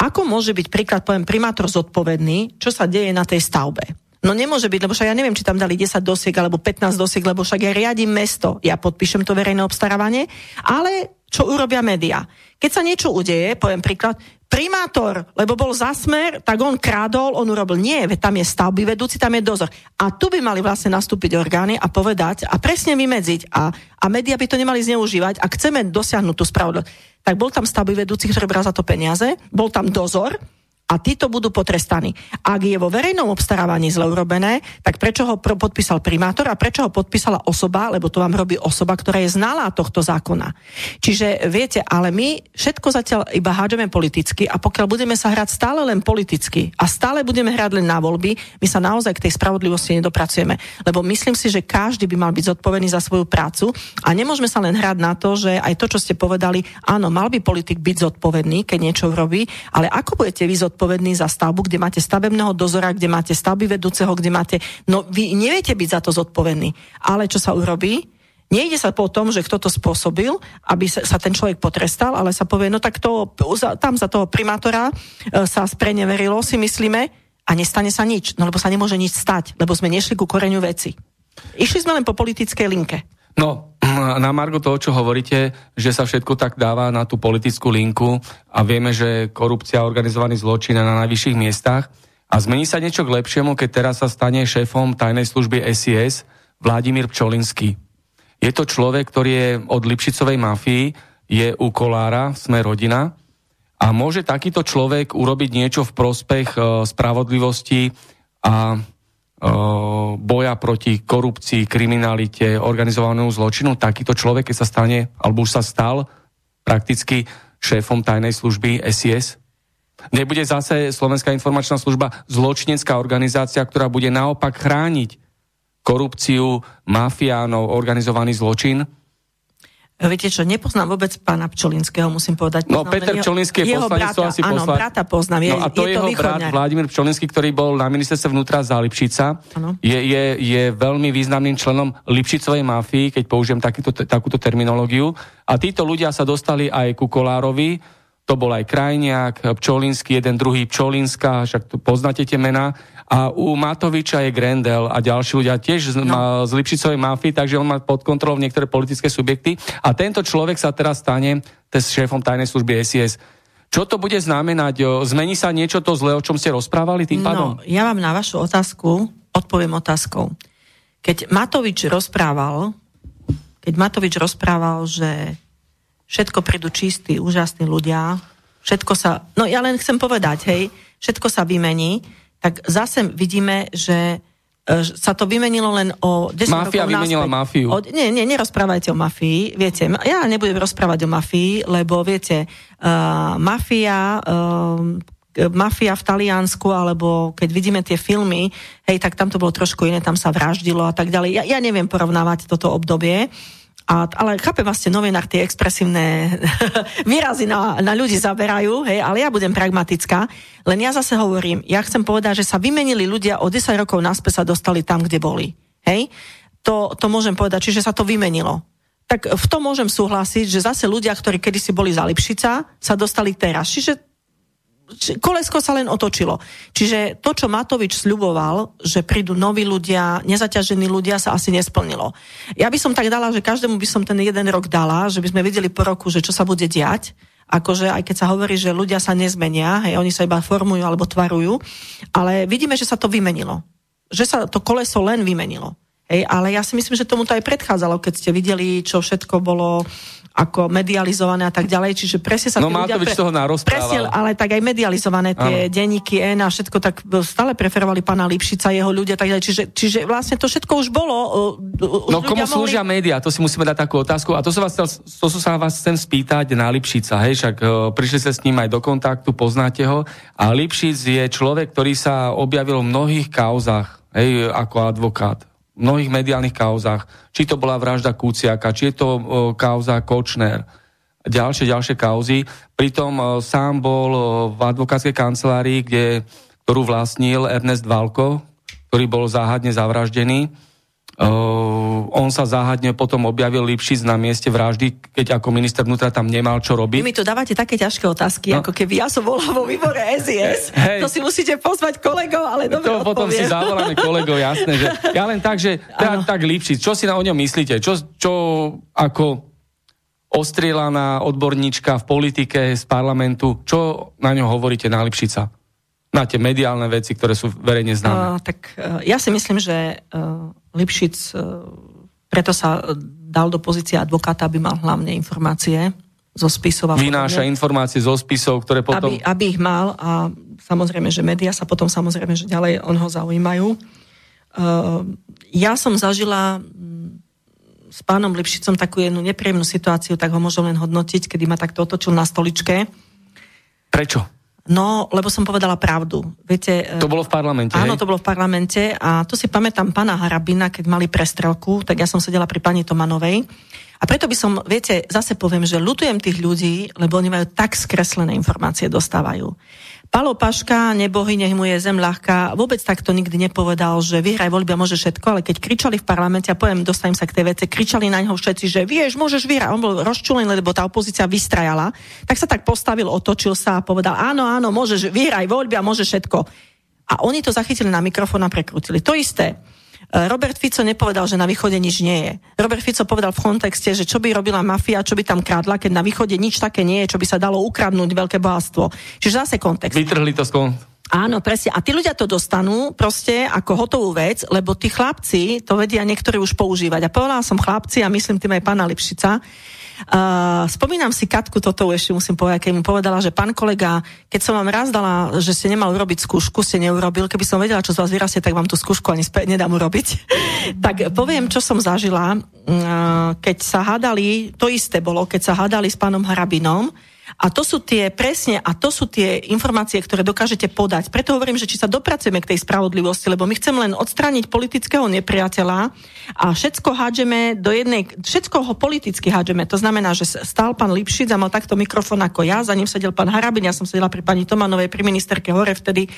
Ako môže byť príklad, poviem, primátor zodpovedný, čo sa deje na tej stavbe? No nemôže byť, lebo však ja neviem, či tam dali 10 dosiek alebo 15 dosiek, lebo však ja riadím mesto, ja podpíšem to verejné obstarávanie, ale čo urobia médiá? Keď sa niečo udeje, poviem príklad, primátor, lebo bol za smer, tak on krádol, on urobil nie, tam je stavby vedúci, tam je dozor. A tu by mali vlastne nastúpiť orgány a povedať a presne vymedziť a, a médiá by to nemali zneužívať, ak chceme dosiahnuť tú spravodlivosť. Tak bol tam stavby vedúci, ktorý bral za to peniaze, bol tam dozor, a títo budú potrestaní. Ak je vo verejnom obstarávaní zle urobené, tak prečo ho podpísal primátor a prečo ho podpísala osoba, lebo to vám robí osoba, ktorá je znalá tohto zákona. Čiže viete, ale my všetko zatiaľ iba hádžeme politicky a pokiaľ budeme sa hrať stále len politicky a stále budeme hrať len na voľby, my sa naozaj k tej spravodlivosti nedopracujeme. Lebo myslím si, že každý by mal byť zodpovedný za svoju prácu a nemôžeme sa len hrať na to, že aj to, čo ste povedali, áno, mal by politik byť zodpovedný, keď niečo robí, ale ako budete vy zodpovední zodpovedný za stavbu, kde máte stavebného dozora, kde máte stavby vedúceho, kde máte... No vy neviete byť za to zodpovedný. Ale čo sa urobí? Nejde sa po tom, že kto to spôsobil, aby sa ten človek potrestal, ale sa povie, no tak to, tam za toho primátora e, sa spreneverilo, si myslíme, a nestane sa nič. No lebo sa nemôže nič stať, lebo sme nešli ku koreňu veci. Išli sme len po politickej linke. No, na Margo toho, čo hovoríte, že sa všetko tak dáva na tú politickú linku a vieme, že korupcia a organizovaný zločin na najvyšších miestach a zmení sa niečo k lepšiemu, keď teraz sa stane šéfom tajnej služby SIS Vladimír Pčolinský. Je to človek, ktorý je od Lipšicovej mafii, je u Kolára, sme rodina a môže takýto človek urobiť niečo v prospech uh, spravodlivosti a boja proti korupcii, kriminalite, organizovanému zločinu, takýto človek, keď sa stane, alebo už sa stal prakticky šéfom tajnej služby SIS? Nebude zase Slovenská informačná služba zločinecká organizácia, ktorá bude naopak chrániť korupciu, mafiánov, organizovaný zločin? Viete čo, nepoznám vôbec pána Pčolinského, musím povedať. No, Peter Pčolinský je poslanec, to asi Áno, brata poznám, je, no, a to je jeho to brat Vladimír Pčolinský, ktorý bol na ministerstve vnútra za Lipšica, je, je, je veľmi významným členom Lipšicovej mafii, keď použijem takýto, takúto terminológiu. A títo ľudia sa dostali aj ku Kolárovi, to bol aj Krajniak, Pčolinský, jeden druhý Pčolinská, však tu poznáte tie mená. A u Matoviča je Grendel a ďalší ľudia tiež z, no. z Lipšicovej mafii, takže on má pod kontrolou niektoré politické subjekty. A tento človek sa teraz stane s šéfom tajnej služby SIS. Čo to bude znamenať? Zmení sa niečo to zle, o čom ste rozprávali tým pádom? No, ja vám na vašu otázku odpoviem otázkou. Keď Matovič rozprával, keď Matovič rozprával, že všetko prídu čistí, úžasní ľudia, všetko sa, no ja len chcem povedať, hej, všetko sa vymení, tak zase vidíme, že e, sa to vymenilo len o 10 Mafia rokov vymenila náspäť. mafiu. O, nie, nie, nerozprávajte o mafii. Viete, ja nebudem rozprávať o mafii, lebo viete, uh, mafia, uh, mafia v Taliansku, alebo keď vidíme tie filmy, hej, tak tam to bolo trošku iné, tam sa vraždilo a tak ďalej. Ja, ja neviem porovnávať toto obdobie. A, ale chápem ste novinár, tie expresívne [LAUGHS] výrazy na, na ľudí zaberajú, hej, ale ja budem pragmatická. Len ja zase hovorím, ja chcem povedať, že sa vymenili ľudia o 10 rokov naspäť sa dostali tam, kde boli. Hej? To, to môžem povedať, čiže sa to vymenilo. Tak v tom môžem súhlasiť, že zase ľudia, ktorí kedysi boli za Lipšica, sa dostali teraz. Čiže kolesko sa len otočilo. Čiže to, čo Matovič sľuboval, že prídu noví ľudia, nezaťažení ľudia, sa asi nesplnilo. Ja by som tak dala, že každému by som ten jeden rok dala, že by sme videli po roku, že čo sa bude diať, akože aj keď sa hovorí, že ľudia sa nezmenia, hej, oni sa iba formujú alebo tvarujú, ale vidíme, že sa to vymenilo. Že sa to koleso len vymenilo. Hej, ale ja si myslím, že tomu to aj predchádzalo, keď ste videli, čo všetko bolo ako medializované a tak ďalej, čiže presne sa... No Matovič pre... toho narozprával. Presne, ale tak aj medializované tie ano. denníky N a všetko tak stále preferovali pána Lipšica, jeho ľudia, tak ďalej, čiže, čiže vlastne to všetko už bolo. Už no komu mohli... slúžia médiá, to si musíme dať takú otázku a to, sa vás, to, to sa vás chcem spýtať na Lipšica, hej, však uh, prišli ste s ním aj do kontaktu, poznáte ho a Lipšic je človek, ktorý sa objavil v mnohých kauzach, hej, ako advokát mnohých mediálnych kauzách, či to bola vražda Kuciaka, či je to uh, kauza Kočner, ďalšie, ďalšie kauzy. Pritom uh, sám bol uh, v advokátskej kancelárii, kde, ktorú vlastnil Ernest Valko, ktorý bol záhadne zavraždený on sa záhadne potom objavil Lipšic na mieste vraždy, keď ako minister vnútra tam nemal čo robiť. Vy mi tu dávate také ťažké otázky, no. ako keby ja som bola vo výbore SIS. Hey. To si musíte pozvať kolegov, ale dobre To odpoviem. potom si zavoláme kolegov, jasné. Že ja len tak, že tak, tak Lipšic, čo si na o ňom myslíte? Čo, čo ako ostrielaná odborníčka v politike z parlamentu, čo na ňo hovoríte na Lipšica? Na tie mediálne veci, ktoré sú verejne známe. Uh, tak uh, ja si myslím, že uh, Lipšic e, preto sa dal do pozície advokáta, aby mal hlavne informácie zo spisov. Vynáša informácie zo spisov, ktoré potom... Aby, aby ich mal a samozrejme, že médiá sa potom samozrejme, že ďalej on ho zaujímajú. Uh, ja som zažila mm, s pánom Lipšicom takú jednu nepríjemnú situáciu, tak ho môžem len hodnotiť, kedy ma takto otočil na stoličke. Prečo? No, lebo som povedala pravdu. Viete, to bolo v parlamente, Áno, hej? to bolo v parlamente a tu si pamätám pána Harabina, keď mali prestrelku, tak ja som sedela pri pani Tomanovej. A preto by som, viete, zase poviem, že lutujem tých ľudí, lebo oni majú tak skreslené informácie, dostávajú. Palo Paška, nebohy, nech mu je zem ľahká, vôbec takto nikdy nepovedal, že vyhraj voľby a môže všetko, ale keď kričali v parlamente, a poviem, dostanem sa k tej vece, kričali na neho všetci, že vieš, môžeš vyhrať, on bol rozčulený, lebo tá opozícia vystrajala, tak sa tak postavil, otočil sa a povedal, áno, áno, môžeš, vyhraj voľby a môže všetko. A oni to zachytili na mikrofón a prekrútili. To isté. E, Robert Fico nepovedal, že na východe nič nie je. Robert Fico povedal v kontexte, že čo by robila mafia, čo by tam kradla, keď na východe nič také nie je, čo by sa dalo ukradnúť veľké bohatstvo. Čiže zase kontext. Vytrhli to z Áno, presne. A tí ľudia to dostanú proste ako hotovú vec, lebo tí chlapci to vedia niektorí už používať. A povedala som chlapci a myslím tým aj pána Lipšica, Uh, spomínam si Katku toto ešte musím povedať, keď mi povedala, že pán kolega, keď som vám raz dala, že ste nemal urobiť skúšku, ste neurobil, keby som vedela, čo z vás vyrastie, tak vám tú skúšku ani späť nedám urobiť. [LAUGHS] tak poviem, čo som zažila, uh, keď sa hádali, to isté bolo, keď sa hádali s pánom Harabinom, a to sú tie, presne, a to sú tie informácie, ktoré dokážete podať. Preto hovorím, že či sa dopracujeme k tej spravodlivosti, lebo my chceme len odstrániť politického nepriateľa a všetko hádžeme do jednej, všetko ho politicky hádžeme. To znamená, že stál pán Lipšic a mal takto mikrofón ako ja, za ním sedel pán Harabin, ja som sedela pri pani Tomanovej, pri ministerke Hore vtedy.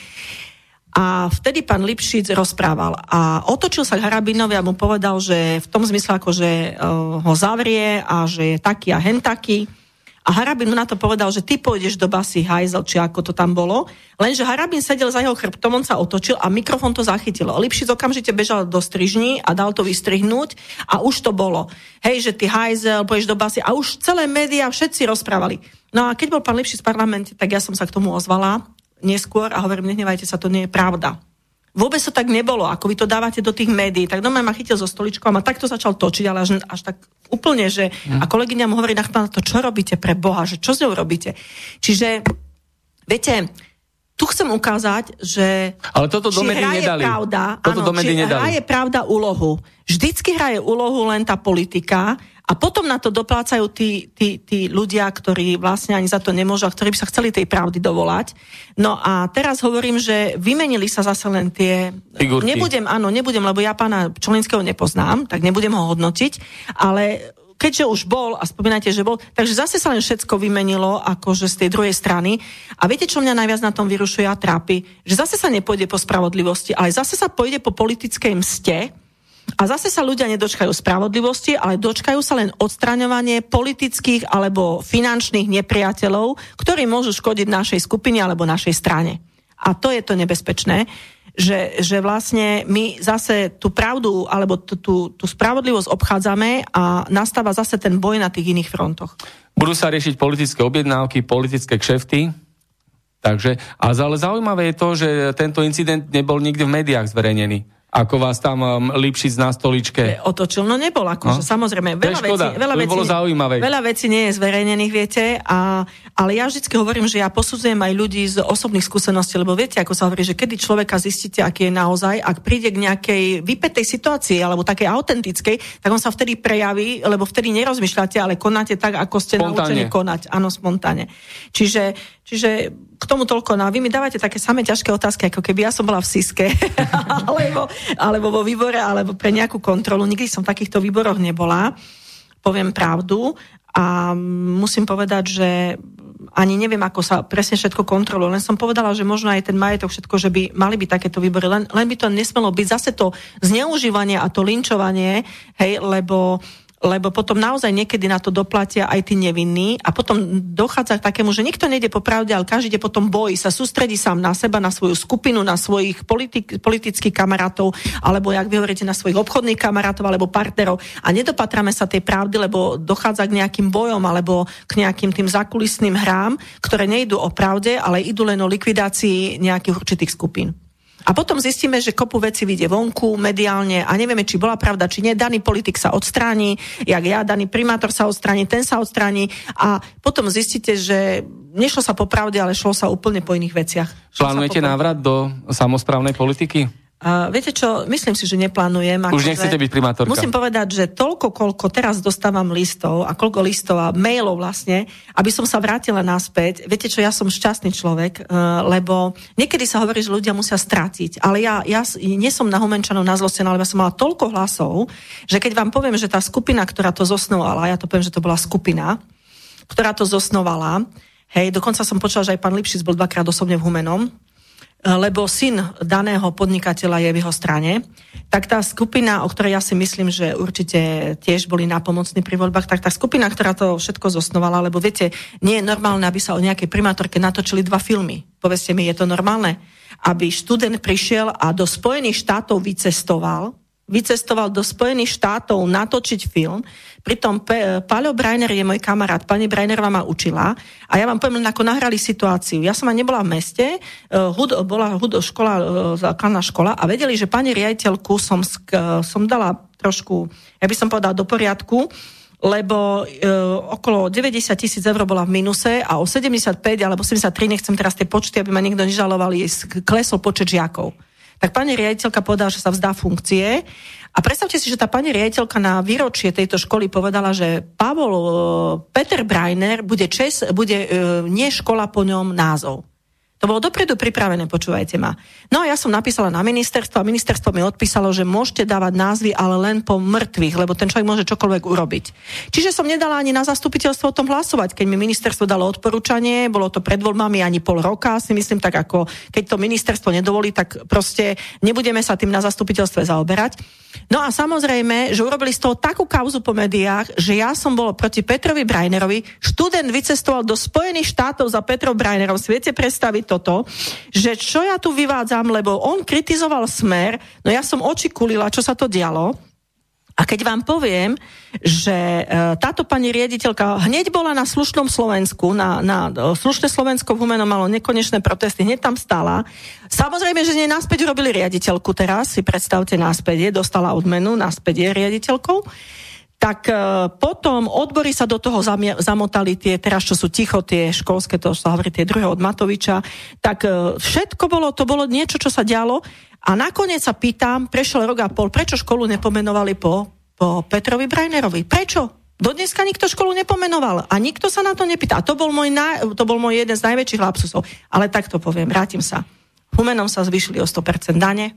A vtedy pán Lipšic rozprával a otočil sa k Harabinovi a mu povedal, že v tom zmysle, ako že uh, ho zavrie a že je taký a hen taký. A Harabin mu na to povedal, že ty pôjdeš do basy hajzel, či ako to tam bolo. Lenže Harabin sedel za jeho chrbtom, on sa otočil a mikrofón to zachytil. Lipšic okamžite bežal do strižní a dal to vystrihnúť a už to bolo. Hej, že ty hajzel, pôjdeš do basy a už celé médiá všetci rozprávali. No a keď bol pán Lipšic v parlamente, tak ja som sa k tomu ozvala neskôr a hovorím, nehnevajte sa, to nie je pravda. Vôbec to tak nebolo, ako vy to dávate do tých médií. Tak doma ma chytil zo stoličkou a ma takto začal točiť, ale až, až tak úplne, že mm. a kolegyňa mu hovorí na to, čo robíte pre Boha, že čo s ňou robíte. Čiže, viete, tu chcem ukázať, že Ale toto do médií nedali. Pravda, toto áno, do nedali. hraje pravda úlohu. Vždycky hraje úlohu len tá politika a potom na to doplácajú tí, tí, tí ľudia, ktorí vlastne ani za to nemôžu a ktorí by sa chceli tej pravdy dovolať. No a teraz hovorím, že vymenili sa zase len tie... Figurky. Nebudem, áno, nebudem, lebo ja pána Čolinského nepoznám, tak nebudem ho hodnotiť, ale keďže už bol, a spomínajte, že bol, takže zase sa len všetko vymenilo akože z tej druhej strany. A viete, čo mňa najviac na tom vyrušuje a trápi? Že zase sa nepôjde po spravodlivosti, ale zase sa pôjde po politickej mste, a zase sa ľudia nedočkajú spravodlivosti, ale dočkajú sa len odstraňovanie politických alebo finančných nepriateľov, ktorí môžu škodiť našej skupine alebo našej strane. A to je to nebezpečné, že, že vlastne my zase tú pravdu alebo tú, tú, tú spravodlivosť obchádzame a nastáva zase ten boj na tých iných frontoch. Budú sa riešiť politické objednávky, politické kšefty, takže, ale zaujímavé je to, že tento incident nebol nikdy v médiách zverejnený ako vás tam um, Lipšic na stoličke. Otočil, no nebol, akože no? samozrejme. Veľa škoda, vecí, veľa vecí, bolo zaujímavé. Veľa vecí nie je zverejnených, viete, a, ale ja vždy hovorím, že ja posudzujem aj ľudí z osobných skúseností, lebo viete, ako sa hovorí, že kedy človeka zistíte, aký je naozaj, ak príde k nejakej vypetej situácii alebo takej autentickej, tak on sa vtedy prejaví, lebo vtedy nerozmýšľate, ale konáte tak, ako ste spontánne. naučení konať. Áno, spontánne. Čiže, čiže k tomu toľko. No a vy mi dávate také samé ťažké otázky, ako keby ja som bola v Siske, [LAUGHS] alebo, alebo vo výbore, alebo pre nejakú kontrolu. Nikdy som v takýchto výboroch nebola, poviem pravdu. A musím povedať, že ani neviem, ako sa presne všetko kontroluje. Len som povedala, že možno aj ten majetok, všetko, že by mali byť takéto výbory. Len, len by to nesmelo byť zase to zneužívanie a to linčovanie, hej, lebo lebo potom naozaj niekedy na to doplatia aj tí nevinní a potom dochádza k takému, že nikto nejde po pravde, ale každý ide potom bojí sa, sústredí sám na seba, na svoju skupinu, na svojich politik, politických kamarátov, alebo jak vy hovoríte, na svojich obchodných kamarátov alebo partnerov a nedopatrame sa tej pravdy, lebo dochádza k nejakým bojom alebo k nejakým tým zakulisným hrám, ktoré nejdú o pravde, ale idú len o likvidácii nejakých určitých skupín. A potom zistíme, že kopu veci vyjde vonku, mediálne a nevieme, či bola pravda, či nie. Daný politik sa odstráni, jak ja, daný primátor sa odstráni, ten sa odstráni a potom zistíte, že nešlo sa po pravde, ale šlo sa úplne po iných veciach. Plánujete návrat do samozprávnej politiky? Uh, viete čo, myslím si, že neplánujem. Už nechcete byť primátorka. Musím povedať, že toľko, koľko teraz dostávam listov a koľko listov a mailov vlastne, aby som sa vrátila naspäť. Viete čo, ja som šťastný človek, uh, lebo niekedy sa hovorí, že ľudia musia strátiť, ale ja, ja nie som na Humenčanov na zlostená, ale ja som mala toľko hlasov, že keď vám poviem, že tá skupina, ktorá to zosnovala, ja to poviem, že to bola skupina, ktorá to zosnovala, hej, dokonca som počula, že aj pán Lipšic bol dvakrát osobne v Humenom, lebo syn daného podnikateľa je v jeho strane, tak tá skupina, o ktorej ja si myslím, že určite tiež boli napomocní pri voľbách, tak tá skupina, ktorá to všetko zosnovala, lebo viete, nie je normálne, aby sa o nejakej primátorke natočili dva filmy. Povedzte mi, je to normálne? Aby študent prišiel a do Spojených štátov vycestoval, vycestoval do Spojených štátov natočiť film. Pritom Pe- Paľo Brajner je môj kamarát, pani Brajnerová ma učila a ja vám poviem ako nahrali situáciu. Ja som ani nebola v meste, uh, hud, bola hudo škola, uh, základná škola a vedeli, že pani riaditeľku som, sk- som dala trošku, ja by som povedala, do poriadku, lebo e, okolo 90 tisíc eur bola v minuse a o 75 alebo 73, nechcem teraz tie počty, aby ma niekto nežaloval, klesol počet žiakov. Tak pani riaditeľka povedala, že sa vzdá funkcie a predstavte si, že tá pani riaditeľka na výročie tejto školy povedala, že Pavol e, Peter Breiner bude, čes, bude e, nie škola po ňom názov. To bolo dopredu pripravené, počúvajte ma. No a ja som napísala na ministerstvo a ministerstvo mi odpísalo, že môžete dávať názvy, ale len po mŕtvych, lebo ten človek môže čokoľvek urobiť. Čiže som nedala ani na zastupiteľstvo o tom hlasovať, keď mi ministerstvo dalo odporúčanie, bolo to pred voľbami ani pol roka, si myslím, tak ako keď to ministerstvo nedovolí, tak proste nebudeme sa tým na zastupiteľstve zaoberať. No a samozrejme, že urobili z toho takú kauzu po médiách, že ja som bol proti Petrovi Brajnerovi, študent vycestoval do Spojených štátov za Petrov Brajnerov, si viete predstaviť toto, že čo ja tu vyvádzam, lebo on kritizoval smer, no ja som očikulila, čo sa to dialo, a keď vám poviem, že e, táto pani riaditeľka hneď bola na slušnom Slovensku, na, na e, slušné Slovensko v Humeno malo nekonečné protesty, hneď tam stála. Samozrejme, že nie naspäť urobili riaditeľku teraz, si predstavte naspäť, je, dostala odmenu, naspäť je riaditeľkou tak e, potom odbory sa do toho zamotali tie, teraz čo sú ticho, tie školské, to sa hovorí tie druhé od Matoviča, tak e, všetko bolo, to bolo niečo, čo sa dialo a nakoniec sa pýtam, prešiel rok a pol, prečo školu nepomenovali po, po Petrovi Brajnerovi? Prečo? Do dneska nikto školu nepomenoval a nikto sa na to nepýta. A to bol môj, na, to bol môj jeden z najväčších lapsusov. Ale tak to poviem, vrátim sa. Humenom sa zvýšili o 100% dane,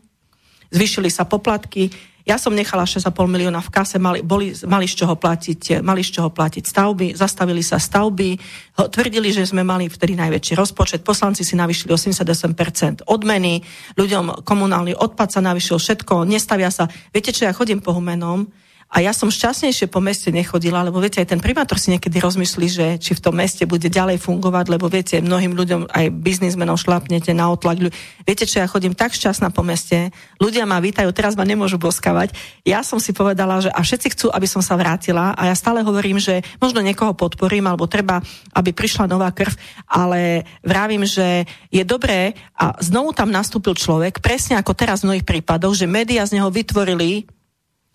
zvýšili sa poplatky, ja som nechala 6,5 milióna v kase, mali, boli, mali, z čoho platiť, mali z čoho platiť stavby, zastavili sa stavby, tvrdili, že sme mali vtedy najväčší rozpočet, poslanci si navyšili 88% odmeny, ľuďom komunálny odpad sa navyšil všetko, nestavia sa. Viete čo, ja chodím po humenom, a ja som šťastnejšie po meste nechodila, lebo viete, aj ten primátor si niekedy rozmyslí, že či v tom meste bude ďalej fungovať, lebo viete, mnohým ľuďom, aj biznismenom šlapnete na otlak. Viete, čo ja chodím tak šťastná po meste, ľudia ma vítajú, teraz ma nemôžu boskavať. Ja som si povedala, že a všetci chcú, aby som sa vrátila a ja stále hovorím, že možno niekoho podporím, alebo treba, aby prišla nová krv, ale vravím, že je dobré a znovu tam nastúpil človek, presne ako teraz v mnohých prípadoch, že médiá z neho vytvorili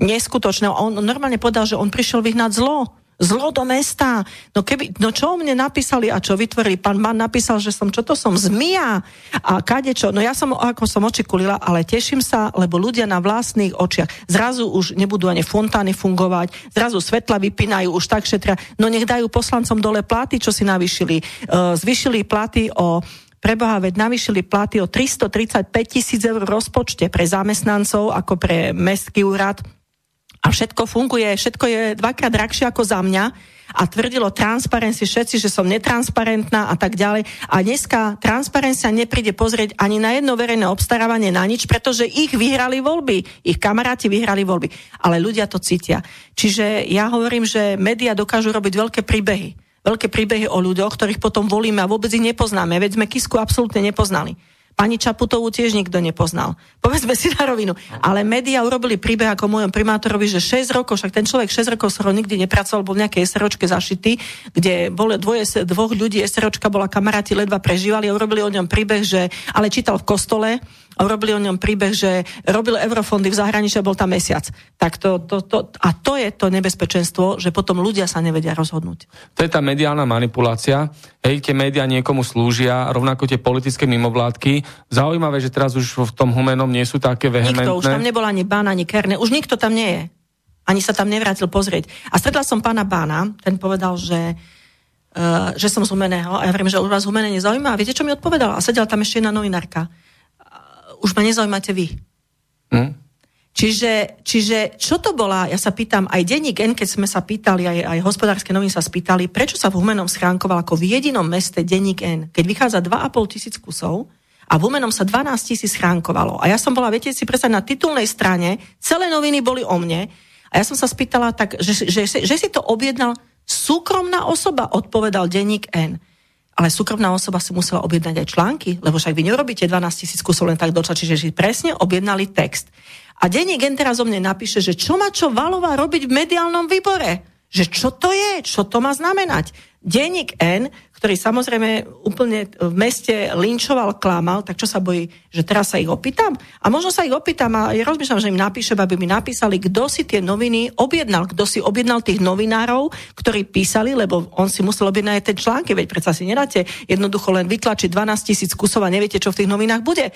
neskutočné. On normálne povedal, že on prišiel vyhnať zlo. Zlo do mesta. No, keby, no čo o mne napísali a čo vytvorili? Pán Man napísal, že som, čo to som, zmia a kadečo. No ja som, ako som očikulila, ale teším sa, lebo ľudia na vlastných očiach. Zrazu už nebudú ani fontány fungovať, zrazu svetla vypínajú, už tak šetria. No nech dajú poslancom dole platy, čo si navýšili. Uh, zvyšili platy o Preboha, veď navýšili platy o 335 tisíc eur v rozpočte pre zamestnancov ako pre mestský úrad a všetko funguje, všetko je dvakrát drahšie ako za mňa a tvrdilo transparency všetci, že som netransparentná a tak ďalej. A dneska transparencia nepríde pozrieť ani na jedno verejné obstarávanie na nič, pretože ich vyhrali voľby, ich kamaráti vyhrali voľby. Ale ľudia to cítia. Čiže ja hovorím, že médiá dokážu robiť veľké príbehy. Veľké príbehy o ľuďoch, ktorých potom volíme a vôbec ich nepoznáme. Veď sme Kisku absolútne nepoznali. Pani Čaputovú tiež nikto nepoznal. Povedzme si na rovinu. Ale médiá urobili príbeh ako mojom primátorovi, že 6 rokov, však ten človek 6 rokov ho nikdy nepracoval, bol v nejakej SROčke zašitý, kde bolo dvoje, dvoch ľudí, SROčka bola kamaráti, ledva prežívali a urobili o ňom príbeh, že ale čítal v kostole, a urobili o ňom príbeh, že robil eurofondy v zahraničí a bol tam mesiac. Tak to, to, to, a to je to nebezpečenstvo, že potom ľudia sa nevedia rozhodnúť. To je tá mediálna manipulácia. Hej, tie médiá niekomu slúžia, rovnako tie politické mimovládky. Zaujímavé, že teraz už v tom humenom nie sú také vehementné. Nikto, už tam nebol ani Bán, ani Kerne, už nikto tam nie je. Ani sa tam nevrátil pozrieť. A stretla som pána Bána, ten povedal, že Uh, že som z Humeného a ja viem, že už vás Humené nezaujíma. A viete, čo mi odpovedal? A sedela tam ešte jedna novinárka už ma nezaujímate vy. Hm? Čiže, čiže čo to bola, ja sa pýtam, aj denník N, keď sme sa pýtali, aj, aj hospodárske noviny sa spýtali, prečo sa v Humenom schránkoval ako v jedinom meste denník N, keď vychádza 2,5 tisíc kusov a v Humenom sa 12 tisíc schránkovalo. A ja som bola, viete si predstaviť, na titulnej strane, celé noviny boli o mne a ja som sa spýtala tak, že, že, že, že si to objednal súkromná osoba, odpovedal denník N ale súkromná osoba si musela objednať aj články, lebo však vy nerobíte 12 tisíc kusov len tak doča, čiže si presne objednali text. A denní gen teraz o mne napíše, že čo má čo Valová robiť v mediálnom výbore? Že čo to je? Čo to má znamenať? Denník N ktorý samozrejme úplne v meste linčoval, klamal, tak čo sa bojí, že teraz sa ich opýtam? A možno sa ich opýtam a ja rozmýšľam, že im napíšem, aby mi napísali, kto si tie noviny objednal, kto si objednal tých novinárov, ktorí písali, lebo on si musel objednať tie články, veď predsa si nedáte jednoducho len vytlačiť 12 tisíc kusov a neviete, čo v tých novinách bude.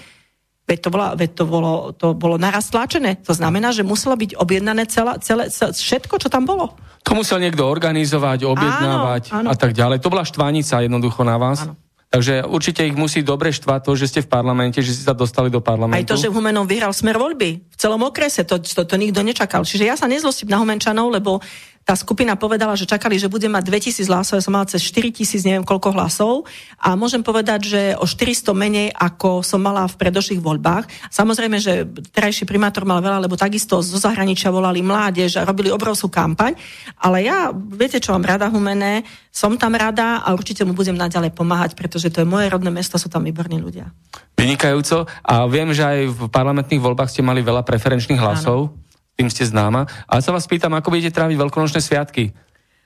Veď to, bolo, veď to, bolo, to bolo naraz tlačené. To znamená, že muselo byť objednané celé, celé, všetko, čo tam bolo. To musel niekto organizovať, objednávať áno, áno. a tak ďalej. To bola štvanica jednoducho na vás. Áno. Takže určite ich musí dobre štvať to, že ste v parlamente, že ste sa dostali do parlamentu. Aj to, že Humenom vyhral smer voľby v celom okrese, to, to, to nikto nečakal. Čiže ja sa nezlostím na Humenčanov, lebo tá skupina povedala, že čakali, že bude mať 2000 hlasov, ja som mala cez 4000, neviem koľko hlasov a môžem povedať, že o 400 menej, ako som mala v predošlých voľbách. Samozrejme, že terajší primátor mal veľa, lebo takisto zo zahraničia volali mládež a robili obrovskú kampaň, ale ja, viete čo, mám rada Humené, som tam rada a určite mu budem naďalej pomáhať, pretože to je moje rodné mesto, sú tam výborní ľudia. Vynikajúco. A viem, že aj v parlamentných voľbách ste mali veľa preferenčných hlasov. Áno tým ste známa. Ale sa vás pýtam, ako budete tráviť veľkonočné sviatky?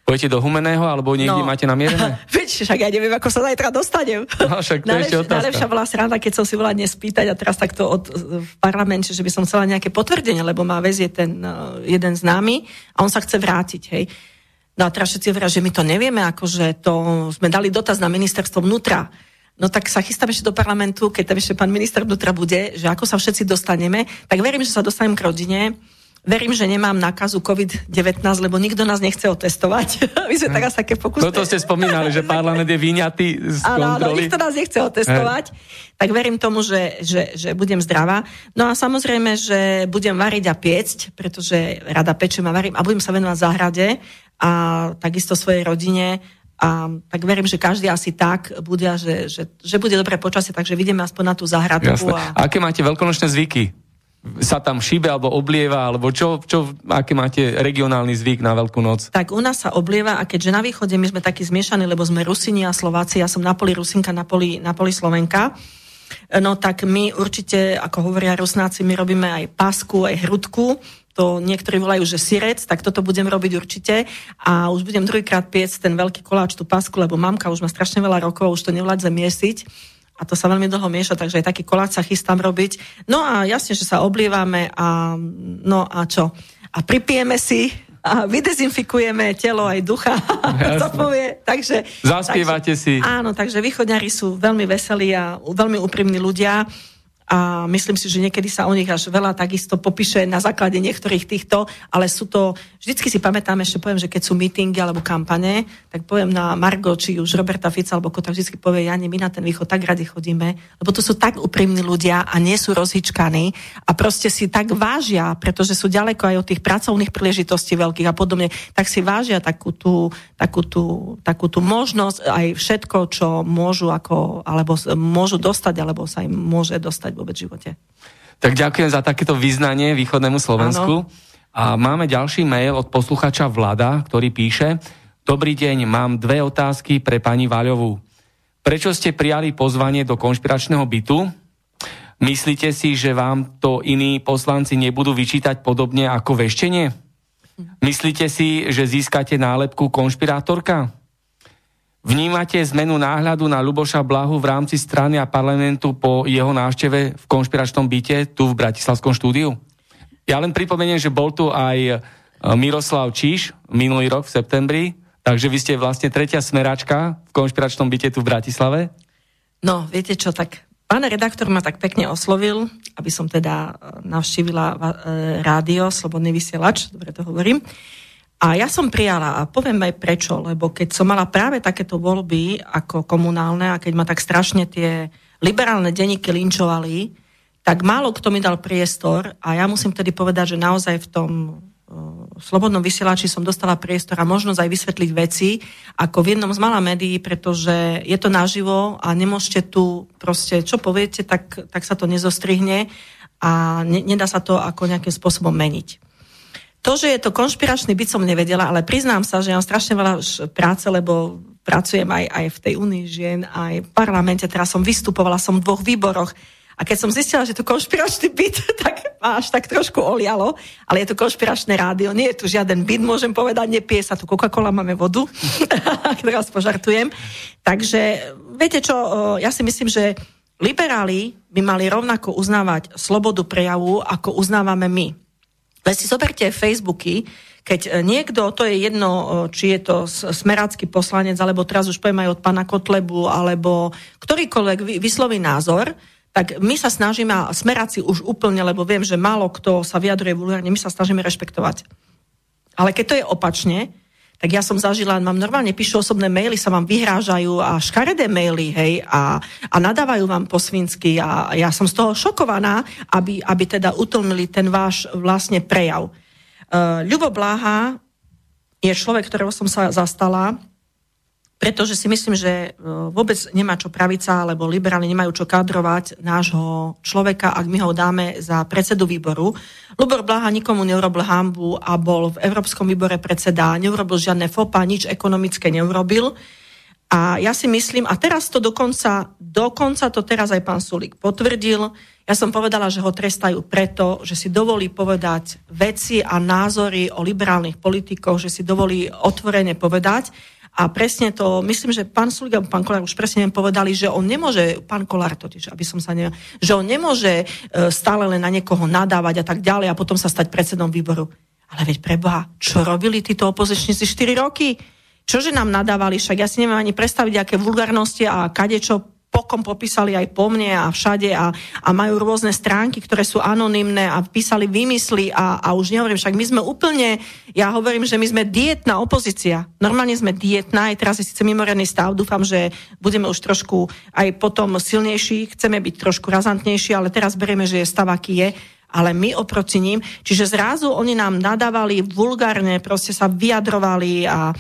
Pôjdete do Humeného, alebo niekde no. máte namierené? [LAUGHS] Veď, však ja neviem, ako sa zajtra dostanem. [LAUGHS] No, však to Najlepš, ešte Najlepšia bola sranda, keď som si bola dnes spýtať a teraz takto od, v parlamente, že by som chcela nejaké potvrdenie, lebo má väzie ten uh, jeden známy a on sa chce vrátiť, hej. No a teraz všetci hovoria, že my to nevieme, akože to sme dali dotaz na ministerstvo vnútra. No tak sa chystám ešte do parlamentu, keď tam ešte pán minister vnútra bude, že ako sa všetci dostaneme, tak verím, že sa dostanem k rodine Verím, že nemám nákazu COVID-19, lebo nikto nás nechce otestovať. [LAUGHS] My sme teraz také pokusné. Toto ste spomínali, že parlament je [LAUGHS] vyňatý z kontroly. Áno, nikto nás nechce otestovať. Tak verím tomu, že, že, že budem zdravá. No a samozrejme, že budem variť a piecť, pretože rada pečem a varím a budem sa venovať záhrade a takisto svojej rodine a tak verím, že každý asi tak bude, že, že, že bude dobré počasie, takže vidíme aspoň na tú záhradku. A... a aké máte veľkonočné zvyky? Sa tam šíbe alebo oblieva, alebo čo, čo, aké máte regionálny zvyk na Veľkú noc? Tak u nás sa oblieva a keďže na východe my sme takí zmiešaní, lebo sme Rusini a Slováci, ja som na poli Rusinka, na poli, na poli Slovenka, no tak my určite, ako hovoria Rusnáci, my robíme aj pásku, aj hrudku, to niektorí volajú, že sirec, tak toto budem robiť určite a už budem druhýkrát piec ten veľký koláč, tú pásku, lebo mamka už má strašne veľa rokov, už to nevládze miesiť a to sa veľmi dlho mieša, takže aj taký koláč sa chystám robiť. No a jasne, že sa oblievame a no a čo? A pripijeme si a vydezinfikujeme telo aj ducha. [LAUGHS] to povie. Takže, Zaspievate takže, si. Áno, takže východňari sú veľmi veselí a veľmi úprimní ľudia a myslím si, že niekedy sa o nich až veľa takisto popíše na základe niektorých týchto, ale sú to, vždycky si pamätám, ešte poviem, že keď sú mítingy alebo kampane, tak poviem na Margo, či už Roberta Fica alebo tak vždycky povie, Jani, my na ten východ tak radi chodíme, lebo to sú tak úprimní ľudia a nie sú rozhičkaní a proste si tak vážia, pretože sú ďaleko aj od tých pracovných príležitostí veľkých a podobne, tak si vážia takú tú, takú tú, takú tú možnosť aj všetko, čo môžu ako, alebo môžu dostať, alebo sa im môže dostať vôbec v živote. Tak ďakujem za takéto význanie východnému Slovensku. Áno. A máme ďalší mail od posluchača Vlada, ktorý píše Dobrý deň, mám dve otázky pre pani Vaľovú. Prečo ste prijali pozvanie do konšpiračného bytu? Myslíte si, že vám to iní poslanci nebudú vyčítať podobne ako veštenie? Myslíte si, že získate nálepku konšpirátorka? Vnímate zmenu náhľadu na Luboša Blahu v rámci strany a parlamentu po jeho návšteve v konšpiračnom byte tu v Bratislavskom štúdiu? Ja len pripomeniem, že bol tu aj e, Miroslav Číš minulý rok v septembri, takže vy ste vlastne tretia smeračka v konšpiračnom byte tu v Bratislave. No, viete čo, tak pán redaktor ma tak pekne oslovil, aby som teda e, navštívila e, rádio, Slobodný vysielač, dobre to hovorím. A ja som prijala a poviem aj prečo, lebo keď som mala práve takéto voľby ako komunálne a keď ma tak strašne tie liberálne denníky linčovali, tak málo kto mi dal priestor a ja musím tedy povedať, že naozaj v tom uh, slobodnom vysielači som dostala priestor a možnosť aj vysvetliť veci ako v jednom z malá médií, pretože je to naživo a nemôžete tu proste, čo poviete, tak, tak sa to nezostrihne a ne, nedá sa to ako nejakým spôsobom meniť. To, že je to konšpiračný byt, som nevedela, ale priznám sa, že mám strašne veľa práce, lebo pracujem aj, aj v tej Unii žien, aj v parlamente, teraz som vystupovala, som v dvoch výboroch. A keď som zistila, že to konšpiračný byt, [LAUGHS] tak ma až tak trošku olialo, ale je to konšpiračné rádio, nie je tu žiaden byt, môžem povedať, nepije sa tu Coca-Cola, máme vodu, [LAUGHS] teraz požartujem. Takže viete čo, ja si myslím, že liberáli by mali rovnako uznávať slobodu prejavu, ako uznávame my. Len si zoberte Facebooky, keď niekto, to je jedno, či je to smerácky poslanec, alebo teraz už poviem aj od pána Kotlebu, alebo ktorýkoľvek vysloví názor, tak my sa snažíme, a smeráci už úplne, lebo viem, že málo kto sa vyjadruje vulgárne, my sa snažíme rešpektovať. Ale keď to je opačne, tak ja som zažila, mám normálne, píšu osobné maily, sa vám vyhrážajú a škaredé maily, hej, a, a nadávajú vám po svinsky a ja som z toho šokovaná, aby, aby teda utlmili ten váš vlastne prejav. Uh, Ľubo Bláha je človek, ktorého som sa zastala, pretože si myslím, že e, vôbec nemá čo pravica, alebo liberáli nemajú čo kadrovať nášho človeka, ak my ho dáme za predsedu výboru. Lubor Blaha nikomu neurobil hambu a bol v Európskom výbore predseda, neurobil žiadne FOPA, nič ekonomické neurobil. A ja si myslím, a teraz to dokonca, dokonca to teraz aj pán Sulik potvrdil, ja som povedala, že ho trestajú preto, že si dovolí povedať veci a názory o liberálnych politikoch, že si dovolí otvorene povedať. A presne to, myslím, že pán Sulik pán Kolár už presne povedali, že on nemôže, pán Kolár totiž, aby som sa ne, že on nemôže e, stále len na niekoho nadávať a tak ďalej a potom sa stať predsedom výboru. Ale veď preboha, čo robili títo opozičníci 4 roky? Čože nám nadávali, však ja si neviem ani predstaviť, aké vulgarnosti a kadečo pokom popísali aj po mne a všade a, a majú rôzne stránky, ktoré sú anonymné a písali vymysly a, a už nehovorím, však my sme úplne, ja hovorím, že my sme dietná opozícia. Normálne sme dietná, aj teraz je síce mimoriadný stav, dúfam, že budeme už trošku aj potom silnejší, chceme byť trošku razantnejší, ale teraz berieme, že je stav, aký je ale my oproti ním. Čiže zrazu oni nám nadávali vulgárne, proste sa vyjadrovali a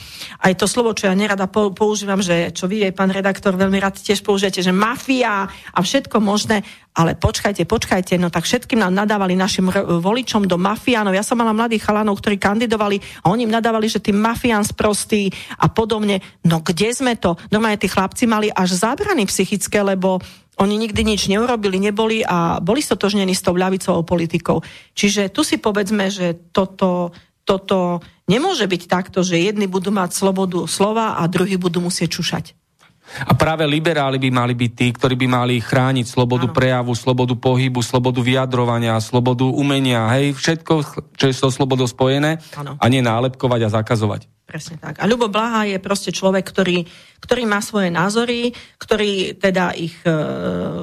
aj to slovo, čo ja nerada používam, že čo vy pán redaktor veľmi rád tiež použijete, že mafia a všetko možné, ale počkajte, počkajte, no tak všetkým nám nadávali našim voličom do mafiánov. Ja som mala mladých chalanov, ktorí kandidovali a oni im nadávali, že tí mafián sprostí a podobne. No kde sme to? Normálne tí chlapci mali až zábrany psychické, lebo oni nikdy nič neurobili, neboli a boli stotožnení s tou ľavicovou politikou. Čiže tu si povedzme, že toto, toto nemôže byť takto, že jedni budú mať slobodu slova a druhí budú musieť čušať. A práve liberáli by mali byť tí, ktorí by mali chrániť slobodu ano. prejavu, slobodu pohybu, slobodu vyjadrovania, slobodu umenia, hej, všetko, čo je s tou slobodou spojené ano. a nie nálepkovať a zakazovať. Presne tak. A Ľubo Blaha je proste človek, ktorý, ktorý má svoje názory, ktorý teda ich, e,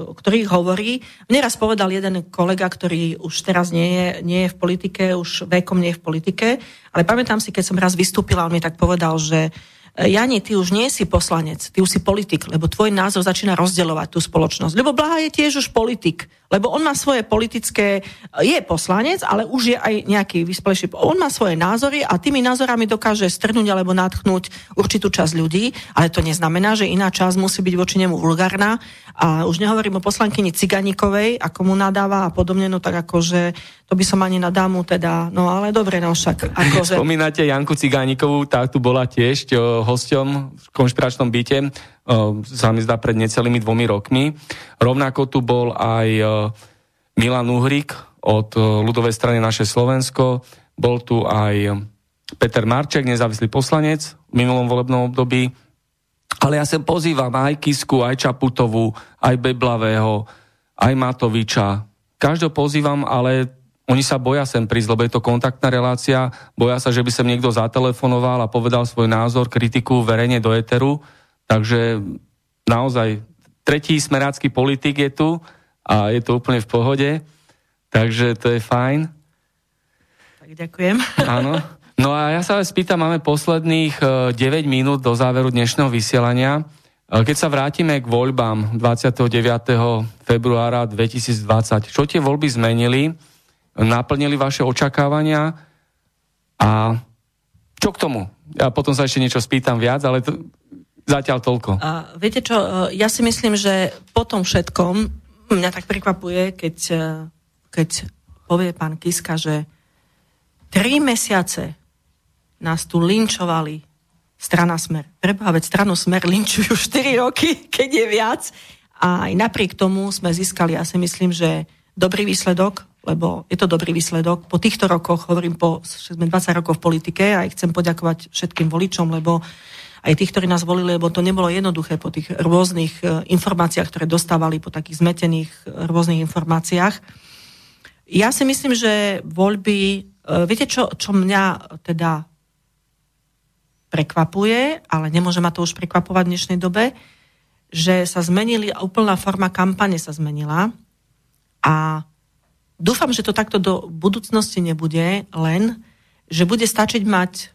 ktorý ich hovorí. Mne raz povedal jeden kolega, ktorý už teraz nie je, nie je v politike, už vekom nie je v politike, ale pamätám si, keď som raz vystúpila, on mi tak povedal, že Jani, ty už nie si poslanec, ty už si politik, lebo tvoj názor začína rozdeľovať tú spoločnosť. Lebo Blaha je tiež už politik, lebo on má svoje politické, je poslanec, ale už je aj nejaký vyspelejší. On má svoje názory a tými názorami dokáže strhnúť alebo natchnúť určitú časť ľudí, ale to neznamená, že iná časť musí byť voči nemu vulgárna. A už nehovorím o poslankyni Ciganíkovej, ako mu nadáva a podobne, no tak akože to by som ani na dámu teda, no ale dobre, no však. Akože... [LAUGHS] Spomínate Janku Cigánikovú, tá tu bola tiež o, hosťom v konšpiračnom byte, sa mi zdá pred necelými dvomi rokmi. Rovnako tu bol aj o, Milan Uhrik od o, ľudovej strany Naše Slovensko, bol tu aj Peter Marček, nezávislý poslanec v minulom volebnom období, ale ja sem pozývam aj Kisku, aj Čaputovú, aj Beblavého, aj Matoviča. Každého pozývam, ale oni sa boja sem prísť, lebo je to kontaktná relácia, boja sa, že by sem niekto zatelefonoval a povedal svoj názor, kritiku verejne do eteru. Takže naozaj tretí smerácky politik je tu a je to úplne v pohode. Takže to je fajn. Tak ďakujem. [LAUGHS] Áno. No a ja sa vás pýtam, máme posledných 9 e, minút do záveru dnešného vysielania. E, keď sa vrátime k voľbám 29. februára 2020, čo tie voľby zmenili? naplnili vaše očakávania a čo k tomu? Ja potom sa ešte niečo spýtam viac, ale to, zatiaľ toľko. A viete čo, e, ja si myslím, že po tom všetkom mňa tak prekvapuje, keď, e, keď povie pán Kiska, že tri mesiace nás tu linčovali strana Smer. Preboha, veď stranu Smer linčujú [LAUGHS] 4 roky, keď je viac a aj napriek tomu sme získali, ja si myslím, že dobrý výsledok, lebo je to dobrý výsledok. Po týchto rokoch, hovorím po, sme 20 rokov v politike a chcem poďakovať všetkým voličom, lebo aj tých, ktorí nás volili, lebo to nebolo jednoduché po tých rôznych e, informáciách, ktoré dostávali, po takých zmetených e, rôznych informáciách. Ja si myslím, že voľby, e, viete čo, čo mňa teda prekvapuje, ale nemôže ma to už prekvapovať v dnešnej dobe, že sa zmenili, úplná forma kampane sa zmenila a dúfam, že to takto do budúcnosti nebude, len, že bude stačiť mať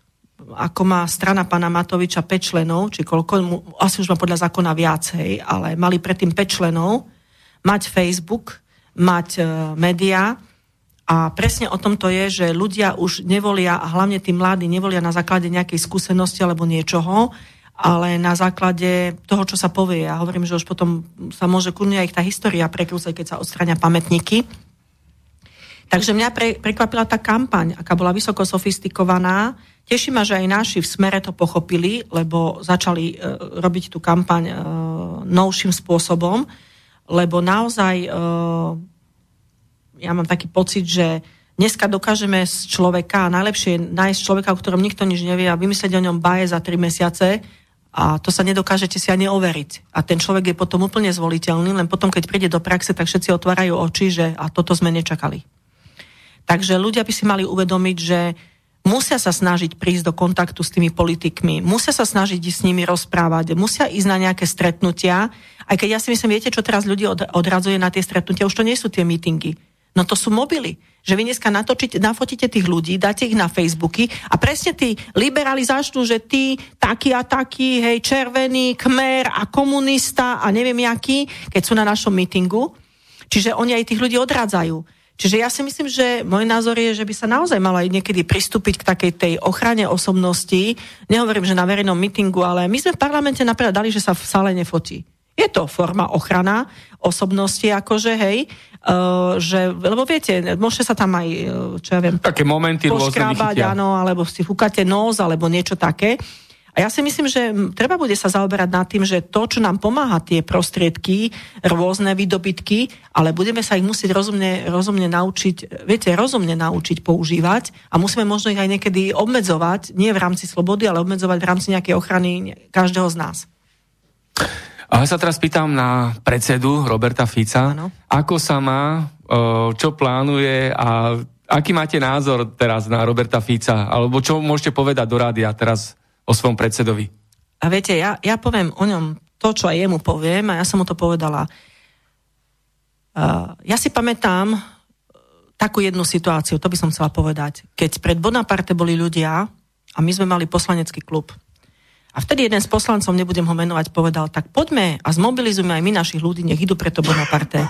ako má strana pána Matoviča 5 členov, či koľko, asi už má podľa zákona viacej, ale mali predtým 5 členov, mať Facebook, mať e, médiá a presne o tom to je, že ľudia už nevolia, a hlavne tí mladí nevolia na základe nejakej skúsenosti alebo niečoho, ale na základe toho, čo sa povie. Ja hovorím, že už potom sa môže kľudne aj tá história prekrúcať, keď sa odstrania pamätníky. Takže mňa pre, prekvapila tá kampaň, aká bola vysoko sofistikovaná, Teší ma, že aj naši v smere to pochopili, lebo začali uh, robiť tú kampaň uh, novším spôsobom, lebo naozaj uh, ja mám taký pocit, že dneska dokážeme z človeka, najlepšie nájsť človeka, o ktorom nikto nič nevie a vymyslieť o ňom baje za tri mesiace a to sa nedokážete si ani overiť. A ten človek je potom úplne zvoliteľný, len potom, keď príde do praxe, tak všetci otvárajú oči, že a toto sme nečakali. Takže ľudia by si mali uvedomiť, že musia sa snažiť prísť do kontaktu s tými politikmi, musia sa snažiť s nimi rozprávať, musia ísť na nejaké stretnutia, aj keď ja si myslím, viete, čo teraz ľudí odradzuje na tie stretnutia, už to nie sú tie mítingy. No to sú mobily. Že vy dneska natočíte, nafotíte tých ľudí, dáte ich na Facebooky a presne tí liberáli začnú, že tí taký a taký, hej, červený, kmer a komunista a neviem jaký, keď sú na našom mítingu. Čiže oni aj tých ľudí odrádzajú. Čiže ja si myslím, že môj názor je, že by sa naozaj malo aj niekedy pristúpiť k takej tej ochrane osobností. Nehovorím, že na verejnom mítingu, ale my sme v parlamente napríklad dali, že sa v sále nefotí. Je to forma ochrana osobnosti, akože, hej, uh, že, lebo viete, môžete sa tam aj, e, čo ja viem, také momenty poškrábať, áno, alebo si fúkate nos, alebo niečo také. A ja si myslím, že treba bude sa zaoberať nad tým, že to, čo nám pomáha tie prostriedky, rôzne výdobytky, ale budeme sa ich musieť rozumne, rozumne naučiť, viete, rozumne naučiť používať a musíme možno ich aj niekedy obmedzovať, nie v rámci slobody, ale obmedzovať v rámci nejakej ochrany každého z nás. A ja sa teraz pýtam na predsedu Roberta Fica. Ano. Ako sa má, čo plánuje a aký máte názor teraz na Roberta Fica? Alebo čo môžete povedať do rádia teraz o svojom predsedovi. A viete, ja, ja poviem o ňom to, čo aj jemu poviem, a ja som mu to povedala. Uh, ja si pamätám uh, takú jednu situáciu, to by som chcela povedať. Keď pred Bonaparte boli ľudia a my sme mali poslanecký klub. A vtedy jeden z poslancov, nebudem ho menovať, povedal, tak poďme a zmobilizujme aj my našich ľudí, nech idú preto Bonaparte.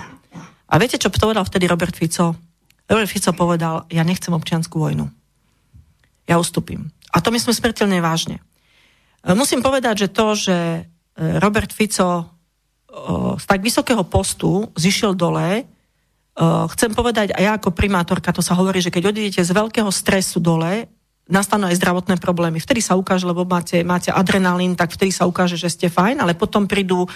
A viete, čo povedal vtedy Robert Fico? Robert Fico povedal, ja nechcem občianskú vojnu. Ja ustúpim. A to myslím smrteľne vážne. E, musím povedať, že to, že e, Robert Fico z tak vysokého postu zišiel dole, e, chcem povedať, aj ja ako primátorka, to sa hovorí, že keď odídete z veľkého stresu dole, nastanú aj zdravotné problémy. Vtedy sa ukáže, lebo máte, máte adrenalín, tak vtedy sa ukáže, že ste fajn, ale potom prídu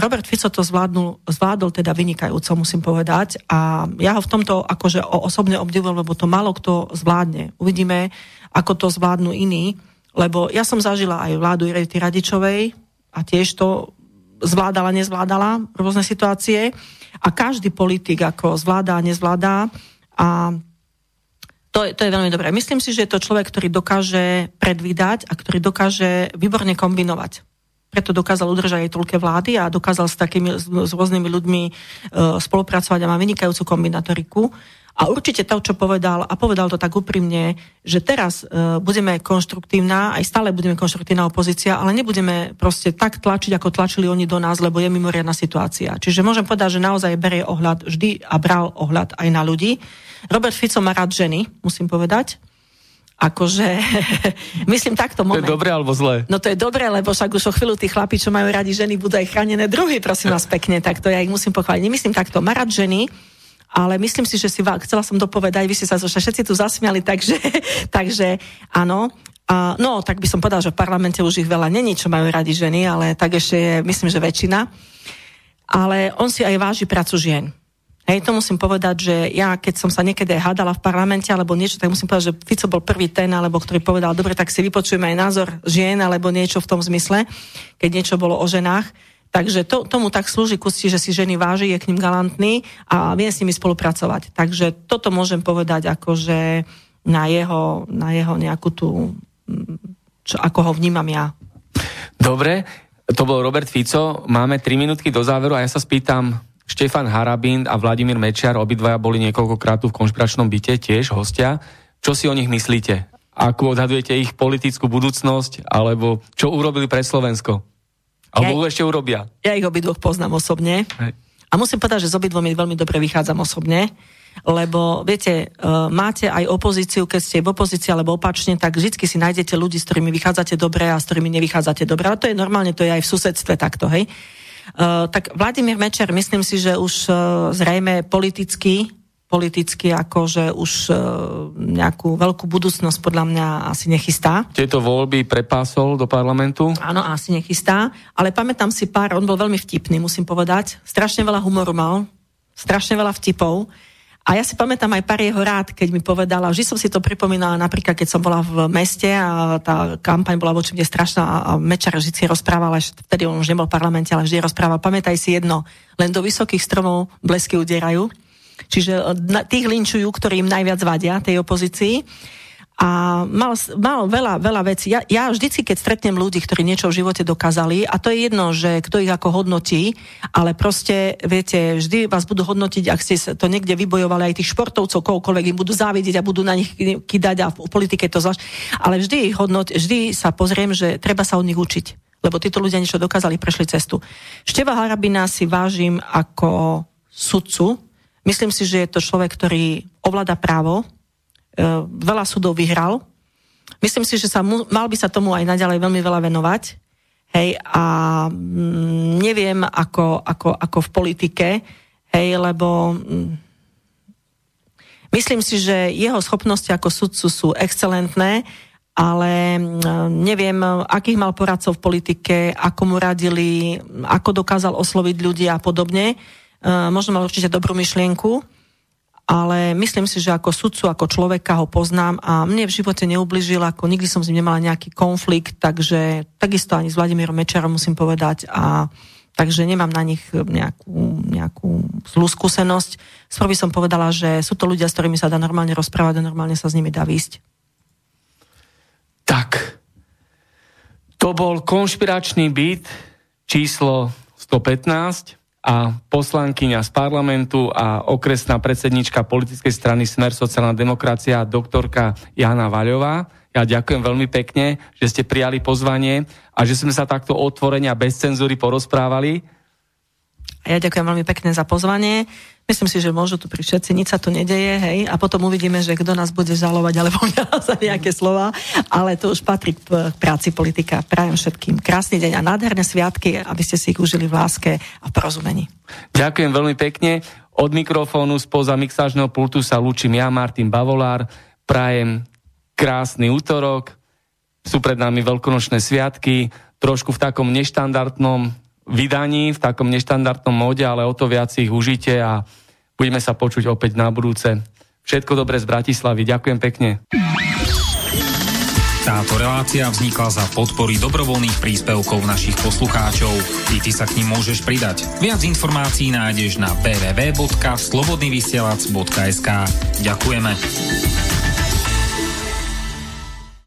Robert Fico to zvládnul, zvládol teda vynikajúco, musím povedať. A ja ho v tomto akože osobne obdivujem, lebo to málo kto zvládne. Uvidíme, ako to zvládnu iní. Lebo ja som zažila aj vládu Irety Radičovej a tiež to zvládala, nezvládala rôzne situácie. A každý politik ako zvládá, nezvládá. A to je, to je veľmi dobré. Myslím si, že je to človek, ktorý dokáže predvídať a ktorý dokáže výborne kombinovať. Preto dokázal udržať aj toľké vlády a dokázal s takými, s, rôznymi ľuďmi e, spolupracovať a má vynikajúcu kombinatoriku. A určite to, čo povedal, a povedal to tak úprimne, že teraz uh, budeme konštruktívna, aj stále budeme konštruktívna opozícia, ale nebudeme proste tak tlačiť, ako tlačili oni do nás, lebo je mimoriadná situácia. Čiže môžem povedať, že naozaj berie ohľad vždy a bral ohľad aj na ľudí. Robert Fico má rád ženy, musím povedať. Akože, [LAUGHS] myslím takto moment. To je dobré alebo zlé? No to je dobré, lebo však už o chvíľu tí chlapí, čo majú radi ženy, budú aj chránené druhy, prosím [LAUGHS] vás pekne, tak to ja ich musím pochváliť. Nemyslím takto, má rád ženy, ale myslím si, že si chcela som dopovedať, vy ste sa všetci tu zasmiali, takže, [LAUGHS] takže áno. A, no, tak by som povedal, že v parlamente už ich veľa není, čo majú radi ženy, ale tak ešte je, myslím, že väčšina. ale on si aj váži prácu žien. Hej, to musím povedať, že ja, keď som sa niekedy hádala v parlamente alebo niečo, tak musím povedať, že Fico bol prvý ten, alebo ktorý povedal, dobre, tak si vypočujeme aj názor žien, alebo niečo v tom zmysle, keď niečo bolo o ženách. Takže to, tomu tak slúži kusti, že si ženy váži, je k ním galantný a vie s nimi spolupracovať. Takže toto môžem povedať akože na jeho, na jeho nejakú tú, čo, ako ho vnímam ja. Dobre, to bol Robert Fico. Máme 3 minútky do záveru a ja sa spýtam, Štefan Harabín a Vladimír Mečiar, obidvaja boli niekoľkokrát v konšpiračnom byte, tiež hostia. Čo si o nich myslíte? Ako odhadujete ich politickú budúcnosť, alebo čo urobili pre Slovensko? Alebo ja, ešte urobia? Ja ich obidvoch poznám osobne. Hej. A musím povedať, že s obidvomi veľmi dobre vychádzam osobne, lebo viete, uh, máte aj opozíciu, keď ste v opozícii alebo opačne, tak vždy si nájdete ľudí, s ktorými vychádzate dobre a s ktorými nevychádzate dobre. Ale to je normálne, to je aj v susedstve takto, hej. Uh, tak Vladimír Mečer, myslím si, že už uh, zrejme politicky, politicky akože už uh, nejakú veľkú budúcnosť podľa mňa asi nechystá. Tieto voľby prepásol do parlamentu? Áno, asi nechystá, ale pamätám si pár, on bol veľmi vtipný, musím povedať. Strašne veľa humoru mal, strašne veľa vtipov. A ja si pamätám aj pár jeho rád, keď mi povedala, vždy som si to pripomínala, napríklad keď som bola v meste a tá kampaň bola voči mne strašná a Mečar vždy rozprával, až vtedy on už nebol v parlamente, ale vždy rozprával, pamätaj si jedno, len do vysokých stromov blesky udierajú. Čiže tých linčujú, ktorí im najviac vadia, tej opozícii a mal, mal veľa, veľa vecí. Ja, ja vždycky, keď stretnem ľudí, ktorí niečo v živote dokázali, a to je jedno, že kto ich ako hodnotí, ale proste, viete, vždy vás budú hodnotiť, ak ste to niekde vybojovali, aj tých športovcov, kohokoľvek im budú závidieť a budú na nich kydať a v politike to zvlášť. Ale vždy ich hodnot, vždy sa pozriem, že treba sa od nich učiť lebo títo ľudia niečo dokázali, prešli cestu. Števa Harabina si vážim ako sudcu. Myslím si, že je to človek, ktorý ovláda právo, E, veľa súdov vyhral. Myslím si, že sa mu, mal by sa tomu aj naďalej veľmi veľa venovať. Hej, a mm, neviem ako, ako, ako v politike, hej, lebo mm, myslím si, že jeho schopnosti ako sudcu sú excelentné, ale mm, neviem, akých mal poradcov v politike, ako mu radili, ako dokázal osloviť ľudí a podobne. E, možno mal určite dobrú myšlienku, ale myslím si, že ako sudcu, ako človeka ho poznám a mne v živote neubližil, ako nikdy som s ním nemala nejaký konflikt, takže takisto ani s Vladimírom Mečerom musím povedať a takže nemám na nich nejakú, nejakú zlú skúsenosť. Skôr by som povedala, že sú to ľudia, s ktorými sa dá normálne rozprávať a normálne sa s nimi dá výsť. Tak, to bol konšpiračný byt číslo 115 a poslankyňa z parlamentu a okresná predsednička politickej strany Smer sociálna demokracia doktorka Jana Vaľová. Ja ďakujem veľmi pekne, že ste prijali pozvanie a že sme sa takto otvorene a bez cenzúry porozprávali. Ja ďakujem veľmi pekne za pozvanie. Myslím si, že môžu tu pri všetci, nič sa tu nedeje, hej, a potom uvidíme, že kto nás bude žalovať alebo [LAUGHS] za nejaké slova, ale to už patrí k práci politika. Prajem všetkým krásny deň a nádherné sviatky, aby ste si ich užili v láske a v porozumení. Ďakujem veľmi pekne. Od mikrofónu spoza mixážneho pultu sa lúčim ja, Martin Bavolár. Prajem krásny útorok. Sú pred nami veľkonočné sviatky, trošku v takom neštandardnom vydaní, v takom neštandardnom móde, ale o to viac ich užite a budeme sa počuť opäť na budúce. Všetko dobré z Bratislavy. Ďakujem pekne. Táto relácia vznikla za podpory dobrovoľných príspevkov našich poslucháčov. I ty sa k ním môžeš pridať. Viac informácií nájdeš na www.slobodnyvysielac.sk Ďakujeme.